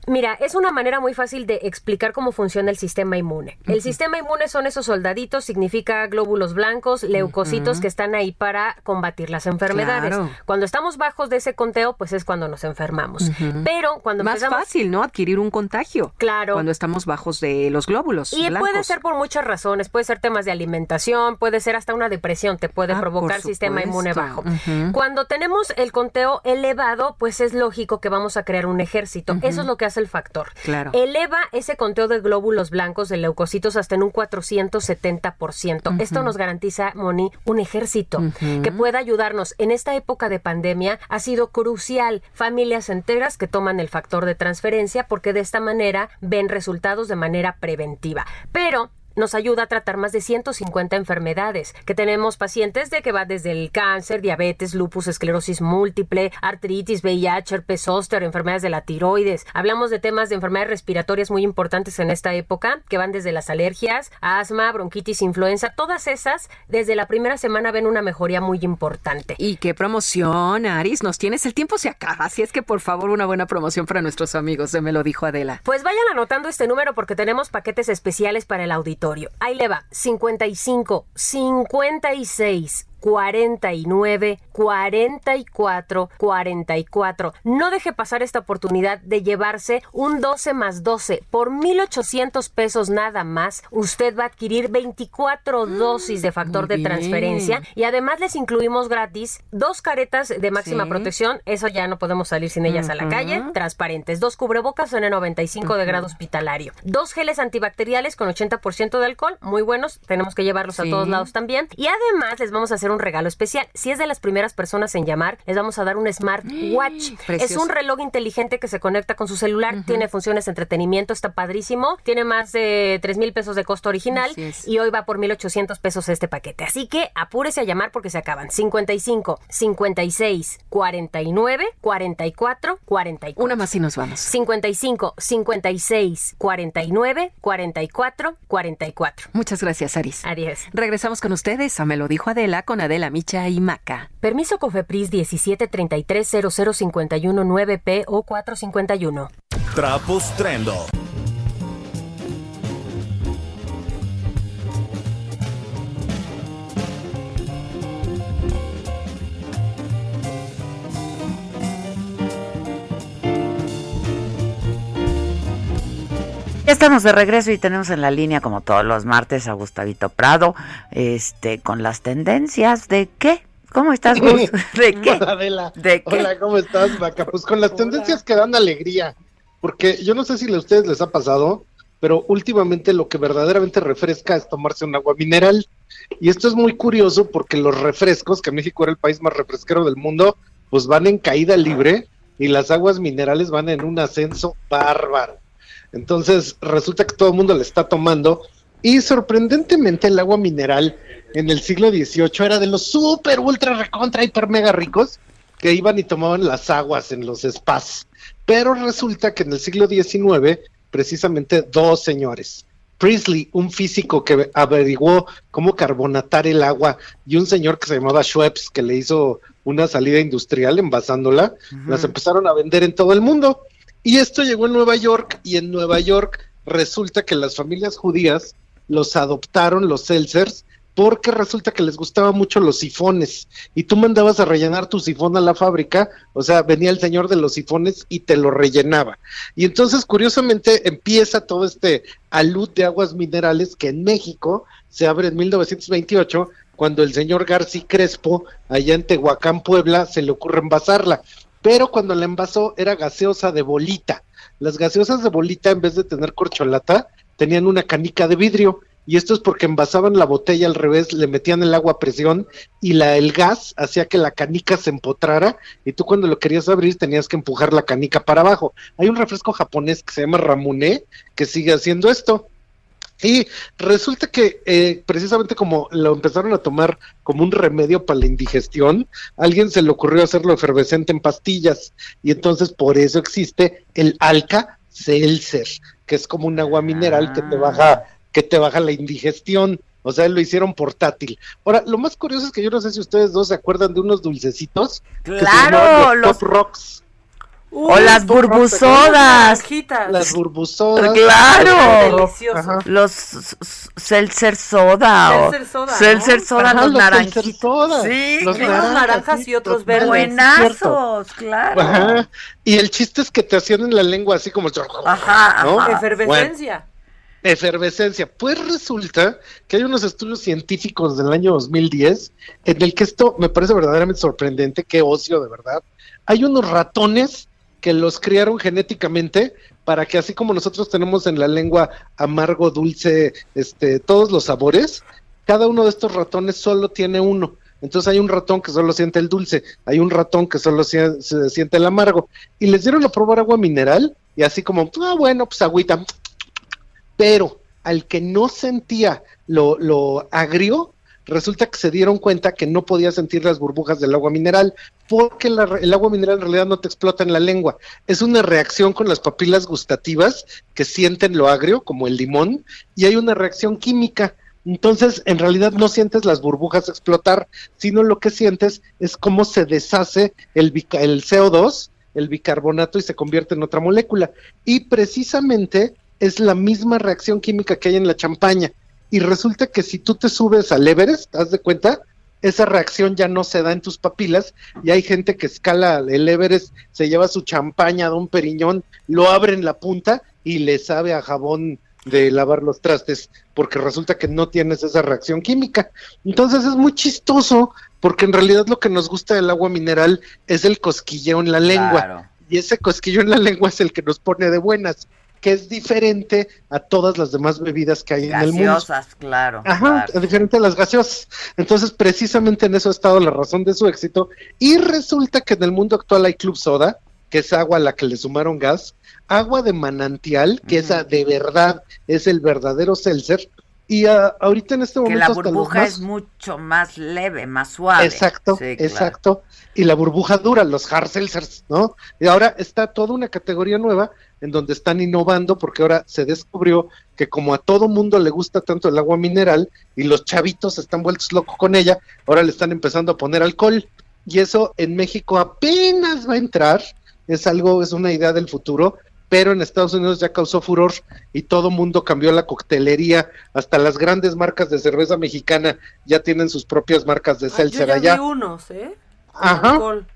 Speaker 14: Mira, es una manera muy fácil de explicar cómo funciona el sistema inmune. El sistema inmune son esos soldaditos, significa glóbulos blancos, leucocitos que están ahí para combatir las enfermedades. Cuando estamos bajos de ese conteo, pues es cuando nos enfermamos. Pero cuando
Speaker 11: más fácil, ¿no? Adquirir un contagio.
Speaker 14: Claro.
Speaker 11: Cuando estamos bajos de los glóbulos.
Speaker 14: Y puede ser por muchas razones. Puede ser temas de alimentación, puede ser hasta una depresión, te puede
Speaker 11: Ah,
Speaker 14: provocar sistema inmune bajo. Cuando tenemos el conteo elevado, pues es lógico que vamos a crear un ejército. Eso es lo que hace el factor.
Speaker 11: Claro.
Speaker 14: Eleva ese conteo de glóbulos blancos, de leucocitos, hasta en un 470%. Esto nos garantiza, Moni, un ejército que pueda ayudarnos. En esta época de pandemia ha sido crucial familias enteras que toman el factor de transferencia porque de esta manera ven resultados de manera preventiva. Pero nos ayuda a tratar más de 150 enfermedades, que tenemos pacientes de que va desde el cáncer, diabetes, lupus, esclerosis múltiple, artritis, VIH, herpes zóster, enfermedades de la tiroides. Hablamos de temas de enfermedades respiratorias muy importantes en esta época, que van desde las alergias, asma, bronquitis, influenza, todas esas desde la primera semana ven una mejoría muy importante.
Speaker 11: Y qué promoción, Aris, nos tienes el tiempo se acaba, así es que por favor una buena promoción para nuestros amigos, se me lo dijo Adela.
Speaker 14: Pues vayan anotando este número porque tenemos paquetes especiales para el auditorio. Ahí le va, 55 56 49 44 44. No deje pasar esta oportunidad de llevarse un 12 más 12 por 1800 pesos nada más. Usted va a adquirir 24 mm, dosis de factor de transferencia y además les incluimos gratis dos caretas de máxima protección. Eso ya no podemos salir sin ellas a la calle. Transparentes. Dos cubrebocas en el 95 de grado hospitalario. Dos geles antibacteriales con 80% de alcohol. Muy buenos. Tenemos que llevarlos a todos lados también. Y además les vamos a hacer un regalo especial. Si es de las primeras personas en llamar, les vamos a dar un smartwatch. <gasps> es un reloj inteligente que se conecta con su celular, tiene funciones de entretenimiento, está padrísimo, tiene más de 3 mil pesos de costo original y hoy va por 1,800 pesos este paquete. Así que apúrese a llamar porque se acaban. 55, 56, 49, 44, 44.
Speaker 11: Una más y nos vamos.
Speaker 14: 55, 56, 49, 44, 44.
Speaker 11: Muchas gracias, Aris.
Speaker 14: Adiós.
Speaker 11: Regresamos con ustedes a Me lo dijo Adela con Adela Micha y Maca.
Speaker 14: Permiso Cofepris 1733 9 p o 451.
Speaker 2: Trapos Trendo.
Speaker 3: Ya estamos de regreso y tenemos en la línea, como todos los martes, a Gustavito Prado, este, con las tendencias de qué. ¿Cómo estás, Gus? <laughs>
Speaker 17: ¿De qué? ¿De qué? Hola, ¿cómo estás, Maca? Pues con las tendencias que dan alegría, porque yo no sé si a ustedes les ha pasado, pero últimamente lo que verdaderamente refresca es tomarse un agua mineral. Y esto es muy curioso porque los refrescos, que México era el país más refresquero del mundo, pues van en caída libre y las aguas minerales van en un ascenso bárbaro. Entonces resulta que todo el mundo le está tomando y sorprendentemente el agua mineral en el siglo XVIII era de los super, ultra, recontra, hiper, mega ricos que iban y tomaban las aguas en los spas. Pero resulta que en el siglo XIX, precisamente dos señores, Priestley, un físico que averiguó cómo carbonatar el agua, y un señor que se llamaba Schweppes, que le hizo una salida industrial envasándola, las empezaron a vender en todo el mundo. Y esto llegó en Nueva York y en Nueva York resulta que las familias judías los adoptaron, los Seltzers, porque resulta que les gustaban mucho los sifones y tú mandabas a rellenar tu sifón a la fábrica, o sea, venía el señor de los sifones y te lo rellenaba. Y entonces, curiosamente, empieza todo este alud de aguas minerales que en México se abre en 1928 cuando el señor García Crespo, allá en Tehuacán, Puebla, se le ocurre envasarla pero cuando la envasó era gaseosa de bolita. Las gaseosas de bolita, en vez de tener corcholata, tenían una canica de vidrio. Y esto es porque envasaban la botella al revés, le metían el agua a presión y la, el gas hacía que la canica se empotrara y tú cuando lo querías abrir tenías que empujar la canica para abajo. Hay un refresco japonés que se llama Ramune que sigue haciendo esto. Y resulta que eh, precisamente como lo empezaron a tomar como un remedio para la indigestión, alguien se le ocurrió hacerlo efervescente en pastillas y entonces por eso existe el Alka Seltzer, que es como un agua mineral que te ah. baja que te baja la indigestión. O sea, lo hicieron portátil. Ahora, lo más curioso es que yo no sé si ustedes dos se acuerdan de unos dulcecitos.
Speaker 3: Claro,
Speaker 17: los, Pop Rocks
Speaker 3: o las burbusodas.
Speaker 17: Las burbusodas.
Speaker 3: Claro. Los seltzer soda. Seltzer soda. Seltzer soda, los, naranjitos.
Speaker 7: Sí, los naranjas y otros verdes.
Speaker 3: Buenazos, claro.
Speaker 17: Y el chiste es que te hacían en la lengua así como.
Speaker 7: Ajá, Efervescencia.
Speaker 17: efervescencia. Pues resulta que hay unos estudios científicos del año 2010 en el que esto me parece verdaderamente sorprendente, qué ocio de verdad. Hay unos ratones que los criaron genéticamente para que así como nosotros tenemos en la lengua amargo, dulce, este, todos los sabores, cada uno de estos ratones solo tiene uno. Entonces hay un ratón que solo siente el dulce, hay un ratón que solo siente el amargo. Y les dieron a probar agua mineral y así como, ah, bueno, pues agüita. Pero al que no sentía lo, lo agrio, resulta que se dieron cuenta que no podía sentir las burbujas del agua mineral, porque el agua mineral en realidad no te explota en la lengua. Es una reacción con las papilas gustativas que sienten lo agrio, como el limón, y hay una reacción química. Entonces, en realidad no sientes las burbujas explotar, sino lo que sientes es cómo se deshace el CO2, el bicarbonato, y se convierte en otra molécula. Y precisamente es la misma reacción química que hay en la champaña. Y resulta que si tú te subes al Everest, haz de cuenta, esa reacción ya no se da en tus papilas y hay gente que escala el Everest, se lleva su champaña de un periñón, lo abre en la punta y le sabe a jabón de lavar los trastes, porque resulta que no tienes esa reacción química. Entonces es muy chistoso, porque en realidad lo que nos gusta del agua mineral es el cosquilleo en la lengua.
Speaker 3: Claro.
Speaker 17: Y ese cosquillo en la lengua es el que nos pone de buenas, que es diferente a todas las demás bebidas que hay en el mundo.
Speaker 3: Gaseosas, claro.
Speaker 17: Ajá,
Speaker 3: claro.
Speaker 17: diferente a las gaseosas. Entonces, precisamente en eso ha estado la razón de su éxito. Y resulta que en el mundo actual hay club soda, que es agua a la que le sumaron gas, agua de manantial, que esa de verdad es el verdadero seltzer. Y ah, ahorita en este
Speaker 3: Que
Speaker 17: momento
Speaker 3: la
Speaker 17: hasta los
Speaker 3: burbuja
Speaker 17: más-
Speaker 3: es mucho más leve, más suave.
Speaker 17: Exacto,
Speaker 3: Sí, claro.
Speaker 17: exacto. Y la burbuja dura, los hard seltzers, ¿no? Y ahora está toda una categoría nueva en donde están innovando porque ahora se descubrió que como a todo mundo le gusta tanto el agua mineral y los chavitos están vueltos locos con ella, ahora le están empezando a poner alcohol. Y eso en México apenas va a entrar, es algo, es una idea del futuro, pero en Estados Unidos ya causó furor y todo mundo cambió la coctelería, hasta las grandes marcas de cerveza mexicana ya tienen sus propias marcas de
Speaker 7: Ah, yo
Speaker 17: seltzer
Speaker 7: ya
Speaker 17: allá.
Speaker 7: vi unos, ¿eh?
Speaker 17: Ajá.
Speaker 7: alcohol.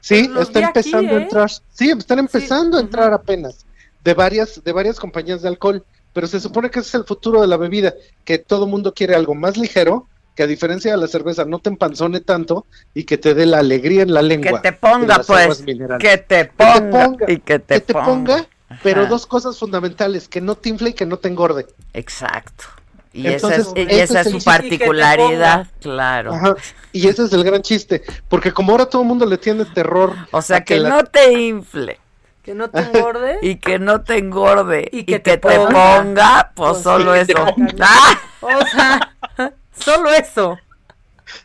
Speaker 17: Sí,
Speaker 7: los
Speaker 17: está
Speaker 7: aquí,
Speaker 17: empezando a
Speaker 7: ¿eh?
Speaker 17: entrar. Sí, están empezando a entrar apenas de varias de varias compañías de alcohol, pero se supone que ese es el futuro de la bebida, que todo mundo quiere algo más ligero, que a diferencia de la cerveza no te empanzone tanto y que te dé la alegría en la lengua.
Speaker 3: Que te ponga, pues. Que te
Speaker 17: Que te
Speaker 3: ponga.
Speaker 17: ponga,
Speaker 3: y que te,
Speaker 17: que te ponga, pero dos cosas fundamentales, que no te infle y que no te engorde.
Speaker 3: Exacto. Y
Speaker 17: Entonces,
Speaker 3: esa es, y
Speaker 17: ese
Speaker 3: esa
Speaker 17: es
Speaker 3: es
Speaker 17: el
Speaker 3: su particularidad, claro.
Speaker 17: Ajá. Y ese es el gran chiste, porque como ahora todo el mundo le tiene terror.
Speaker 3: O sea, que,
Speaker 17: la-
Speaker 3: no te infle.
Speaker 7: Que no te engorde. <laughs>
Speaker 3: Y que no te engorde. Y que, te,
Speaker 7: ponga.
Speaker 3: ponga, pues,
Speaker 7: Pues
Speaker 3: solo eso. ¡Ah!
Speaker 7: O sea, <laughs> solo eso.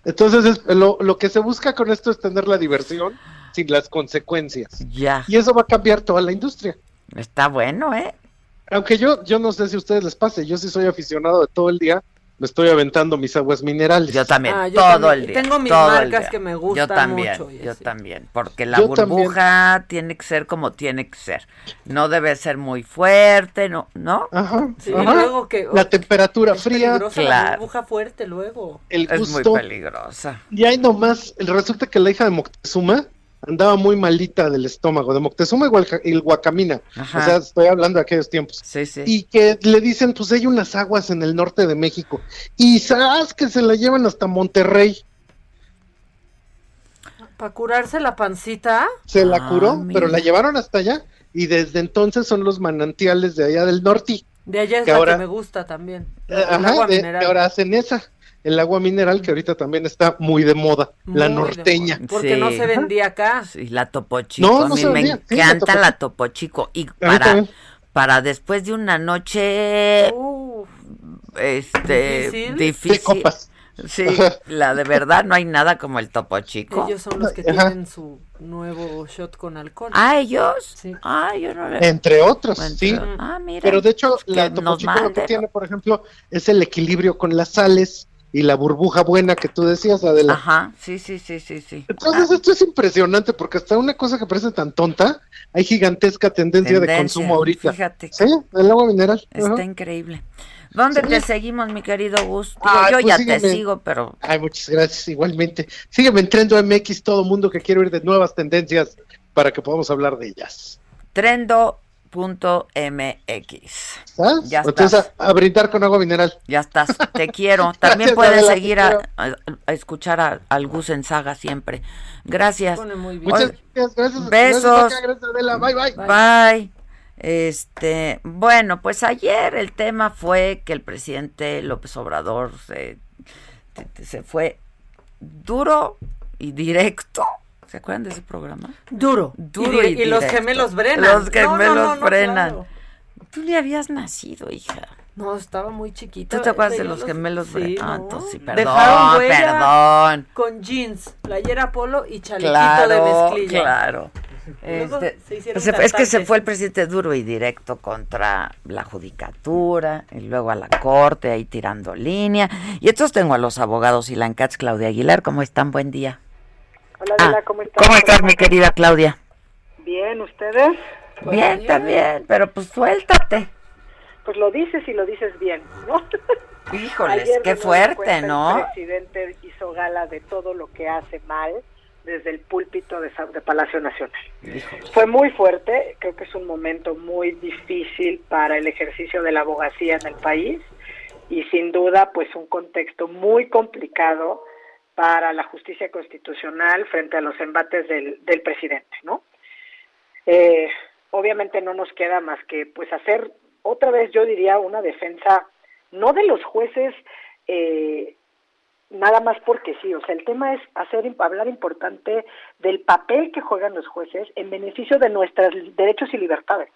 Speaker 17: Entonces, es- lo, lo que se busca con esto es tener la diversión sin las consecuencias.
Speaker 3: Ya.
Speaker 17: Y eso va a cambiar toda la industria.
Speaker 3: Está bueno, ¿eh?
Speaker 17: Aunque yo, yo no sé si a ustedes les pase, yo sí soy aficionado de todo el día, me estoy aventando mis aguas minerales.
Speaker 3: Yo también,
Speaker 7: Ah, yo
Speaker 3: todo
Speaker 7: también.
Speaker 3: el día.
Speaker 7: Tengo mis
Speaker 3: todo el
Speaker 7: marcas
Speaker 3: día.
Speaker 7: que me
Speaker 3: Yo
Speaker 7: gustan
Speaker 3: también,
Speaker 7: mucho
Speaker 3: yo también, porque la
Speaker 17: Yo también.
Speaker 3: burbuja tiene que ser como tiene que ser. No debe ser muy fuerte, ¿no? ¿No?
Speaker 17: Ajá,
Speaker 7: Sí,
Speaker 17: ajá.
Speaker 7: luego que
Speaker 17: La temperatura fría,
Speaker 7: peligrosa la
Speaker 3: Claro.
Speaker 7: burbuja fuerte luego.
Speaker 17: el
Speaker 3: Es muy peligrosa.
Speaker 17: Y ahí nomás, resulta que la hija de Moctezuma andaba muy malita del estómago, de Moctezuma y y Guacamina.
Speaker 3: Ajá.
Speaker 17: O sea, estoy hablando de aquellos tiempos.
Speaker 3: Sí, sí.
Speaker 17: Y que le dicen, pues hay unas aguas en el norte de México. Y sabes que se la llevan hasta Monterrey.
Speaker 7: Para curarse la pancita.
Speaker 17: Se la
Speaker 3: Ah,
Speaker 17: curó,
Speaker 3: mira.
Speaker 17: pero la llevaron hasta allá. Y desde entonces son los manantiales de allá del norte.
Speaker 7: De allá es
Speaker 17: Que
Speaker 7: la
Speaker 17: ahora-
Speaker 7: que me gusta también.
Speaker 17: Eh,
Speaker 7: El
Speaker 17: Ajá,
Speaker 7: agua
Speaker 17: de-
Speaker 7: mineral.
Speaker 17: que ahora hacen esa. El agua mineral que ahorita también está muy de moda. la
Speaker 7: Muy
Speaker 17: norteña.
Speaker 7: moda, Porque no se vendía acá.
Speaker 3: Sí, la Topo Chico.
Speaker 17: No,
Speaker 3: a
Speaker 17: no
Speaker 3: mí
Speaker 17: se
Speaker 3: me
Speaker 17: vendía. Sí, la
Speaker 3: encanta
Speaker 17: Topo
Speaker 3: la
Speaker 17: Chico.
Speaker 3: Topo Chico. Y
Speaker 17: A
Speaker 3: para, para después de una noche
Speaker 7: Uf,
Speaker 3: este
Speaker 7: ¿Difícil?
Speaker 3: difícil.
Speaker 17: Copas.
Speaker 3: Sí, la de verdad no hay nada como el Topo Chico.
Speaker 7: ellos son los que
Speaker 17: Ajá.
Speaker 7: tienen su nuevo shot con alcohol.
Speaker 3: Ah, ellos.
Speaker 7: Sí.
Speaker 3: Ah, yo no le.
Speaker 17: Entre otros,
Speaker 3: Entre-
Speaker 17: sí.
Speaker 3: Ah, mira.
Speaker 17: Pero de hecho,
Speaker 3: Que
Speaker 17: la Topo Chico lo que tiene, por ejemplo, es el equilibrio con las sales y la burbuja buena que tú decías, Adela.
Speaker 3: Ajá, sí, sí, sí, sí, sí.
Speaker 17: Entonces esto es impresionante porque hasta una cosa que parece tan tonta, hay gigantesca tendencia, de consumo ahorita.
Speaker 3: Fíjate,
Speaker 17: Sí, el agua mineral.
Speaker 3: está
Speaker 17: Ajá.
Speaker 3: increíble. ¿Dónde
Speaker 17: Sí.
Speaker 3: te seguimos, mi querido Gus?
Speaker 17: Ay,
Speaker 3: yo
Speaker 17: pues
Speaker 3: ya
Speaker 17: sígueme.
Speaker 3: te sigo, pero
Speaker 17: Ay, muchas gracias, igualmente. Sígueme en Trendo MX, todo mundo que quiere oír de nuevas tendencias para que podamos hablar de ellas. ¿Sabes?
Speaker 3: Ya estás.
Speaker 17: a, brindar con agua mineral.
Speaker 3: Ya estás, te quiero. También
Speaker 17: Gracias,
Speaker 3: puedes seguir a, escuchar a- al Gus en Saga siempre. Gracias.
Speaker 17: Muchas gracias, gracias.
Speaker 3: besos.
Speaker 17: Gracias, gracias, Adela. Bye, bye.
Speaker 3: Bye. Este, bueno, pues ayer el tema fue que el presidente López Obrador se, se fue duro y directo. ¿Se acuerdan de ese programa?
Speaker 7: Duro.
Speaker 3: Duro
Speaker 7: y,
Speaker 3: y
Speaker 7: y los gemelos Brennan.
Speaker 3: Los
Speaker 7: no,
Speaker 3: gemelos
Speaker 7: no, no,
Speaker 3: Brennan.
Speaker 7: claro.
Speaker 3: Tú ni habías nacido, hija.
Speaker 7: No, estaba muy chiquita.
Speaker 3: ¿Tú te acuerdas de los gemelos
Speaker 7: Sí,
Speaker 3: Ah,
Speaker 7: no.
Speaker 3: entonces sí, perdón,
Speaker 7: Dejaron huella
Speaker 3: perdón.
Speaker 7: Con jeans, playera polo y chalequito
Speaker 3: Claro,
Speaker 7: de mezclilla.
Speaker 3: claro. Este,
Speaker 7: se hicieron
Speaker 3: se- es que se fue el presidente duro y directo contra la judicatura y luego a la corte ahí tirando línea. Y entonces tengo a los abogados y la Encats, Claudia Aguilar. ¿Cómo están? Buen día.
Speaker 18: Hola,
Speaker 3: Ah,
Speaker 18: Adela, ¿cómo estás?
Speaker 3: ¿Cómo estás, mi querida Claudia?
Speaker 18: Bien, ¿ustedes?
Speaker 3: Bien, también, pero pues suéltate.
Speaker 18: Pues lo dices y lo dices bien, ¿no? <laughs>
Speaker 3: Híjoles,
Speaker 18: Ayer,
Speaker 3: qué fuerte,
Speaker 18: cuenta,
Speaker 3: ¿no?
Speaker 18: El presidente hizo gala de todo lo que hace mal desde el púlpito de, de Palacio Nacional. Fue muy fuerte, creo que es un momento muy difícil para el ejercicio de la abogacía en el país y sin duda pues un contexto muy complicado para la justicia constitucional frente a los embates del, del presidente, ¿no? Eh, obviamente no nos queda más que pues hacer otra vez yo diría una defensa no de los jueces eh, nada más porque sí, o sea, el tema es hacer hablar importante del papel que juegan los jueces en beneficio de nuestros derechos y libertades.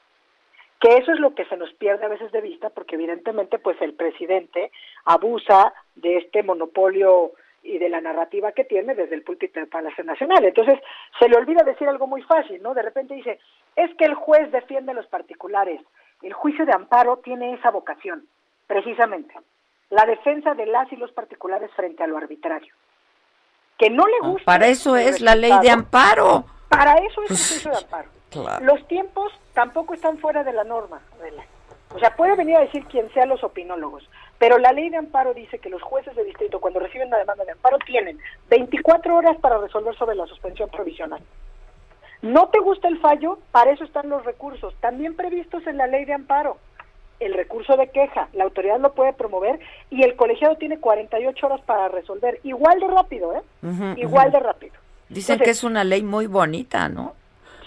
Speaker 18: Que eso es lo que se nos pierde a veces de vista porque evidentemente pues el presidente abusa de este monopolio y de la narrativa que tiene desde el púlpito del Palacio Nacional. Entonces, se le olvida decir algo muy fácil, ¿no? De repente dice, es que el juez defiende a los particulares. El juicio de amparo tiene esa vocación, precisamente. La defensa de las y los particulares frente a lo arbitrario. Que no le gusta.
Speaker 3: Para eso es la ley de amparo.
Speaker 18: Para eso es el juicio de amparo.
Speaker 3: Claro.
Speaker 18: Los tiempos tampoco están fuera de la norma, Adela. O sea, puede venir a decir quien sea los opinólogos, pero la ley de amparo dice que los jueces de distrito, cuando reciben una demanda de amparo, tienen 24 horas para resolver sobre la suspensión provisional. ¿No te gusta el fallo? Para eso están los recursos, también previstos en la ley de amparo. El recurso de queja, la autoridad lo puede promover y el colegiado tiene 48 horas para resolver. Igual de rápido, ¿eh? Igual de rápido.
Speaker 3: Dicen
Speaker 18: Entonces,
Speaker 3: que es una ley muy bonita, ¿no?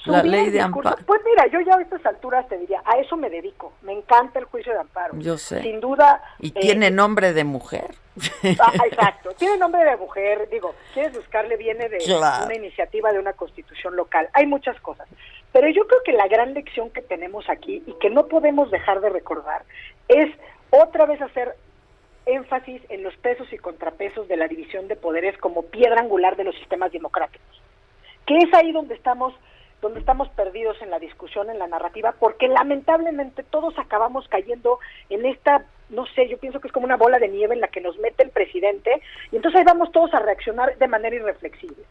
Speaker 3: La
Speaker 18: subir
Speaker 3: ley de amparo.
Speaker 18: Pues mira, yo ya a estas alturas te diría, a eso me dedico. Me encanta el juicio de amparo.
Speaker 3: Yo sé.
Speaker 18: Sin duda.
Speaker 3: Y
Speaker 18: eh,
Speaker 3: tiene nombre de mujer.
Speaker 18: ah, exacto. Tiene nombre de mujer. Digo, quieres buscarle, viene de
Speaker 3: Claro.
Speaker 18: una iniciativa de una constitución local. Hay muchas cosas. Pero yo creo que la gran lección que tenemos aquí y que no podemos dejar de recordar es otra vez hacer énfasis en los pesos y contrapesos de la división de poderes como piedra angular de los sistemas democráticos que es ahí donde estamos donde estamos perdidos en la discusión, en la narrativa, porque lamentablemente todos acabamos cayendo en esta, no sé, yo pienso que es como una bola de nieve en la que nos mete el presidente, y entonces ahí vamos todos a reaccionar de manera irreflexible.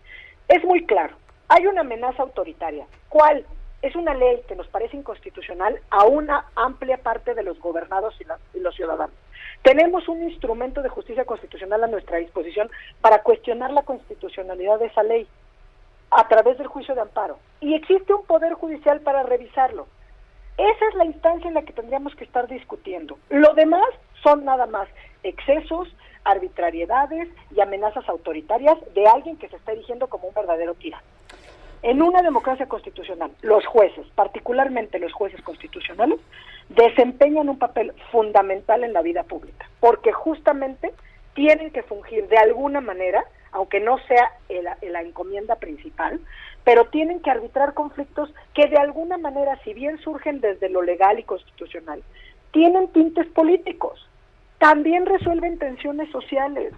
Speaker 18: Es muy claro, hay una amenaza autoritaria. ¿Cuál? Es una ley que nos parece inconstitucional a una amplia parte de los gobernados y, la- y los ciudadanos. Tenemos un instrumento de justicia constitucional a nuestra disposición para cuestionar la constitucionalidad de esa ley a través del juicio de amparo. Y existe un poder judicial para revisarlo. Esa es la instancia en la que tendríamos que estar discutiendo. Lo demás son nada más excesos, arbitrariedades y amenazas autoritarias de alguien que se está erigiendo como un verdadero tirano. En una democracia constitucional, los jueces, particularmente los jueces constitucionales, desempeñan un papel fundamental en la vida pública, porque justamente tienen que fungir de alguna manera, aunque no sea el- la encomienda principal, pero tienen que arbitrar conflictos que de alguna manera, si bien surgen desde lo legal y constitucional, tienen tintes políticos. También resuelven tensiones sociales.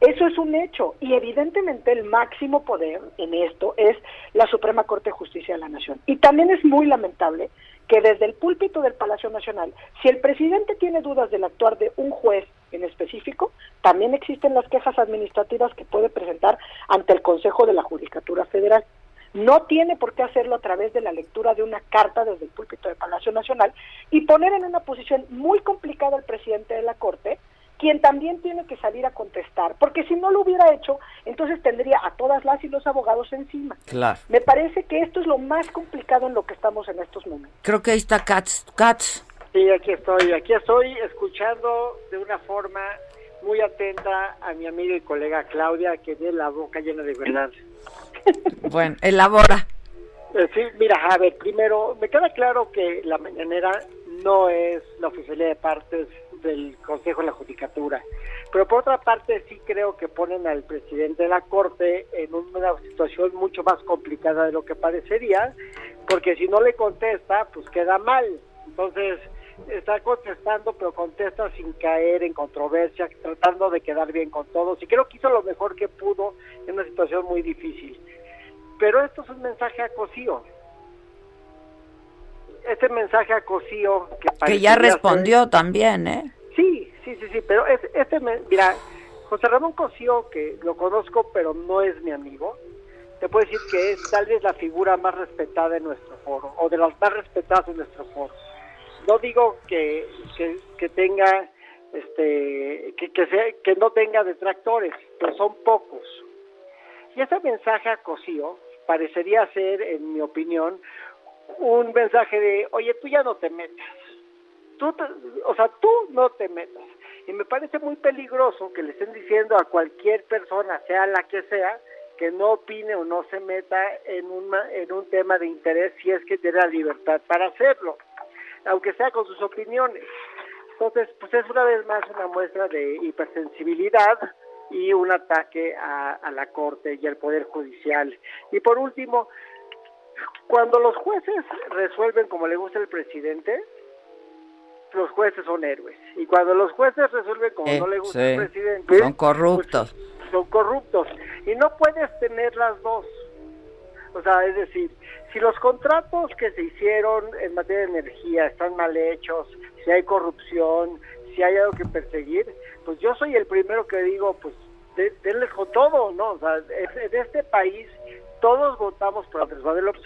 Speaker 18: Eso es un hecho y evidentemente el máximo poder en esto es la Suprema Corte de Justicia de la Nación. Y también es muy lamentable que desde el púlpito del Palacio Nacional, si el presidente tiene dudas del actuar de un juez en específico, también existen las quejas administrativas que puede presentar ante el Consejo de la Judicatura Federal. No tiene por qué hacerlo a través de la lectura de una carta desde el púlpito del Palacio Nacional y poner en una posición muy complicada al presidente de la Corte, quien también tiene que salir a contestar, porque si no lo hubiera hecho, entonces tendría a todas las y los abogados encima.
Speaker 3: Claro.
Speaker 18: Me parece que esto es lo más complicado en lo que estamos en estos momentos.
Speaker 3: Creo que ahí está Katz. Katz.
Speaker 19: Sí, aquí estoy, aquí estoy escuchando de una forma muy atenta a mi amiga y colega Claudia, que tiene la boca llena de verdad. <laughs>
Speaker 3: Bueno, elabora.
Speaker 19: Eh, sí, mira, a ver, primero, me queda claro que la mañanera no es la oficialidad de partes del Consejo de la Judicatura, pero por otra parte sí creo que ponen al presidente de la Corte en una situación mucho más complicada de lo que parecería, porque si no le contesta, pues queda mal, Entonces, está contestando, pero contesta sin caer en controversia, tratando de quedar bien con todos. Y creo que hizo lo mejor que pudo en una situación muy difícil. Pero esto es un mensaje a Cosío. Este mensaje a Cosío que,
Speaker 3: que ya respondió también, ¿eh?
Speaker 19: Sí, sí, sí, sí, pero es, este, mira, José Ramón Cosío, que lo conozco, pero no es mi amigo, te puedo decir que es tal vez la figura más respetada en nuestro foro, o de las más respetadas en nuestro foro. No digo que, que, tenga, este, que, que, sea, que no tenga detractores, pero son pocos. Y ese mensaje a Cosío parecería ser, en mi opinión, un mensaje de, oye, tú ya no te metas. Tú o sea, tú no te metas. Y me parece muy peligroso que le estén diciendo a cualquier persona, sea la que sea, que no opine o no se meta en, en un tema de interés si es que tiene la libertad para hacerlo, aunque sea con sus opiniones. Entonces, pues es una vez más una muestra de hipersensibilidad y un ataque a, a la Corte y al Poder Judicial. Y por último, cuando los jueces resuelven como le gusta el presidente, los jueces son héroes. Y cuando los jueces resuelven como no le gusta el presidente,
Speaker 3: son corruptos.
Speaker 19: Pues, son corruptos. Y no puedes tener las dos. O sea, es decir, si los contratos que se hicieron en materia de energía están mal hechos, si hay corrupción, si hay algo que perseguir, pues yo soy el primero que digo, pues denles con todo, ¿no? O sea, en este país todos votamos por Andrés Manuel López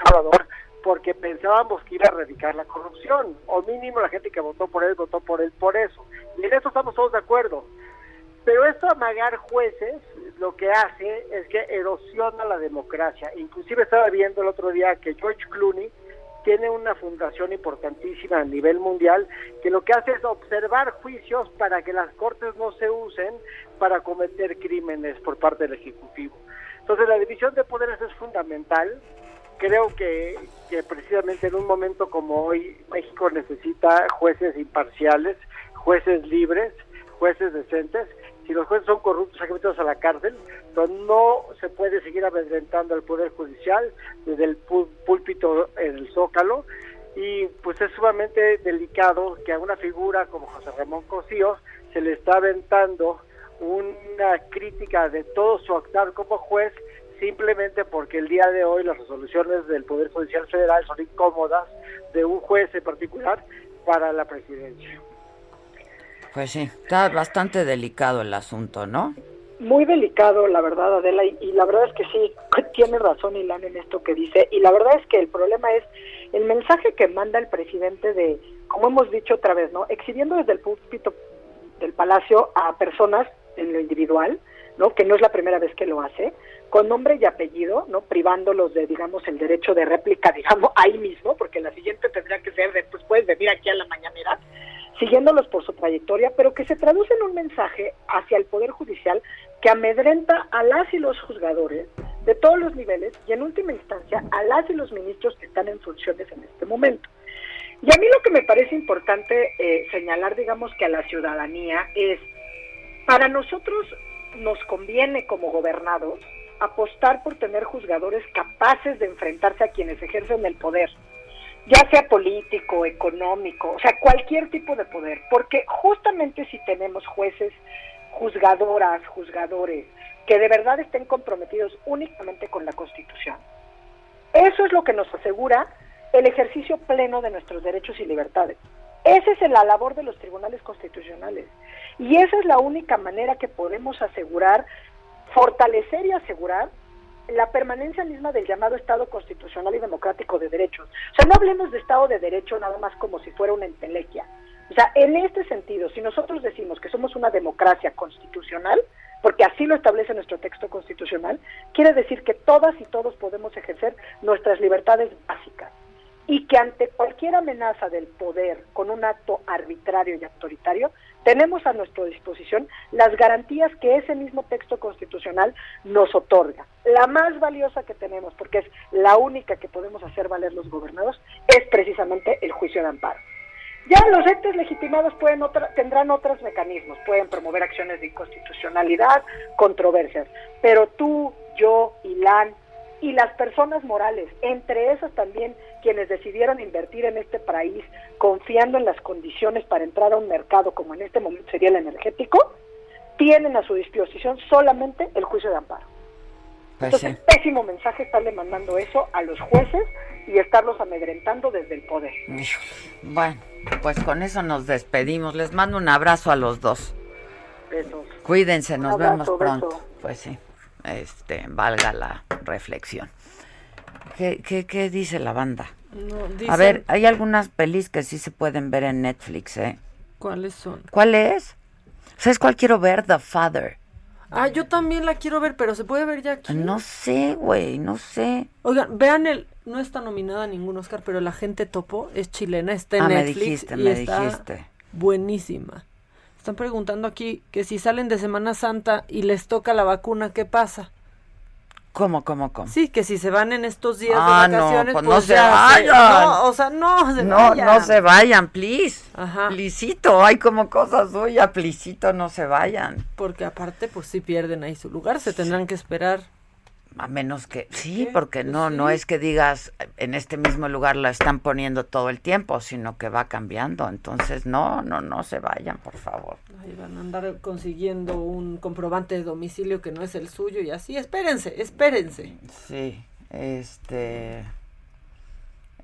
Speaker 19: porque pensábamos que iba a erradicar la corrupción, o mínimo la gente que votó por él votó por él por eso. Y en eso estamos todos de acuerdo. Pero esto amagar jueces lo que hace es que erosiona la democracia. Inclusive estaba viendo el otro día que George Clooney tiene una fundación importantísima a nivel mundial que lo que hace es observar juicios para que las cortes no se usen para cometer crímenes por parte del Ejecutivo. Entonces la división de poderes es fundamental. Creo que, que precisamente en un momento como hoy México necesita jueces imparciales, jueces libres, jueces decentes. Si los jueces son corruptos, hay que meterlos a la cárcel. Entonces no se puede seguir amedrentando al Poder Judicial desde el púlpito en el Zócalo. Y pues es sumamente delicado que a una figura como José Ramón Cosío se le está aventando una crítica de todo su actuar como juez simplemente porque el día de hoy las resoluciones del Poder Judicial Federal son incómodas de un juez en particular para la presidencia.
Speaker 3: Pues sí, está bastante delicado el asunto, ¿no?
Speaker 18: Muy delicado, la verdad, Adela, y, la verdad es que sí, <laughs> tiene razón Ilan en esto que dice, y la verdad es que el problema es el mensaje que manda el presidente de, como hemos dicho otra vez, ¿no? Exhibiendo desde el púlpito del Palacio a personas en lo individual, ¿no? Que no es la primera vez que lo hace, con nombre y apellido, ¿no? Privándolos de, digamos, el derecho de réplica, <laughs> digamos, ahí mismo, porque la siguiente tendría que ser de, pues puedes venir aquí a la mañanera, siguiéndolos por su trayectoria, pero que se traduce en un mensaje hacia el Poder Judicial que amedrenta a las y los juzgadores de todos los niveles y en última instancia a las y los ministros que están en funciones en este momento. Y a mí lo que me parece importante eh, señalar, digamos, que a la ciudadanía es para nosotros nos conviene como gobernados apostar por tener juzgadores capaces de enfrentarse a quienes ejercen el poder, ya sea político, económico, o sea, cualquier tipo de poder, porque justamente si tenemos jueces, juzgadoras, juzgadores, que de verdad estén comprometidos únicamente con la Constitución, eso es lo que nos asegura el ejercicio pleno de nuestros derechos y libertades. Esa es la labor de los tribunales constitucionales. Y esa es la única manera que podemos asegurar, fortalecer y asegurar la permanencia misma del llamado Estado constitucional y democrático de derechos. O sea, no hablemos de Estado de Derecho nada más como si fuera una entelequia. O sea, en este sentido, si nosotros decimos que somos una democracia constitucional, porque así lo establece nuestro texto constitucional, quiere decir que todas y todos podemos ejercer nuestras libertades y que ante cualquier amenaza del poder con un acto arbitrario y autoritario, tenemos a nuestra disposición las garantías que ese mismo texto constitucional nos otorga. La más valiosa que tenemos, porque es la única que podemos hacer valer los gobernados, es precisamente el juicio de amparo. Ya los entes legitimados pueden tendrán otros mecanismos, pueden promover acciones de inconstitucionalidad, controversias, pero tú, yo, Ilan, y las personas morales, entre esas también quienes decidieron invertir en este país confiando en las condiciones para entrar a un mercado como en este momento sería el energético, tienen a su disposición solamente el juicio de amparo.
Speaker 3: Pues
Speaker 18: Entonces, pésimo mensaje estarle mandando eso a los jueces y estarlos amedrentando desde el poder.
Speaker 3: Bueno, pues con eso nos despedimos. Les mando un abrazo a los dos.
Speaker 18: Besos.
Speaker 3: Cuídense, nos
Speaker 18: Abrazo,
Speaker 3: vemos pronto.
Speaker 18: beso.
Speaker 3: Pues sí, este, valga la reflexión. ¿Qué, qué, qué dice la banda?
Speaker 7: No,
Speaker 3: A ver, hay algunas pelis que sí se pueden ver en Netflix, ¿eh?
Speaker 7: ¿Cuáles son?
Speaker 3: ¿Cuál es? ¿Sabes cuál quiero ver? The Father.
Speaker 7: Ah, yo también la quiero ver, pero se puede ver ya aquí.
Speaker 3: No sé, güey, no sé.
Speaker 7: Oigan, vean el. No está nominada a ningún Oscar, pero La Gente Topo es chilena, está en
Speaker 3: Ah, me
Speaker 7: Netflix.
Speaker 3: dijiste,
Speaker 7: y
Speaker 3: me
Speaker 7: está
Speaker 3: dijiste.
Speaker 7: Buenísima. Están preguntando aquí que si salen de Semana Santa y les toca la vacuna, ¿qué pasa?
Speaker 3: ¿Cómo, cómo, cómo?
Speaker 7: Sí, que si se van en estos días
Speaker 3: Ah,
Speaker 7: de
Speaker 3: no,
Speaker 7: vacaciones,
Speaker 3: pues
Speaker 7: pues,
Speaker 3: no se
Speaker 7: ya
Speaker 3: vayan.
Speaker 7: no, o sea, no se
Speaker 3: No,
Speaker 7: vayan.
Speaker 3: no se vayan, please. Plisito, hay como cosas suyas, plisito, no se vayan.
Speaker 7: Porque aparte, pues sí pierden ahí su lugar, se tendrán que esperar.
Speaker 3: A menos que, sí, porque no, no es que digas en este mismo lugar la están poniendo todo el tiempo, sino que va cambiando. Entonces, no, no, no se vayan, por favor.
Speaker 7: Ahí van a andar consiguiendo un comprobante de domicilio que no es el suyo y así. Espérense, espérense.
Speaker 3: Sí, este,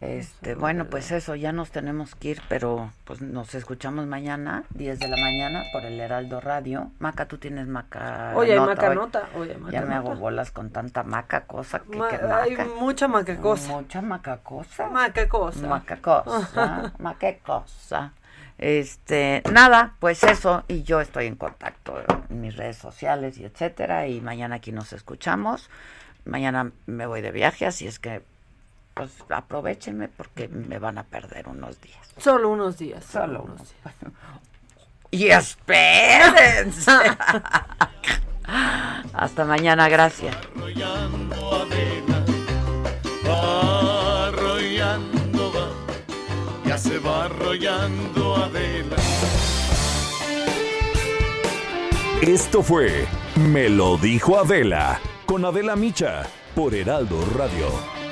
Speaker 3: este, bueno, pues eso, ya nos tenemos que ir, pero pues nos escuchamos mañana, 10 de la mañana, por el Heraldo Radio. Maca, tú tienes maca.
Speaker 7: Hay
Speaker 3: nota
Speaker 7: maca
Speaker 3: hoy?
Speaker 7: nota, hay maca
Speaker 3: Ya me hago bolas con tanta maca cosa que,
Speaker 7: Ma-
Speaker 3: que
Speaker 7: hay
Speaker 3: maca.
Speaker 7: mucha macacosa.
Speaker 3: Mucha macacosa.
Speaker 7: Macacosa.
Speaker 3: Macacosa. <laughs> Macacosa. Este, nada, pues eso, y yo estoy en contacto en mis redes sociales y etcétera, y mañana aquí nos escuchamos. Mañana me voy de viaje, así es que pues aprovechenme porque me van a perder unos días.
Speaker 7: Solo unos días.
Speaker 3: Solo unos días. Y espérense. <laughs> Hasta mañana, gracias.
Speaker 20: Va arrollando, va, ya se va arrollando Adela.
Speaker 2: Esto fue Me lo dijo Adela con Adela Micha por Heraldo Radio.